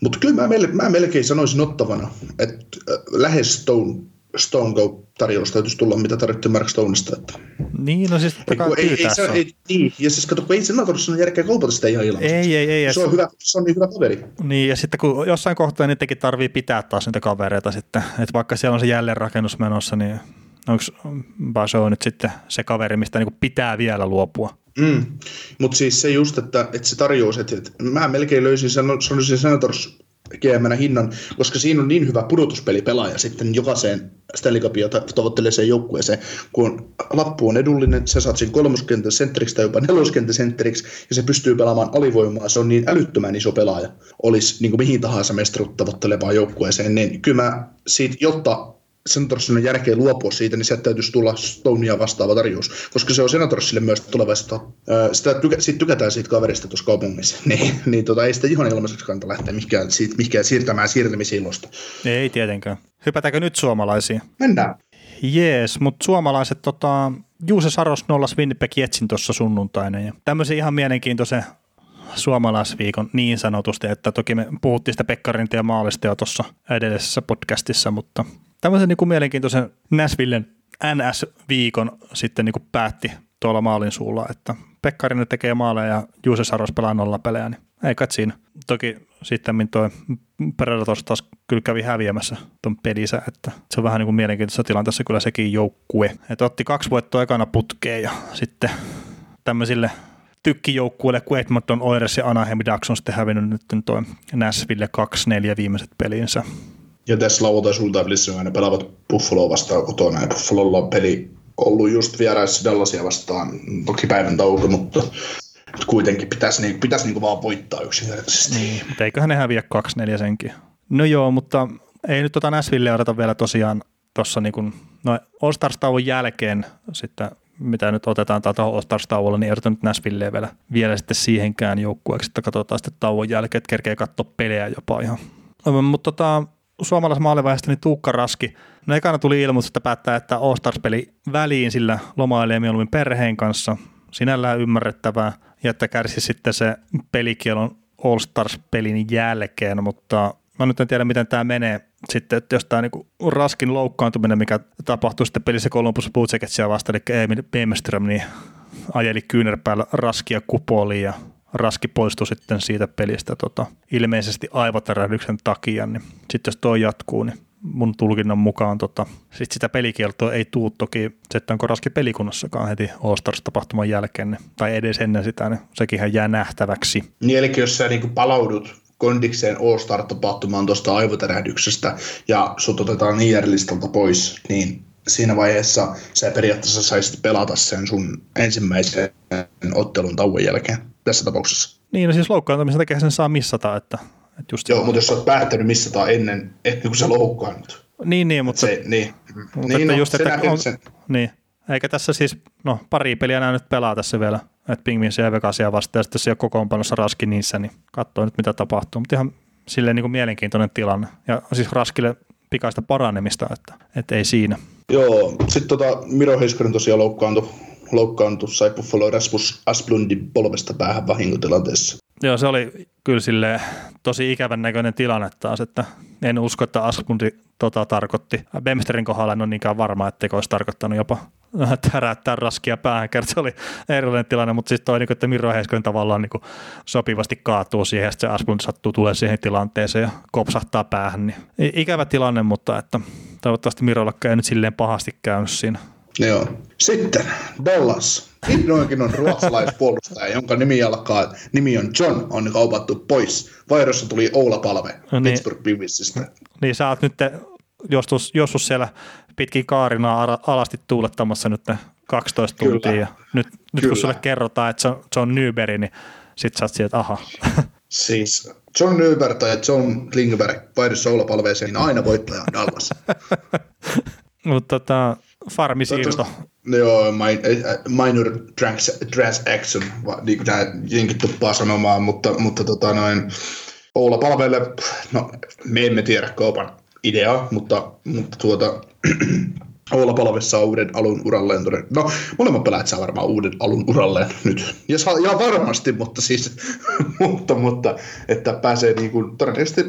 mutta kyllä mä, mä melkein sanoisin ottavana, että äh, lähes Stone Stone Go-tarjous täytyisi tulla, mitä tarvittiin Mark Stoneista. Että. Niin, no siis totta ei, ei, se, ei, niin, ja siis kato, kun ei Senatorissa on järkeä kaupata sitä ihan ilmasta. Ei, ei, ei. Se on, hyvä, se on niin hyvä kaveri. Niin, ja sitten kun jossain kohtaa niitäkin tarvii pitää taas niitä kavereita sitten, että vaikka siellä on se jälleenrakennus menossa, niin onko Baso nyt sitten se kaveri, mistä niin pitää vielä luopua? Mm. Mutta siis se just, että, että se tarjous, että, että mä melkein löysin, sanoisin Senators GM hinnan, koska siinä on niin hyvä pudotuspelipelaaja sitten jokaiseen Stanley Cupia tavoitteleeseen joukkueeseen, kun lappu on edullinen, sä saat sen kolmoskentän sentteriksi tai jopa neloskentän sentteriksi, ja se pystyy pelaamaan alivoimaa, se on niin älyttömän iso pelaaja, olisi niin mihin tahansa mestaruutta tavoittelevaan joukkueeseen, niin kyllä mä siitä, jotta Senatorsille on järkeä luopua siitä, niin sieltä täytyisi tulla Stonea vastaava tarjous, koska se on Senatorsille myös tulevaisuutta. Sitä tykä, siitä tykätään siitä kaverista tuossa kaupungissa, niin, niin tota, ei sitä ihan ilmaiseksi kannata lähteä mihinkään, siitä, mihinkään siirtämään siirtämisilosta. Ei tietenkään. Hypätäänkö nyt suomalaisiin? Mennään. Jees, mutta suomalaiset, tota, Juuse Saros nollas Winnipeg Jetsin tuossa sunnuntaina. Ja tämmöisen ihan mielenkiintoisen suomalaisviikon niin sanotusti, että toki me puhuttiin sitä Pekkarintia ja maalista jo tuossa edellisessä podcastissa, mutta tämmöisen niin kuin mielenkiintoisen Näsvillen NS-viikon sitten niin kuin päätti tuolla maalin suulla, että Pekkarinen tekee maaleja ja Juuse Saros pelaa nolla pelejä, niin ei kai siinä. Toki sitten tuo Predators taas kyllä kävi häviämässä tuon pelissä, että se on vähän niin kuin mielenkiintoisessa tilanteessa kyllä sekin joukkue. Että otti kaksi voittoa ekana putkeen ja sitten tämmöisille tykkijoukkueille kuin Edmonton Oilers ja Anaheim Ducks on sitten hävinnyt nyt tuo Nashville 2-4 viimeiset pelinsä. Ja tässä lauantai sultaavissa ne pelaavat Buffaloa vastaan kotona ja Buffalolla on peli ollut just vieraissa Dallasia vastaan, toki päivän tauko, mutta kuitenkin pitäisi, niin, pitäisi niin vaan voittaa yksinkertaisesti. Niin, mutta eiköhän ne häviä 2-4 senkin. No joo, mutta ei nyt tota Näsville odota vielä tosiaan tuossa niin kuin, no All Stars jälkeen sitten mitä nyt otetaan täältä All Stars tauolla, niin ei nyt Näsville vielä, vielä sitten siihenkään joukkueeksi, että katsotaan sitten tauon jälkeen, että kerkee katsoa pelejä jopa ihan. Mutta tota, suomalaismaalivaiheesta niin Tuukka Raski. No ekana tuli ilmoitus, että päättää, että All Stars-peli väliin, sillä lomailee mieluummin perheen kanssa. Sinällään ymmärrettävää, ja että kärsi sitten se pelikielon All Stars-pelin jälkeen, mutta mä nyt en tiedä, miten tämä menee sitten, että jos tämä niinku raskin loukkaantuminen, mikä tapahtui sitten pelissä Columbus Blue Jacketsia vasta, eli Emil Bemeström, niin ajeli kyynärpäällä raskia kupoliin ja Raski poistui sitten siitä pelistä tota, ilmeisesti aivotärähdyksen takia, niin sitten jos tuo jatkuu, niin mun tulkinnan mukaan tota, sit sitä pelikieltoa ei tuu toki Zettan Raski pelikunnassakaan heti All Stars-tapahtuman jälkeen, ne, tai edes ennen sitä, ne, sekinhän jää nähtäväksi. Niin, eli jos sä niin palaudut kondikseen All-Star-tapahtumaan tuosta aivotärähdyksestä ja sut otetaan IR-listalta pois, niin siinä vaiheessa sä periaatteessa saisit pelata sen sun ensimmäisen ottelun tauon jälkeen tässä tapauksessa. Niin, no siis loukkaantumisen takia sen saa missata, että, että just Joo, mutta jos sä oot päättänyt missata ennen, ennen kuin sä loukkaannut. Niin, niin, mutta, Se, niin, mutta niin että no, just, se että on, sen. niin, eikä tässä siis, no pari peliä enää nyt pelaa tässä vielä, että Pingvinsia ja Vegasia vastaan, ja sitten se ei ole kokoonpanossa Raski niissä, niin katsoo nyt mitä tapahtuu, mutta ihan silleen niin kuin mielenkiintoinen tilanne, ja siis Raskille pikaista paranemista, että, että ei siinä. Joo, sitten tota Miro Heiskanen tosiaan loukkaantui, loukkaantui sai Buffalo Rasmus Asplundin polvesta päähän vahinkotilanteessa. Joo, se oli kyllä sille tosi ikävän näköinen tilanne taas, että en usko, että Aspundi tota tarkoitti. Bemsterin kohdalla en ole niinkään varma, etteikö olisi tarkoittanut jopa täräyttää raskia päähän, kerta se oli erilainen tilanne, mutta siis toi, niin kuin, että Miro Heiskanen tavallaan niin kuin, sopivasti kaatuu siihen, sitten se Asplund sattuu tulee siihen tilanteeseen ja kopsahtaa päähän, niin ikävä tilanne, mutta että toivottavasti Mirolla ei nyt silleen pahasti käynyt siinä. Joo. Sitten Dallas. Vihdoinkin on ruotsalaispuolustaja, jonka nimi alkaa, nimi on John, on kaupattu pois. Vairossa tuli Oula Palve No niin. Pittsburgh Penguinsista. Niin sä oot nyt joskus, joskus siellä pitkin kaarina ara- alasti tuulettamassa nyt ne 12 Kyllä. tuntia. Ja nyt, nyt kun Kyllä. sulle kerrotaan, että se on, se on Newberry, niin sit sä oot sieltä, aha. Siis John Nyberg tai John Klingberg vaihdossa Oula Palveeseen, niin aina voittaja on Dallas. Mutta tota, farmisiirto. Joo, min- äh, minor trans- transaction, niin kuin nämä jenkit tuppaa sanomaan, mutta, mutta tota noin, Oula Palveelle, no me emme tiedä kaupan ideaa, mutta, mutta tuota, Oula Palve saa uuden alun uralleen. No, molemmat pelaajat saa varmaan uuden alun uralleen nyt. Ja, saa, ja varmasti, mutta siis, mutta, mutta, että pääsee niin kuin, todennäköisesti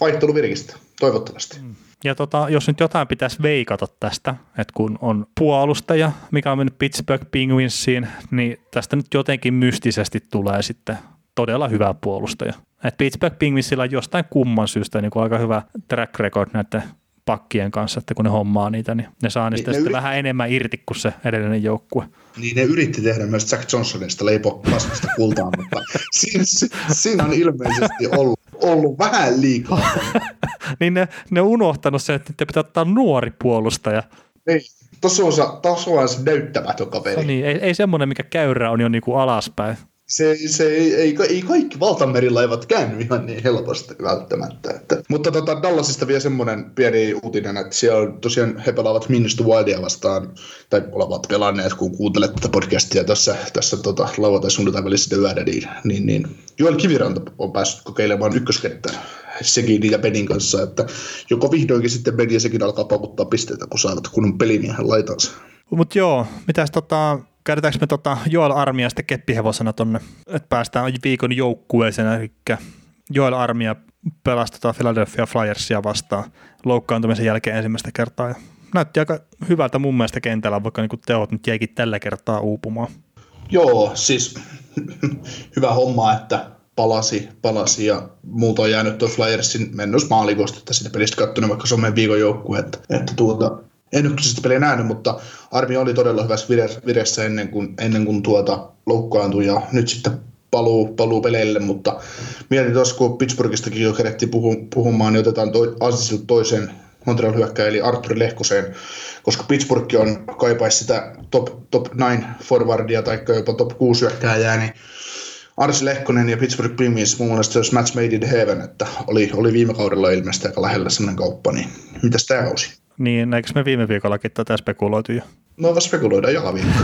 vaihteluvirkistä, toivottavasti. Ja tota, jos nyt jotain pitäisi veikata tästä, että kun on puolustaja, mikä on mennyt Pittsburgh Penguinsiin, niin tästä nyt jotenkin mystisesti tulee sitten todella hyvä puolustaja. Et Pittsburgh Penguinsilla on jostain kumman syystä niin aika hyvä track record näiden pakkien kanssa, että kun ne hommaa niitä, niin ne saa niistä Niin, ne sitten yri- vähän enemmän irti kuin se edellinen joukkue. Niin ne yritti tehdä myös Jack Johnsonista leipo kasvista kultaa, mutta siinä, siinä on ilmeisesti ollut, ollut vähän liikaa. niin ne, ne on unohtanut sen, että niiden pitää ottaa nuori puolustaja. Ei, tasoansa, tasoansa näyttämätön kaveri. Niin, ei, ei semmoinen, mikä käyrä on jo niin kuin alaspäin. Se, se ei, ei, ei, kaikki valtamerilaivat käänny ihan niin helposti välttämättä. Että. Mutta tota, Dallasista vielä semmoinen pieni uutinen, että siellä tosiaan he pelaavat Minnesota Wildia vastaan, tai olevat pelanneet, kun kuuntelet tätä podcastia tässä, tässä tota, lauantai välissä yöllä, niin, niin, niin Joel Kiviranta on päässyt kokeilemaan ykköskenttä Segin ja Benin kanssa, että joko vihdoinkin sitten Ben ja Segin alkaa paukuttaa pisteitä, kun saavat kunnon pelimiehen laitansa. Mutta joo, mitäs tota, käytetäänkö me tota Joel Armia sitten keppihevosena tonne, että päästään viikon joukkueeseen, eli Joel Armia pelasi tota Philadelphia Flyersia vastaan loukkaantumisen jälkeen ensimmäistä kertaa. Ja näytti aika hyvältä mun mielestä kentällä, vaikka niinku teot nyt jäikin tällä kertaa uupumaan. Joo, siis hyvä homma, että palasi, palasi ja muuta on jäänyt tuo Flyersin mennus maalikosta, että sitä pelistä katsonut, vaikka meidän viikon joukkue, että, että tuota, en ole sitä peliä nähnyt, mutta Armi oli todella hyvässä vire- vireessä ennen kuin, ennen kuin tuota loukkaantui ja nyt sitten paluu, paluu peleille, mutta mietin tuossa, kun Pittsburghistakin jo kerettiin puhu, puhumaan, niin otetaan toi, toisen Montreal hyökkäjä, eli Arturi Lehkoseen, koska Pittsburgh on kaipaisi sitä top, top 9 forwardia tai jopa top 6 hyökkääjää, niin Arsi Lehkonen ja Pittsburgh Penguins mun mielestä olisi match made in heaven, että oli, oli viime kaudella ilmeisesti aika lähellä sellainen kauppa, niin mitäs tämä kausi? Niin, eikö me viime viikollakin tätä spekuloitu jo? No spekuloidaan joka viikko.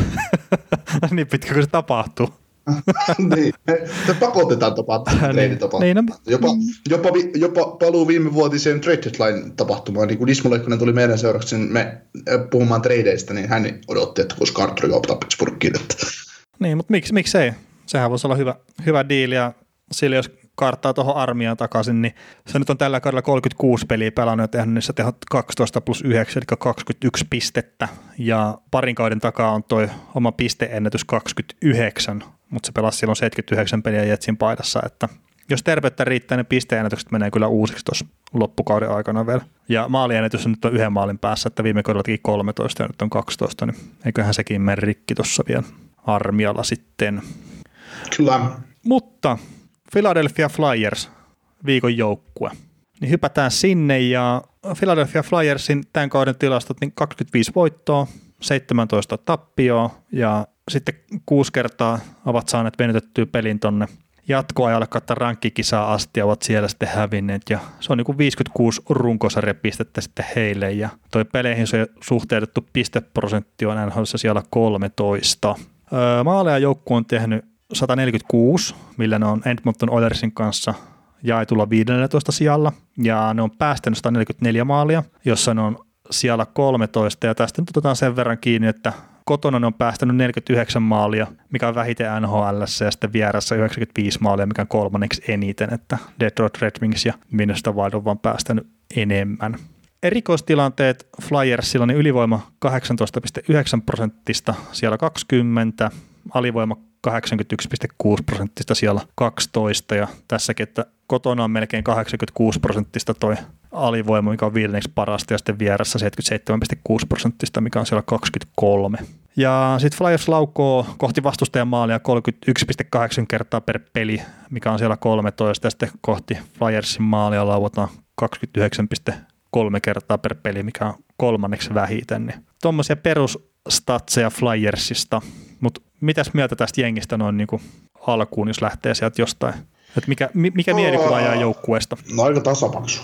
niin pitkä kuin se tapahtuu. niin, me pakotetaan tapahtumaan, Niin. niin, Niin, no- jopa, jopa, vi- jopa, paluu viime vuotiseen trade deadline tapahtumaan, niin kun Ismo Lehkonen tuli meidän seuraksi me äh, puhumaan tradeista, niin hän odotti, että voisi Carter kaupata Pittsburghiin, että Niin, mutta miksi, miksei? Sehän voisi olla hyvä, hyvä diili ja sillä jos karttaa tuohon armiaan takaisin, niin se nyt on tällä kaudella 36 peliä pelannut ja tehnyt niissä tehot 12 plus 9, eli 21 pistettä. Ja parin kauden takaa on toi oma pisteennätys 29, mutta se pelasi silloin 79 peliä Jetsin paidassa, että jos terveyttä riittää, niin pisteennätykset menee kyllä uusiksi tuossa loppukauden aikana vielä. Ja maaliennätys on nyt on yhden maalin päässä, että viime kaudella teki 13 ja nyt on 12, niin eiköhän sekin mene rikki tuossa vielä armialla sitten. Kyllä. Mutta Philadelphia Flyers, viikon joukkue. Niin hypätään sinne ja Philadelphia Flyersin tämän kauden tilastot, niin 25 voittoa, 17 tappioa ja sitten kuusi kertaa ovat saaneet venytettyä pelin tonne jatkoajalle kautta rankkikisaa asti ja ovat siellä sitten hävinneet ja se on niin kuin 56 runkosarjapistettä sitten heille ja toi peleihin se suhteutettu pisteprosentti on NHL siellä 13. Öö, maaleja joukkue on tehnyt 146, millä ne on Edmonton Oilersin kanssa jaetulla 15 sijalla, ja ne on päästänyt 144 maalia, jossa ne on siellä 13, ja tästä nyt otetaan sen verran kiinni, että kotona ne on päästänyt 49 maalia, mikä on vähiten NHL, ja sitten vieressä 95 maalia, mikä on kolmanneksi eniten, että Detroit Red Wings ja Minnesota Wild on vaan päästänyt enemmän. Erikoistilanteet Flyersilla niin ylivoima 18,9 prosenttista siellä 20, alivoima 81,6 prosenttista siellä 12 ja tässäkin, että kotona on melkein 86 prosenttista toi alivoima, mikä on viidenneksi parasta ja sitten vieressä 77,6 prosenttista, mikä on siellä 23. Ja sitten Flyers laukoo kohti vastustajan maalia 31,8 kertaa per peli, mikä on siellä 13 ja sitten kohti Flyersin maalia lauataan 29,3 kertaa per peli, mikä on kolmanneksi vähiten. Niin tuommoisia perusstatseja Flyersista, mutta mitäs mieltä tästä jengistä noin niin kuin alkuun, jos lähtee sieltä jostain? Et mikä, mikä mielikuva jää joukkueesta? No aika tasapaksu.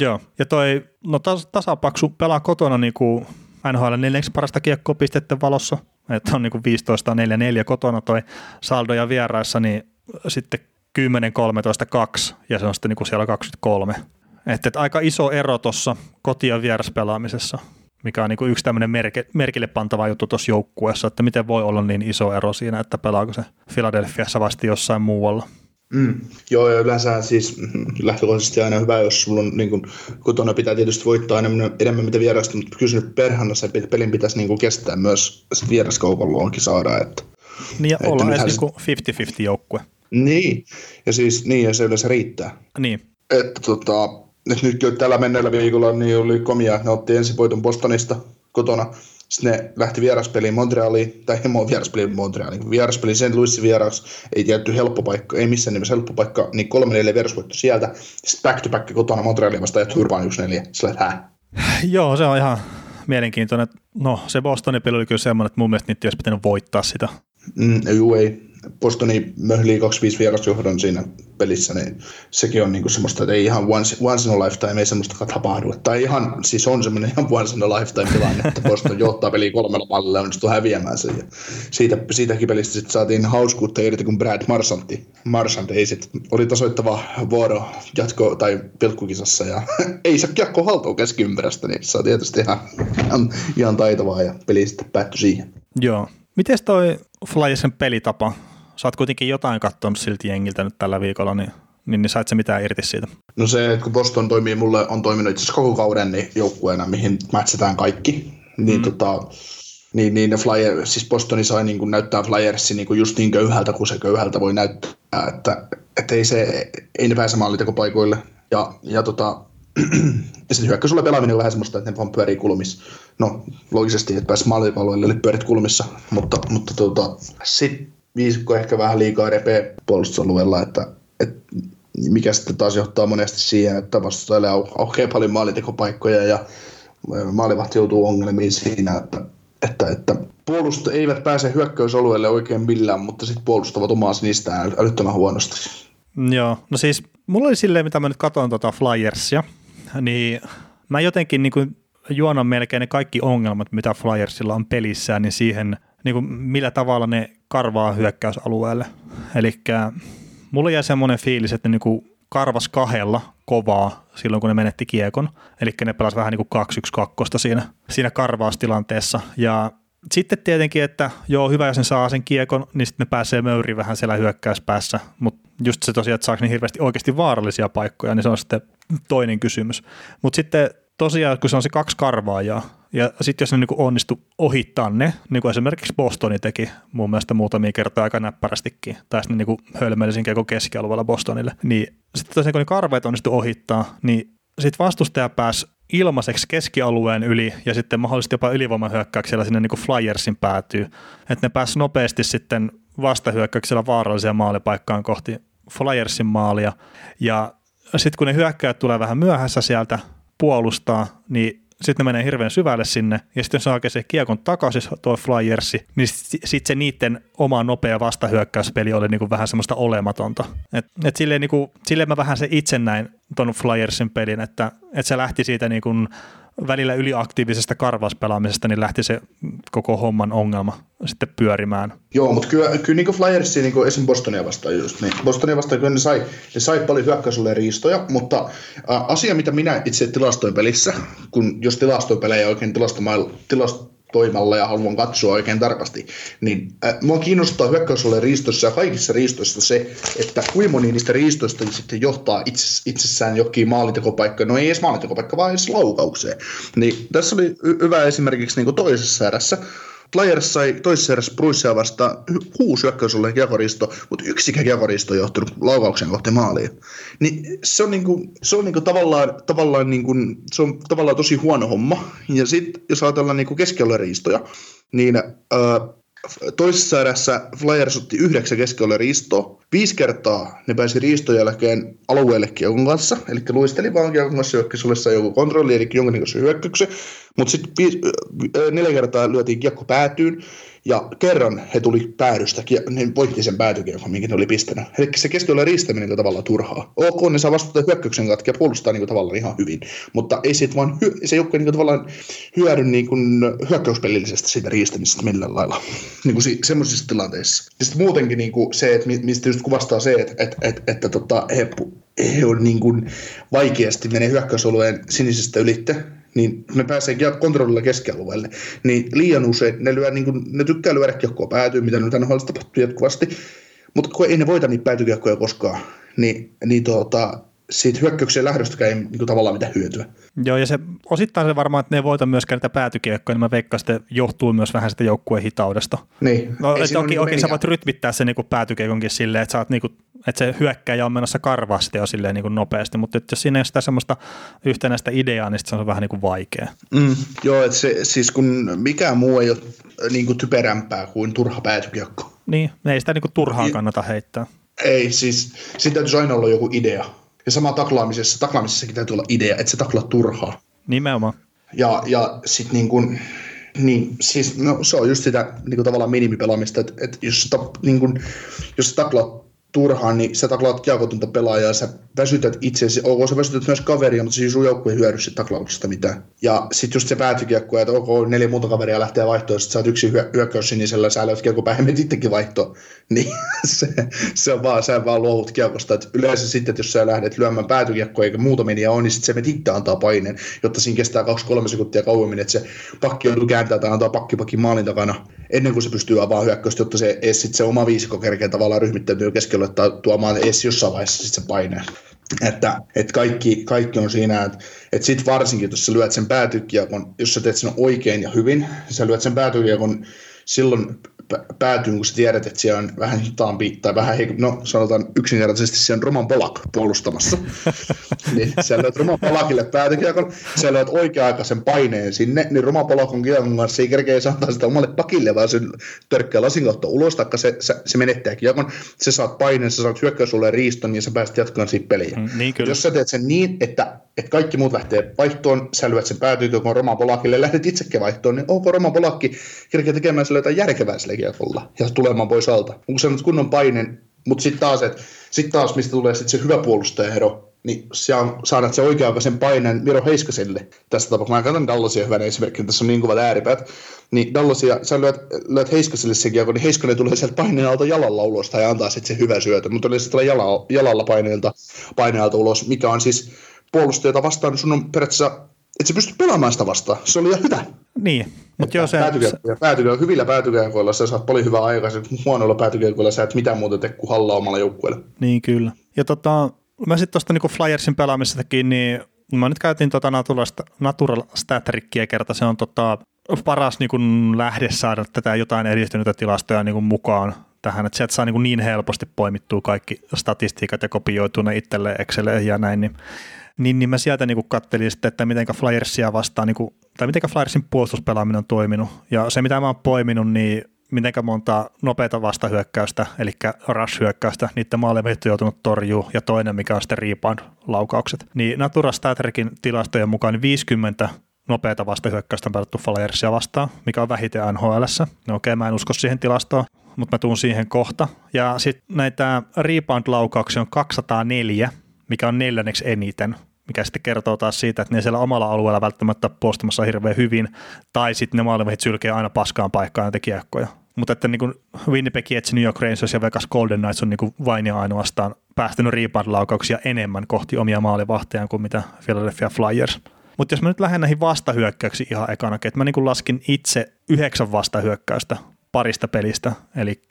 Joo, ja toi no tas, tasapaksu pelaa kotona niin kuin NHL neljänneksi parasta kiekkopistettä valossa, että on niin kuin 15-4-4 kotona toi saldo ja vieraissa, niin sitten 10-13-2 ja se on sitten niin kuin siellä 23. Että, että aika iso ero tuossa koti- ja vieraspelaamisessa mikä on niin kuin yksi tämmöinen merke, merkille pantava juttu tuossa joukkueessa, että miten voi olla niin iso ero siinä, että pelaako se Philadelphiassa vasti jossain muualla. Mm. Joo, ja yleensä siis lähtökohtaisesti aina hyvä, jos sulla on niin kuin, kotona pitää tietysti voittaa enemmän, enemmän mitä vierasta, mutta kyllä nyt perhana se pelin pitäisi niin kuin kestää myös vieraskaupalla onkin saada. Että, niin ja ollaan edes niin kuin 50-50 joukkue. Niin, ja siis niin, ja se yleensä riittää. Niin. Että tota, nyt, nyt tällä menneellä viikolla niin oli komia, ne otti ensin voiton Bostonista kotona, sitten ne lähti vieraspeliin Montrealiin, tai ei vieraspeliin Montrealiin, vieraspeliin St. Louisin vieraksi, ei tietty helppo paikka, ei missään nimessä helppo paikka, niin kolme neljä vierasvoitto sieltä, sitten back to back kotona Montrealiin vastaan ja turpaan yksi neljä, sillä hä? Joo, se on ihan mielenkiintoinen. No, se Bostonin peli oli kyllä semmoinen, että mun mielestä niitä olisi pitänyt voittaa sitä. Mm, juu, ei. Bostoni möhlii 25 vierasjohdon siinä pelissä, niin sekin on niinku semmoista, että ei ihan once, once in a lifetime, ei semmoista tapahdu. Tai ihan, siis on semmoinen ihan once in a lifetime tilanne, että Boston johtaa peliä kolmella mallilla ja onnistuu häviämään sen. Ja siitä, siitäkin pelistä sitten saatiin hauskuutta irti, kun Brad Marsanti, Marsant ei sit, oli tasoittava vuoro jatko- tai pilkkukisassa ja ei saa kiekko haltuun keskiympyrästä, niin se on tietysti ihan, ihan, ihan taitavaa ja peli sitten päättyi siihen. Joo. Miten toi Flyersin pelitapa? Sä oot kuitenkin jotain katsonut silti jengiltä nyt tällä viikolla, niin, niin, niin sait sä mitään irti siitä? No se, että kun Boston toimii, mulle on toiminut itse asiassa koko kauden niin joukkueena, mihin matchataan kaikki, niin mm. tota, niin, niin ne Flyer, siis Bostoni sai niin kuin näyttää Flyersi niin kuin just niin köyhältä kuin se köyhältä voi näyttää, että, että ei, se, ei ne pääse maalitekopaikoille. Ja, ja tota, ja sitten hyökkäysulla pelaaminen on vähän semmoista, että ne vaan pyörii kulmissa. No, logisesti, että pääsi maalipalloille, eli pyörit kulmissa, mutta, mutta tota, sitten viisikko ehkä vähän liikaa repee puolustusalueella, että, että mikä sitten taas johtaa monesti siihen, että vastustajalle aukeaa paljon maalintekopaikkoja ja maalivahti joutuu ongelmiin siinä, että, että, että puolust eivät pääse hyökkäysalueelle oikein millään, mutta sitten puolustavat omaa sinistään älyttömän huonosti. Joo, no siis mulla oli silleen, mitä mä nyt katson tota Flyersia, niin mä jotenkin niin kuin juonan melkein ne kaikki ongelmat, mitä Flyersilla on pelissään, niin siihen, niin kuin millä tavalla ne karvaa hyökkäysalueelle. Eli mulla jäi semmoinen fiilis, että ne niin kuin karvas kahdella kovaa silloin, kun ne menetti kiekon. Eli ne pelasivat vähän niin kuin 2-1-2 siinä, siinä karvaustilanteessa. Ja sitten tietenkin, että joo, hyvä, jos ne saa sen kiekon, niin sitten ne pääsee möyriin vähän siellä hyökkäyspäässä, mutta just se tosiaan, että saako ne hirveästi oikeasti vaarallisia paikkoja, niin se on sitten toinen kysymys. Mutta sitten tosiaan, kun se on se kaksi karvaajaa, Ja sitten jos ne niin onnistu ohittaa ne, niin kuin esimerkiksi Bostoni teki mun mielestä muutamia kertoja aika näppärästikin, tai sitten niin hölmelisin koko keskialueella Bostonille, niin sitten kun ne karveet onnistu ohittaa, niin sitten vastustaja pääsi ilmaiseksi keskialueen yli ja sitten mahdollisesti jopa ylivoimahyökkäyksellä sinne niin Flyersin päätyy. Että ne pääsi nopeasti sitten vastahyökkäyksellä vaarallisia maalipaikkaan kohti Flyersin maalia. Ja sitten kun ne hyökkäjät tulee vähän myöhässä sieltä puolustaa, niin sitten ne menee hirveän syvälle sinne, ja sitten saa se kiekon takaisin tuo Flyersi, niin sitten se niiden oma nopea vastahyökkäyspeli oli niinku vähän semmoista olematonta. Et, et silleen, niinku, silleen mä vähän se itse näin tuon Flyersin pelin, että, että se lähti siitä niinku välillä yliaktiivisesta karvaspelaamisesta, niin lähti se koko homman ongelma sitten pyörimään. Joo, mutta kyllä, kyllä niin Flyersia niin esim. Bostonia vastaan just, niin Bostonia vastaan kyllä ne sai, ne sai paljon hyökkäysulle riistoja, mutta ä, asia, mitä minä itse tilastoin pelissä, kun jos tilastoin pelejä oikein tilastomailla, tilast, toimalla ja haluan katsoa oikein tarkasti, niin äh, mua kiinnostaa hyökkäysolle riistossa ja kaikissa riistoissa se, että kuinka moni niistä riistoista sitten johtaa itse, itsessään jokin maalintekopaikka, no ei edes maalintekopaikka, vaan edes laukaukseen. Niin tässä oli hyvä esimerkiksi niin toisessa erässä, Flyers sai toisessa erässä Bruissia vastaan kuusi hyökkäysolle kiekoristo, mutta yksikään kiekoristo johtunut laukauksen kohti maalia. Niin se on, niinku, se on niinku tavallaan, tavallaan, niinku, se on tavallaan tosi huono homma. Ja sitten jos ajatellaan niinku riistoja, niin ää, toisessa erässä Flyers otti yhdeksän keskellä riistoa. Viisi kertaa ne pääsi riiston jälkeen alueelle kiekon kanssa, eli luisteli vaan kiekon kanssa hyökkäysolessa joku kontrolli, eli jonkinnäköisen hyökkäyksen. Mutta sitten neljä kertaa lyötiin kiekko päätyyn, ja kerran he tuli päädystä, ne voitti sen päätykiekon, minkä ne oli pistänyt. Eli se keskellä riistäminen niin tavallaan turhaa. Ok, ne saa vastata hyökkäyksen kautta ja puolustaa niin tavallaan ihan hyvin, mutta ei sit vaan, se ei ole niin tavallaan hyödy niin kuin hyökkäyspelillisestä siitä riistämisestä millään lailla. Niin kuin semmoisissa tilanteissa. Ja sitten muutenkin niin kuin se, että mistä just kuvastaa se, että, että, että, että tota, he, he on niin kuin vaikeasti menee hyökkäysalueen sinisestä ylitte, niin ne pääsee kontrollilla keskialueelle, niin liian usein ne, lyö, niin kuin, ne tykkää lyödä kiekkoa päätyy, mitä nyt NHL tapahtuu jatkuvasti, mutta kun ei ne voita niitä päätykiekkoja koskaan, niin, niin tuota, siitä hyökkäyksen lähdöstäkään ei niin kuin, tavallaan mitään hyötyä. Joo, ja se osittain se varmaan, että ne ei voita myöskään niitä päätykiekkoja, niin mä veikkaan, että johtuu myös vähän sitä joukkueen hitaudesta. Niin. No, että okei, okei, sä voit rytmittää sen niin päätykiekonkin silleen, että, sä oot, niin kuin, että se hyökkäjä on menossa karvasti jo silleen niin kuin nopeasti, mutta jos siinä ei ole sitä semmoista yhtenäistä ideaa, niin se on vähän niin kuin vaikea. Mm, joo, että se, siis kun mikään muu ei ole niin kuin typerämpää kuin turha päätykiekko. Niin, ei sitä niin kuin turhaan kannata heittää. Ei, siis siitä täytyisi aina olla joku idea ja sama taklaamisessa, taklaamisessakin täytyy olla idea, että se taklaa turhaa. Nimenomaan. Ja, ja sitten niin kuin, niin, siis no, se on just sitä niin kuin tavallaan minimipelaamista, että, että jos, ta, niin kuin, jos taklaat turhaan, niin sä taklaat kiekotonta pelaajaa, sä väsytät itseäsi, ok, sä väsytät myös kaveria, mutta siis sun joukkue hyödy siitä taklauksesta mitään. Ja sitten just se päätykiekko, että ok, neljä muuta kaveria lähtee vaihtoon, sit sä oot yksi hyö- hyökkäys sinisellä, sä löydät kiekko päähän, menet itsekin vaihtoon. Niin se, se, on vaan, sä vaan luovut kiekosta. Et yleensä sitten, että jos sä lähdet lyömään päätykiekkoa eikä muuta meniä on, niin sitten se menet itse antaa paineen, jotta siinä kestää 2-3 sekuntia kauemmin, että se pakki joutuu kääntämään tai antaa pakkipakin maalin takana ennen kuin se pystyy avaamaan hyökkäystä, jotta se, sit se oma viisikko kerkeä tavallaan ryhmittäytyy keskellä, että tuomaan edes jossain vaiheessa sit se paineen. Että, että kaikki, kaikki on siinä, että, että sit varsinkin, jos sä lyöt sen päätykiekon, jos sä teet sen oikein ja hyvin, sä lyöt sen päätykiekon silloin päätyy, kun sä tiedät, että siellä on vähän hitaampi, tai vähän, no sanotaan yksinkertaisesti, siellä on Roman Polak puolustamassa. niin sä löydät Roman Polakille päätykiekon, sä löydät oikea-aikaisen paineen sinne, niin Roman Polak on kiekon kanssa, ei kerkeä antaa sitä omalle pakille, vaan se törkkää lasin kautta ulos, taikka se, se, se menettää kiekon, sä saat paineen, sä saat hyökkäysulle riiston, ja sä pääset jatkamaan siitä peliä. Mm, niin Jos sä teet sen niin, että, että kaikki muut lähtee vaihtoon, sä lyöt sen päätykiekon Roman Polakille, lähdet itsekin vaihtoon, niin onko Roman Polakki kerkeä tekemään sille jotain järkevää sille kiekolla ja tulemaan pois alta. Onko se kunnon paine, mutta sitten taas, sit taas, mistä tulee sit se hyvä puolustajaero, niin saada se oikea-aikaisen paineen Miro Heiskaselle tästä tapauksessa. Mä katson Dallasia hyvänä esimerkkinä, tässä on niin kovat ääripäät. Niin Dallasia, sä lyöt, lyöt Heiskaselle sen kiekko, niin Heiskanen tulee sieltä paineen alta jalalla ulos tai antaa sitten se hyvä syötö. Mutta tulee sitten jalalla, jalalla paineelta, paineelta ulos, mikä on siis puolustajata vastaan, niin sun on periaatteessa että se pystyy pelaamaan sitä vastaan. Se oli ihan hyvä. Niin, mutta joo se... Päätykiekkoja, hyvillä päätykiekkoilla sä saat paljon hyvää aikaa, huonoilla päätykiekkoilla sä et mitään muuta tee kuin hallaa omalla joukkueelle. Niin kyllä. Ja tota, mä sitten tuosta niinku Flyersin pelaamisestakin, niin Mä nyt käytin tota Natural, Natural Stat kerta, se on tota paras niin kuin lähde saada tätä jotain edistynyttä tilastoja niin kuin mukaan tähän, että sieltä saa niin, niin helposti poimittua kaikki statistiikat ja kopioitua ne itselleen Exceleen ja näin, niin, niin, niin mä sieltä niin kattelin sitten, että miten Flyersia vastaan, niin kuin, tai miten Flyersin puolustuspelaaminen on toiminut, ja se mitä mä oon poiminut, niin miten monta nopeata vastahyökkäystä, eli rush-hyökkäystä, niiden maalivehto on joutunut torjuu, ja toinen, mikä on sitten rebound-laukaukset. Niin Natura Statrikin tilastojen mukaan 50 nopeata vastahyökkäystä on pelattu Flyersia vastaan, mikä on vähiten nhl No okei, okay, mä en usko siihen tilastoon, mutta mä tuun siihen kohta. Ja sitten näitä rebound-laukauksia on 204, mikä on neljänneksi eniten, mikä sitten kertoo taas siitä, että ne siellä omalla alueella välttämättä puolustamassa hirveän hyvin, tai sitten ne maalivehit sylkee aina paskaan paikkaan ja kiekkoja. Mutta että niin Winnipeg Jets, New York Rangers ja Vegas Golden Knights on niin vain ja ainoastaan päästänyt rebound-laukauksia enemmän kohti omia maalivahtejaan kuin mitä Philadelphia Flyers. Mutta jos mä nyt lähden näihin vastahyökkäyksiin ihan ekana, että mä niin laskin itse yhdeksän vastahyökkäystä parista pelistä, eli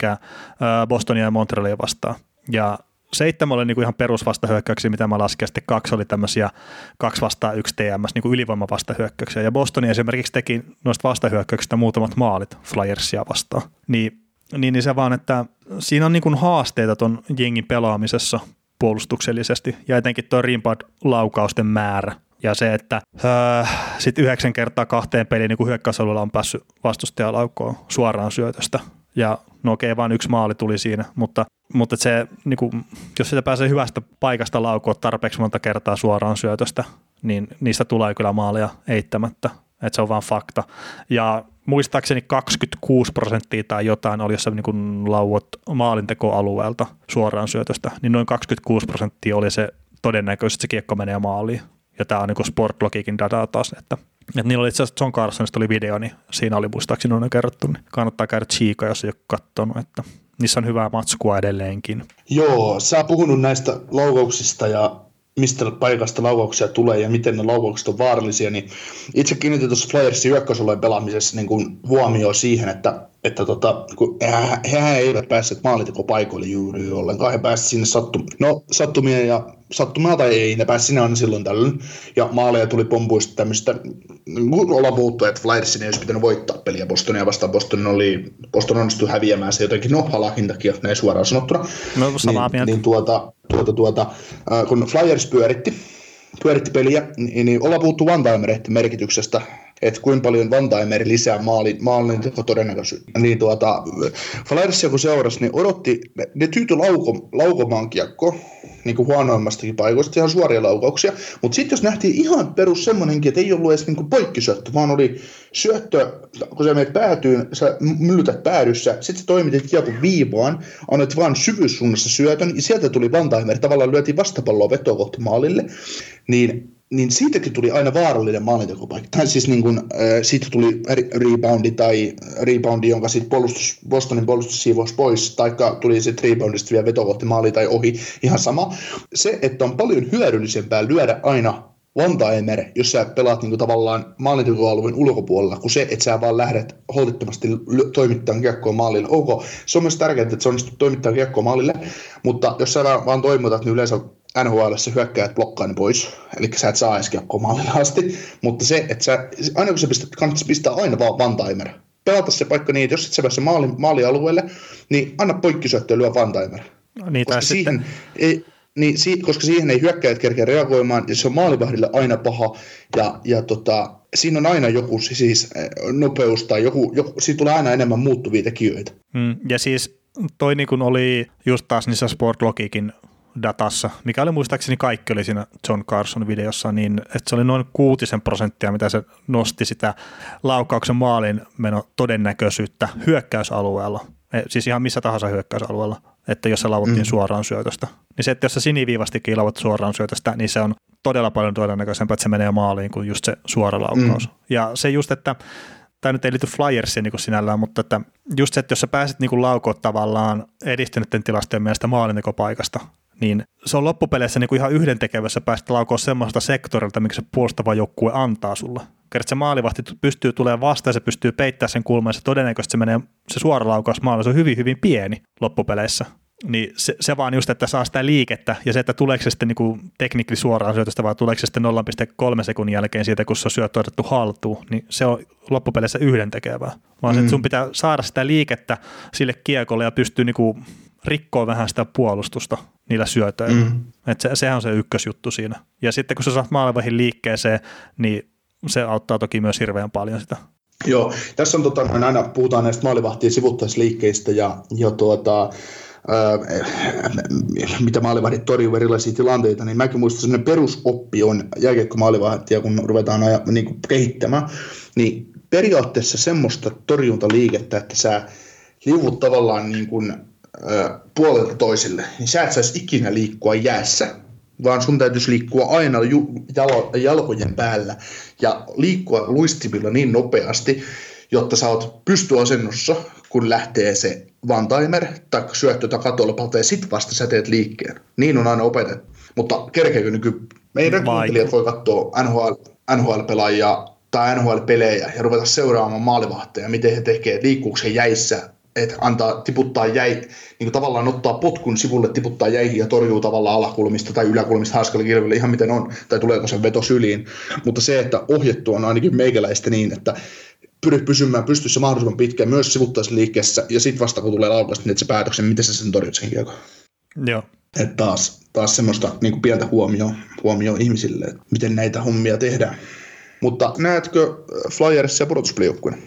Bostonia ja Montrealia vastaan. Ja seitsemän oli niin kuin ihan perusvastahyökkäyksiä, mitä mä laskin, ja sitten kaksi oli tämmöisiä kaksi vastaan yksi TMS, niin kuin ylivoimavastahyökkäyksiä. Ja Bostoni esimerkiksi teki noista vastahyökkäyksistä muutamat maalit Flyersia vastaan. Niin, niin, niin se vaan, että siinä on niin kuin haasteita ton jengin pelaamisessa puolustuksellisesti, ja etenkin tuo rimpad-laukausten määrä ja se, että öö, sitten yhdeksän kertaa kahteen peliin niin hyökkäysalueella on päässyt vastustaja laukkoon suoraan syötöstä. Ja no okei, vain yksi maali tuli siinä, mutta, mutta se, niin kuin, jos sitä pääsee hyvästä paikasta laukoa tarpeeksi monta kertaa suoraan syötöstä, niin niistä tulee kyllä maalia eittämättä. Että se on vaan fakta. Ja muistaakseni 26 prosenttia tai jotain oli jossain niin lauot maalintekoalueelta suoraan syötöstä, niin noin 26 prosenttia oli se todennäköisesti se kiekko menee maaliin ja tämä on niin Sportlogikin dataa taas, että, että niillä oli itse asiassa John Carsonista oli video, niin siinä oli muistaakseni on kerrottu, niin kannattaa käydä chiika, jos ei ole katsonut, että niissä on hyvää matskua edelleenkin. Joo, sä puhunut näistä laukauksista ja mistä paikasta laukauksia tulee ja miten ne laukaukset on vaarallisia, niin itse kiinnitin tuossa Flyersin hyökkäysalueen pelaamisessa niin kuin huomioon siihen, että, että tota, kun he, hehän eivät päässeet maalitekopaikoille juuri ollenkaan, he pääsivät sinne sattum, no, sattumia ja sattumaa tai ei, ne pääsi sinne aina silloin tällöin, ja maaleja tuli pompuista tämmöistä, ollaan puhuttu, että Flyersin ei olisi pitänyt voittaa peliä Bostonia vastaan, Boston, oli, Boston onnistui häviämään se jotenkin, no halakin takia, näin suoraan sanottuna, no, samaa niin, niin tuota, tuota, tuota, kun Flyers pyöritti, pyöritti peliä, niin, niin ollaan puhuttu one merkityksestä, että kuinka paljon Vantaimer lisää maali, maalin todennäköisyyttä. Niin tuota, Flyersia kun seurasi, niin odotti, ne, ne tyytyi lauko, laukomaan kiekko, niin kuin huonoimmastakin paikoista, ihan suoria laukauksia. Mutta sitten jos nähtiin ihan perus semmoinenkin, että ei ollut edes niin poikkisyöttö, vaan oli syöttö, kun sä menet päätyyn, sä myllytät päädyssä, sitten sä toimitit kiekon viivaan, annat vaan syvyyssuunnassa syötön, ja sieltä tuli Vantaimer, tavallaan lyötiin vastapalloa vetoa kohti maalille, niin niin siitäkin tuli aina vaarallinen maalintekopaikka. Tai siis niin kuin, äh, siitä tuli reboundi tai reboundi, jonka sitten puolustus, Bostonin puolustus siivoisi pois, taikka tuli sitten reboundista vielä veto kohti maali tai ohi, ihan sama. Se, että on paljon hyödyllisempää lyödä aina Vantaimer, jos sä pelaat niin kuin tavallaan maalintekoalueen ulkopuolella, kuin se, että sä vaan lähdet holtittomasti toimittamaan kiekkoa maalille. Ok, se on myös tärkeää, että se onnistuu toimittamaan kiekkoa maalille, mutta jos sä vaan toimitat, niin yleensä NHL se hyökkäät blokkaa ne pois, eli sä et saa edes kiekkoa maalille asti, mutta se, että sä, aina kun sä pistät, kannattaisi pistää aina vaan one-timer. Pelata se paikka niin, että jos et sä pääse maali, maalialueelle, niin anna poikkisyöttöä lyö one-timer. No, niin, koska, siihen, sitten... ei, niin, si, koska siihen ei hyökkäjät kerkeä reagoimaan, ja se on maalivahdille aina paha, ja, ja tota, siinä on aina joku siis eh, nopeus tai joku, joku siitä tulee aina enemmän muuttuvia tekijöitä. Mm, ja siis toi niin kun oli just taas niissä Sportlogikin datassa, mikä oli muistaakseni kaikki oli siinä John Carson videossa, niin että se oli noin kuutisen prosenttia, mitä se nosti sitä laukauksen maalin meno todennäköisyyttä hyökkäysalueella, e, siis ihan missä tahansa hyökkäysalueella, että jos se lauvuttiin mm. suoraan syötöstä. Niin se, että jos sä siniviivastikin lauvat suoraan syötöstä, niin se on todella paljon todennäköisempää, että se menee maaliin kuin just se suora laukaus. Mm. Ja se just, että tämä nyt ei liity Flyersiin niin sinällään, mutta että just se, että jos sä pääset niin laukoon tavallaan edistyneiden tilastojen mielestä maalintekopaikasta, niin se on loppupeleissä niin kuin ihan yhdentekevässä päästä laukoa semmoista sektorilta, mikä se puolustava joukkue antaa sulle. Kerran se maalivahti pystyy tulemaan vastaan, se pystyy peittämään sen kulman, ja se todennäköisesti se menee se suora laukaus maalle, se on hyvin, hyvin pieni loppupeleissä. niin se, se vaan just, että saa sitä liikettä ja se, että tuleeko se sitten niin teknikli suoraan syötöstä vai tuleeko se sitten 0,3 sekunnin jälkeen siitä, kun se on syöttö otettu haltuun, niin se on loppupeleissä yhdentekevää. Vaan mm. se, että sun pitää saada sitä liikettä sille kiekolle ja pystyy niin rikkoa vähän sitä puolustusta niillä syötöillä. Mm. Et se, sehän on se ykkösjuttu siinä. Ja sitten kun sä saat maalivahin liikkeeseen, niin se auttaa toki myös hirveän paljon sitä. Joo, tässä on tota, aina puhutaan näistä maalivahtien sivuttaisliikkeistä ja, ja tuota, mitä maalivahdit torjuu erilaisia tilanteita, niin mäkin muistan sellainen perusoppi on jääkiekko-maalivahtia, kun ruvetaan aja, niin kuin kehittämään, niin periaatteessa semmoista torjuntaliikettä, että sä liuvut tavallaan niin kuin, puolelta toiselle, niin sä et saisi ikinä liikkua jäässä, vaan sun täytyisi liikkua aina ju- jalo- jalkojen päällä ja liikkua luistimilla niin nopeasti, jotta sä oot pystyasennossa, kun lähtee se one timer tai syöttö tai katolpalta ja sit vasta sä teet liikkeen. Niin on aina opetettu. Mutta kerkeekö nyky... Meidän kuuntelijat voi katsoa NHL, NHL-pelaajia tai NHL-pelejä ja ruveta seuraamaan maalivahteja, miten he tekee, liikkuuko he jäissä, että antaa tiputtaa jäi, niin kuin tavallaan ottaa potkun sivulle, tiputtaa jäihin ja torjuu tavallaan alakulmista tai yläkulmista haaskalle kilville, ihan miten on, tai tuleeko se veto syliin. Mutta se, että ohjettu on ainakin meikäläistä niin, että pyrit pysymään pystyssä mahdollisimman pitkään myös sivuttaisliikkeessä, ja sitten vasta kun tulee laukasta, niin se päätöksen, miten sä sen torjut sen kiekon. Joo. Et taas, taas semmoista niin kuin pientä huomioon huomio ihmisille, että miten näitä hommia tehdään. Mutta näetkö Flyersissa pudotuspelijoukkueen?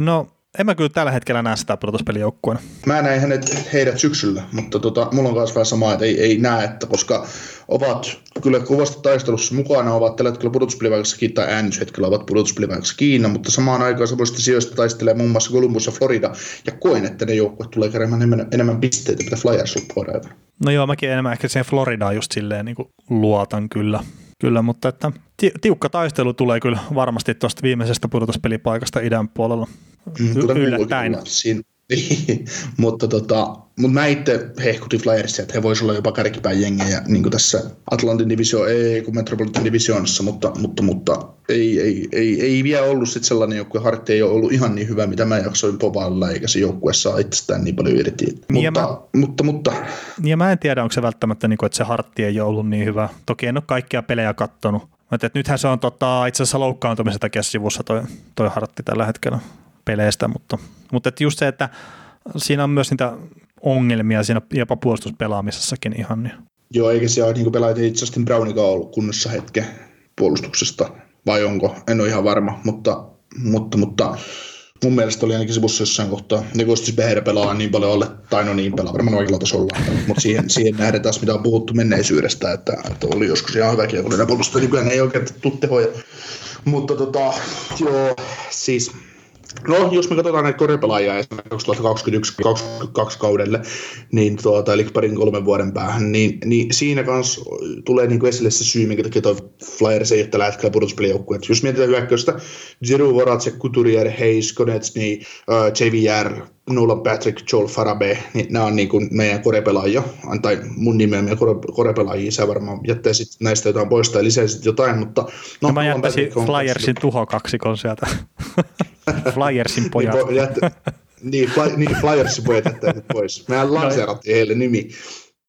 No en mä kyllä tällä hetkellä näe sitä pudotuspelijoukkueena. Mä näin hänet, heidät syksyllä, mutta tota, mulla on myös vähän sama, että ei, ei näe, että koska ovat kyllä kovasti taistelussa mukana, ovat tällä hetkellä pudotuspelipaikassa Kiina tai äänyshetkellä ovat pudotuspelipaikassa Kiina, mutta samaan aikaan semmoista sijoista taistelee muun muassa Columbus ja Florida, ja koen, että ne joukkueet tulee keräämään enemmän, enemmän pisteitä, mitä Flyers luppuudaan. No joo, mäkin enemmän ehkä siihen Floridaan just silleen niin kuin luotan kyllä. Kyllä, mutta että tiukka taistelu tulee kyllä varmasti tuosta viimeisestä pudotuspelipaikasta idän puolella. Mm, yllättäen. Siinä, mutta, tota, mutta mä itse hehkutin Flyersia, että he voisivat olla jopa kärkipään jengejä niin kuin tässä Atlantin divisio, ei kun Metropolitan divisioonassa, mutta, mutta, mutta ei, ei, ei, ei, vielä ollut sit sellainen joukkue, Hartti ei ole ollut ihan niin hyvä, mitä mä jaksoin povailla, eikä se joukkue saa itsestään niin paljon irti. Niin mutta, mä, mutta, mutta, Ja mä en tiedä, onko se välttämättä, niin kuin, että se Hartti ei ole ollut niin hyvä. Toki en ole kaikkia pelejä kattonut. Mutta nythän se on tota, itse asiassa loukkaantumisen takia sivussa toi, toi Hartti tällä hetkellä peleistä, mutta, mutta että just se, että siinä on myös niitä ongelmia siinä jopa puolustuspelaamisessakin ihan. Niin. Joo, eikä siellä niin pelaajat Justin Brownikaan ollut kunnossa hetke puolustuksesta, vai onko? En ole ihan varma, mutta, mutta, mutta mun mielestä oli ainakin sivussa jossain kohtaa. Niin kuin siis Beher pelaa niin paljon alle, tai no niin pelaa varmaan oikealla tasolla, mutta siihen, siihen nähden taas mitä on puhuttu menneisyydestä, että, että oli joskus ihan hyvä kiekollinen puolustaja, nykyään ei oikein tule tehoja. Mutta tota, joo, siis No, jos me katsotaan näitä koripelaajia esimerkiksi 2021-2022 kaudelle, niin tuota, eli parin kolmen vuoden päähän, niin, niin siinä kanssa tulee niin kuin esille se syy, minkä takia toi Flyers ei ole tällä hetkellä pudotuspelijoukkueet. Jos mietitään hyökkäystä, Giroux, Voracek, Couturier, Hayes, Konecny, uh, äh, JVR, Nolan Patrick, Joel Farabe, niin nämä on niin kuin meidän korepelaajia, tai mun nimeä meidän korepelaajia, sä varmaan jättäisit näistä jotain pois tai lisäisit jotain, mutta... No, no mä jättäisin Flyersin tuhokaksikon sieltä. Flyersin pojat. niin, jättä, niin, fly, niin, Flyersin pojat jättäisit pois. Mehän lanseerattiin heille nimi.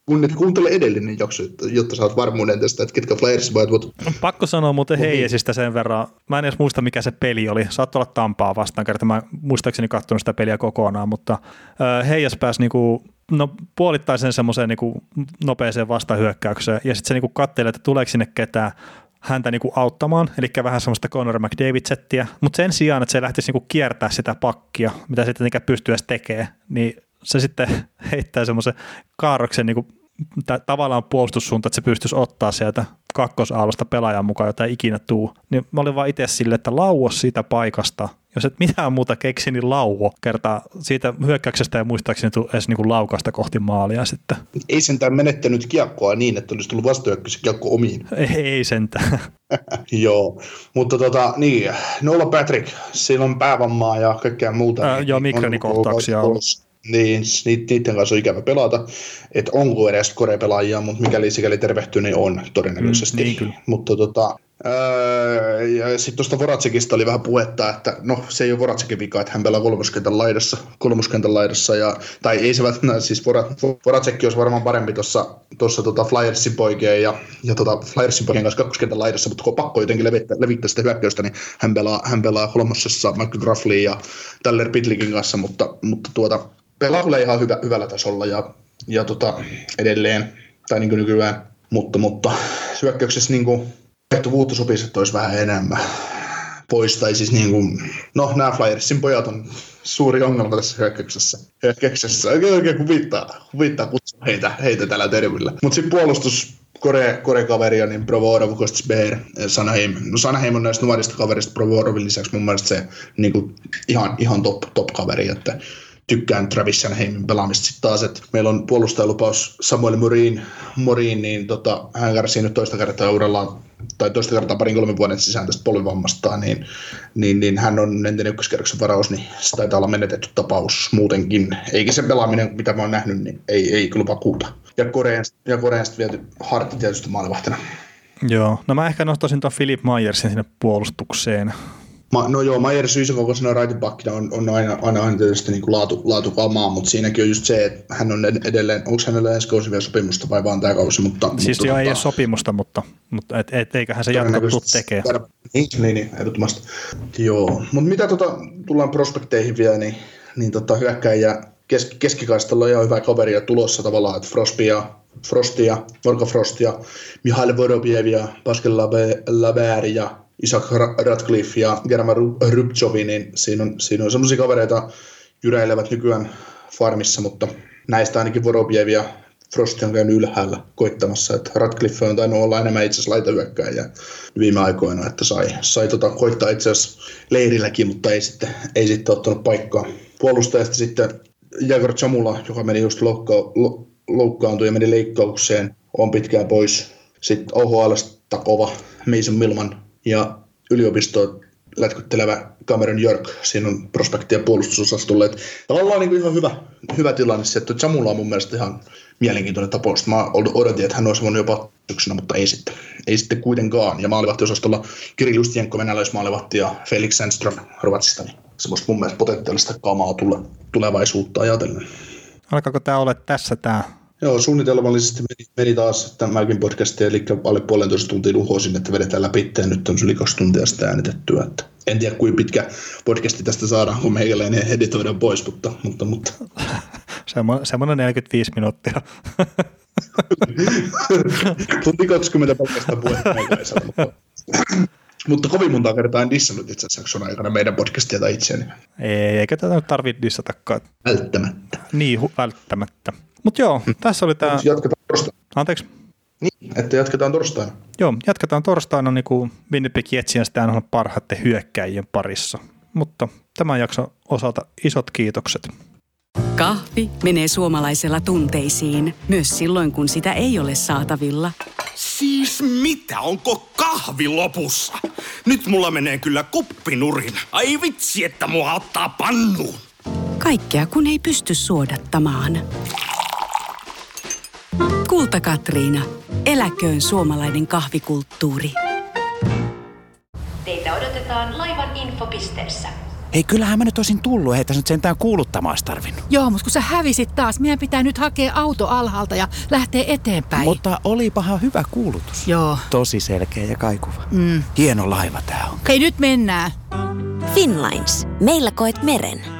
Kun kuuntele edellinen jakso, jotta saat varmuuden tästä, että ketkä Flyersin pojat voit. Pakko sanoa muuten Heijäsistä sen verran. Mä en edes muista, mikä se peli oli. Saat olla Tampaa vastaan kerta. Mä muistaakseni katsonut sitä peliä kokonaan, mutta Heijas pääsi niinku no, puolittaisen semmoiseen niinku nopeeseen vastahyökkäykseen, ja sitten se niinku katselee, että tuleeko sinne ketään häntä niinku auttamaan, eli vähän semmoista Conor McDavid-settiä, mutta sen sijaan, että se lähtisi niinku kiertää sitä pakkia, mitä se tietenkään pystyy edes tekemään, niin se sitten heittää semmoisen kaarroksen niinku tavallaan puolustussuunta, että se pystyisi ottaa sieltä kakkosaallosta pelaajan mukaan, jota ei ikinä tuu. Niin mä olin vaan itse silleen, että lauo siitä paikasta. Jos et mitään muuta keksi, niin lauo. Kertaa siitä hyökkäyksestä ja muistaakseni tuli edes niin laukasta kohti maalia sitten. Ei sentään menettänyt kiekkoa niin, että olisi tullut vastahyökkäys kiekko omiin. Ei, ei sentään. joo, mutta tota, niin, Nola Patrick, sillä on päävammaa ja kaikkea muuta. Äh, joo, migreenikohtauksia on ollut niin niiden kanssa on ikävä pelata, että onko edes korepelaajia, mutta mikäli sikäli tervehtyy, niin on todennäköisesti. Mm, niin mutta tota, Öö, ja sitten tuosta Voracekista oli vähän puhetta, että no se ei ole Voracekin vika, että hän pelaa kolmoskentän laidassa, kolmoskentän laidassa ja, tai ei se välttämättä, siis Voracek olisi varmaan parempi tuossa tuossa tota Flyersin poikien ja, ja tota Flyersin poikien kanssa kakkoskentän laidassa, mutta kun on pakko jotenkin levittää, levittää sitä hyökkäystä, niin hän pelaa, hän pelaa kolmosessa McGrafflin ja Tyler Pitlickin kanssa, mutta, mutta tuota, pelaa kyllä ihan hyvä, hyvällä tasolla ja, ja tota, edelleen, tai niin kuin nykyään, mutta, mutta hyökkäyksessä niin kuin, vaihtuvuutta sopisi, että olisi vähän enemmän pois. Tai siis niin kuin, no nämä Flyersin pojat on suuri ongelma tässä hyökkäyksessä. Hyökkäyksessä oikein, huvittaa, huvittaa kutsua heitä, heitä tällä termillä. Mutta sitten puolustus Kore, Kore-kaveria, niin Provorov, Kostisbeer, Sanaheim. No Sanaheim on näistä nuorista kaverista Provorovin lisäksi mun mielestä se niin kuin, ihan, ihan top, top kaveri, että tykkään Travis Sanheimin pelaamista sitten taas, että meillä on puolustajalupaus Samuel Morin, Morin niin tota, hän kärsii nyt toista kertaa urallaan, tai toista kertaa parin kolmen vuoden sisään tästä polvivammastaan, niin, niin, niin, hän on entinen ykköskerroksen varaus, niin se taitaa olla menetetty tapaus muutenkin. Eikä se pelaaminen, mitä mä oon nähnyt, niin ei, ei kyllä vakuuta. Ja Korean, ja Korean viety Hartti tietysti maalivahtina. Joo, no mä ehkä nostaisin tuon Philip Myersin sinne puolustukseen. Ma, no joo, Maier Syysä kokoisena raitipakkina on, on aina, aina, aina tietysti niin laatu, laatukamaa, mutta siinäkin on just se, että hän on edelleen, onko hänellä ensi kausi vielä sopimusta vai vaan tämä kausi? Mutta, siis mutta, joo, tota, ei ole sopimusta, mutta, mutta et, et, eiköhän se jatka tuu tekee. Niin, niin, niin, ehdottomasti. Joo, mutta mitä tota, tullaan prospekteihin vielä, niin, niin tota, hyökkäjä kes, keskikaistalla on ihan hyvä kaveria tulossa tavallaan, että Frostia, Frostia, Morka Frostia, Mihail Vorobiev ja Pascal Laber ja Isaac Radcliffe ja Germa Rubjovi, niin siinä on, siinä on semmoisia kavereita jyräilevät nykyään farmissa, mutta näistä ainakin Vorobiev ja Frost on käynyt ylhäällä koittamassa, että Radcliffe on tainnut olla enemmän itse asiassa laitahyökkäjä viime aikoina, että sai, sai tota, koittaa itse asiassa leirilläkin, mutta ei sitten, ei sitten ottanut paikkaa. Puolustajasta sitten Jagor Chamula, joka meni just loukka, lo, loukkaantui ja meni leikkaukseen, on pitkään pois. Sitten OHL kova Mason Milman ja yliopisto lätkyttelevä Cameron York, siinä on prospektia puolustusosastolle. Että tavallaan niin kuin ihan hyvä, hyvä tilanne se, että Jamula on mun mielestä ihan mielenkiintoinen tapaus. Mä odotin, että hän olisi voinut jopa syksynä, mutta ei sitten, ei sitten kuitenkaan. Ja maalivahtiosastolla Kirill Justienko venäläismaalivahti ja Felix Sandström Ruotsista, niin semmoista mun mielestä potentiaalista kamaa tule, tulevaisuutta ajatellen. Alkaako tämä olla tässä tämä Joo, suunnitelmallisesti meni, meni taas tämäkin podcast, eli alle puolentoista tuntia uhosin, että vedetään läpi, ja nyt on yli kaksi tuntia sitä äänitettyä. Että en tiedä, kuinka pitkä podcasti tästä saadaan, kun meikäläinen editoidaan pois, mutta... mutta, mutta. Semmoinen 45 minuuttia. Tunti 20 pelkästä puhetta mutta, mutta kovin monta kertaa en dissannut itse asiassa aikana meidän podcastia tai itseäni. Ei, eikä tätä tarvitse dissatakaan. Välttämättä. Niin, välttämättä. Mutta joo, hmm. tässä oli tämä... Jatketaan torstaina. Anteeksi? Niin, että jatketaan torstaina. Joo, jatketaan torstaina niin kuin Winnipeg Jetsien sitä on parhaiten hyökkäjien parissa. Mutta tämän jakson osalta isot kiitokset. Kahvi menee suomalaisella tunteisiin, myös silloin kun sitä ei ole saatavilla. Siis mitä? Onko kahvi lopussa? Nyt mulla menee kyllä kuppinurin. Ai vitsi, että mua ottaa pannuun. Kaikkea kun ei pysty suodattamaan. Kulta Katriina. Eläköön suomalainen kahvikulttuuri. Teitä odotetaan laivan infopisteessä. Hei, kyllähän mä nyt olisin tullut, ei tässä nyt sentään kuuluttamaan tarvinnut. Joo, mutta kun sä hävisit taas, meidän pitää nyt hakea auto alhaalta ja lähteä eteenpäin. Mutta olipahan hyvä kuulutus. Joo. Tosi selkeä ja kaikuva. Mm. Hieno laiva tää on. Hei, nyt mennään. Finlines. Meillä koet meren.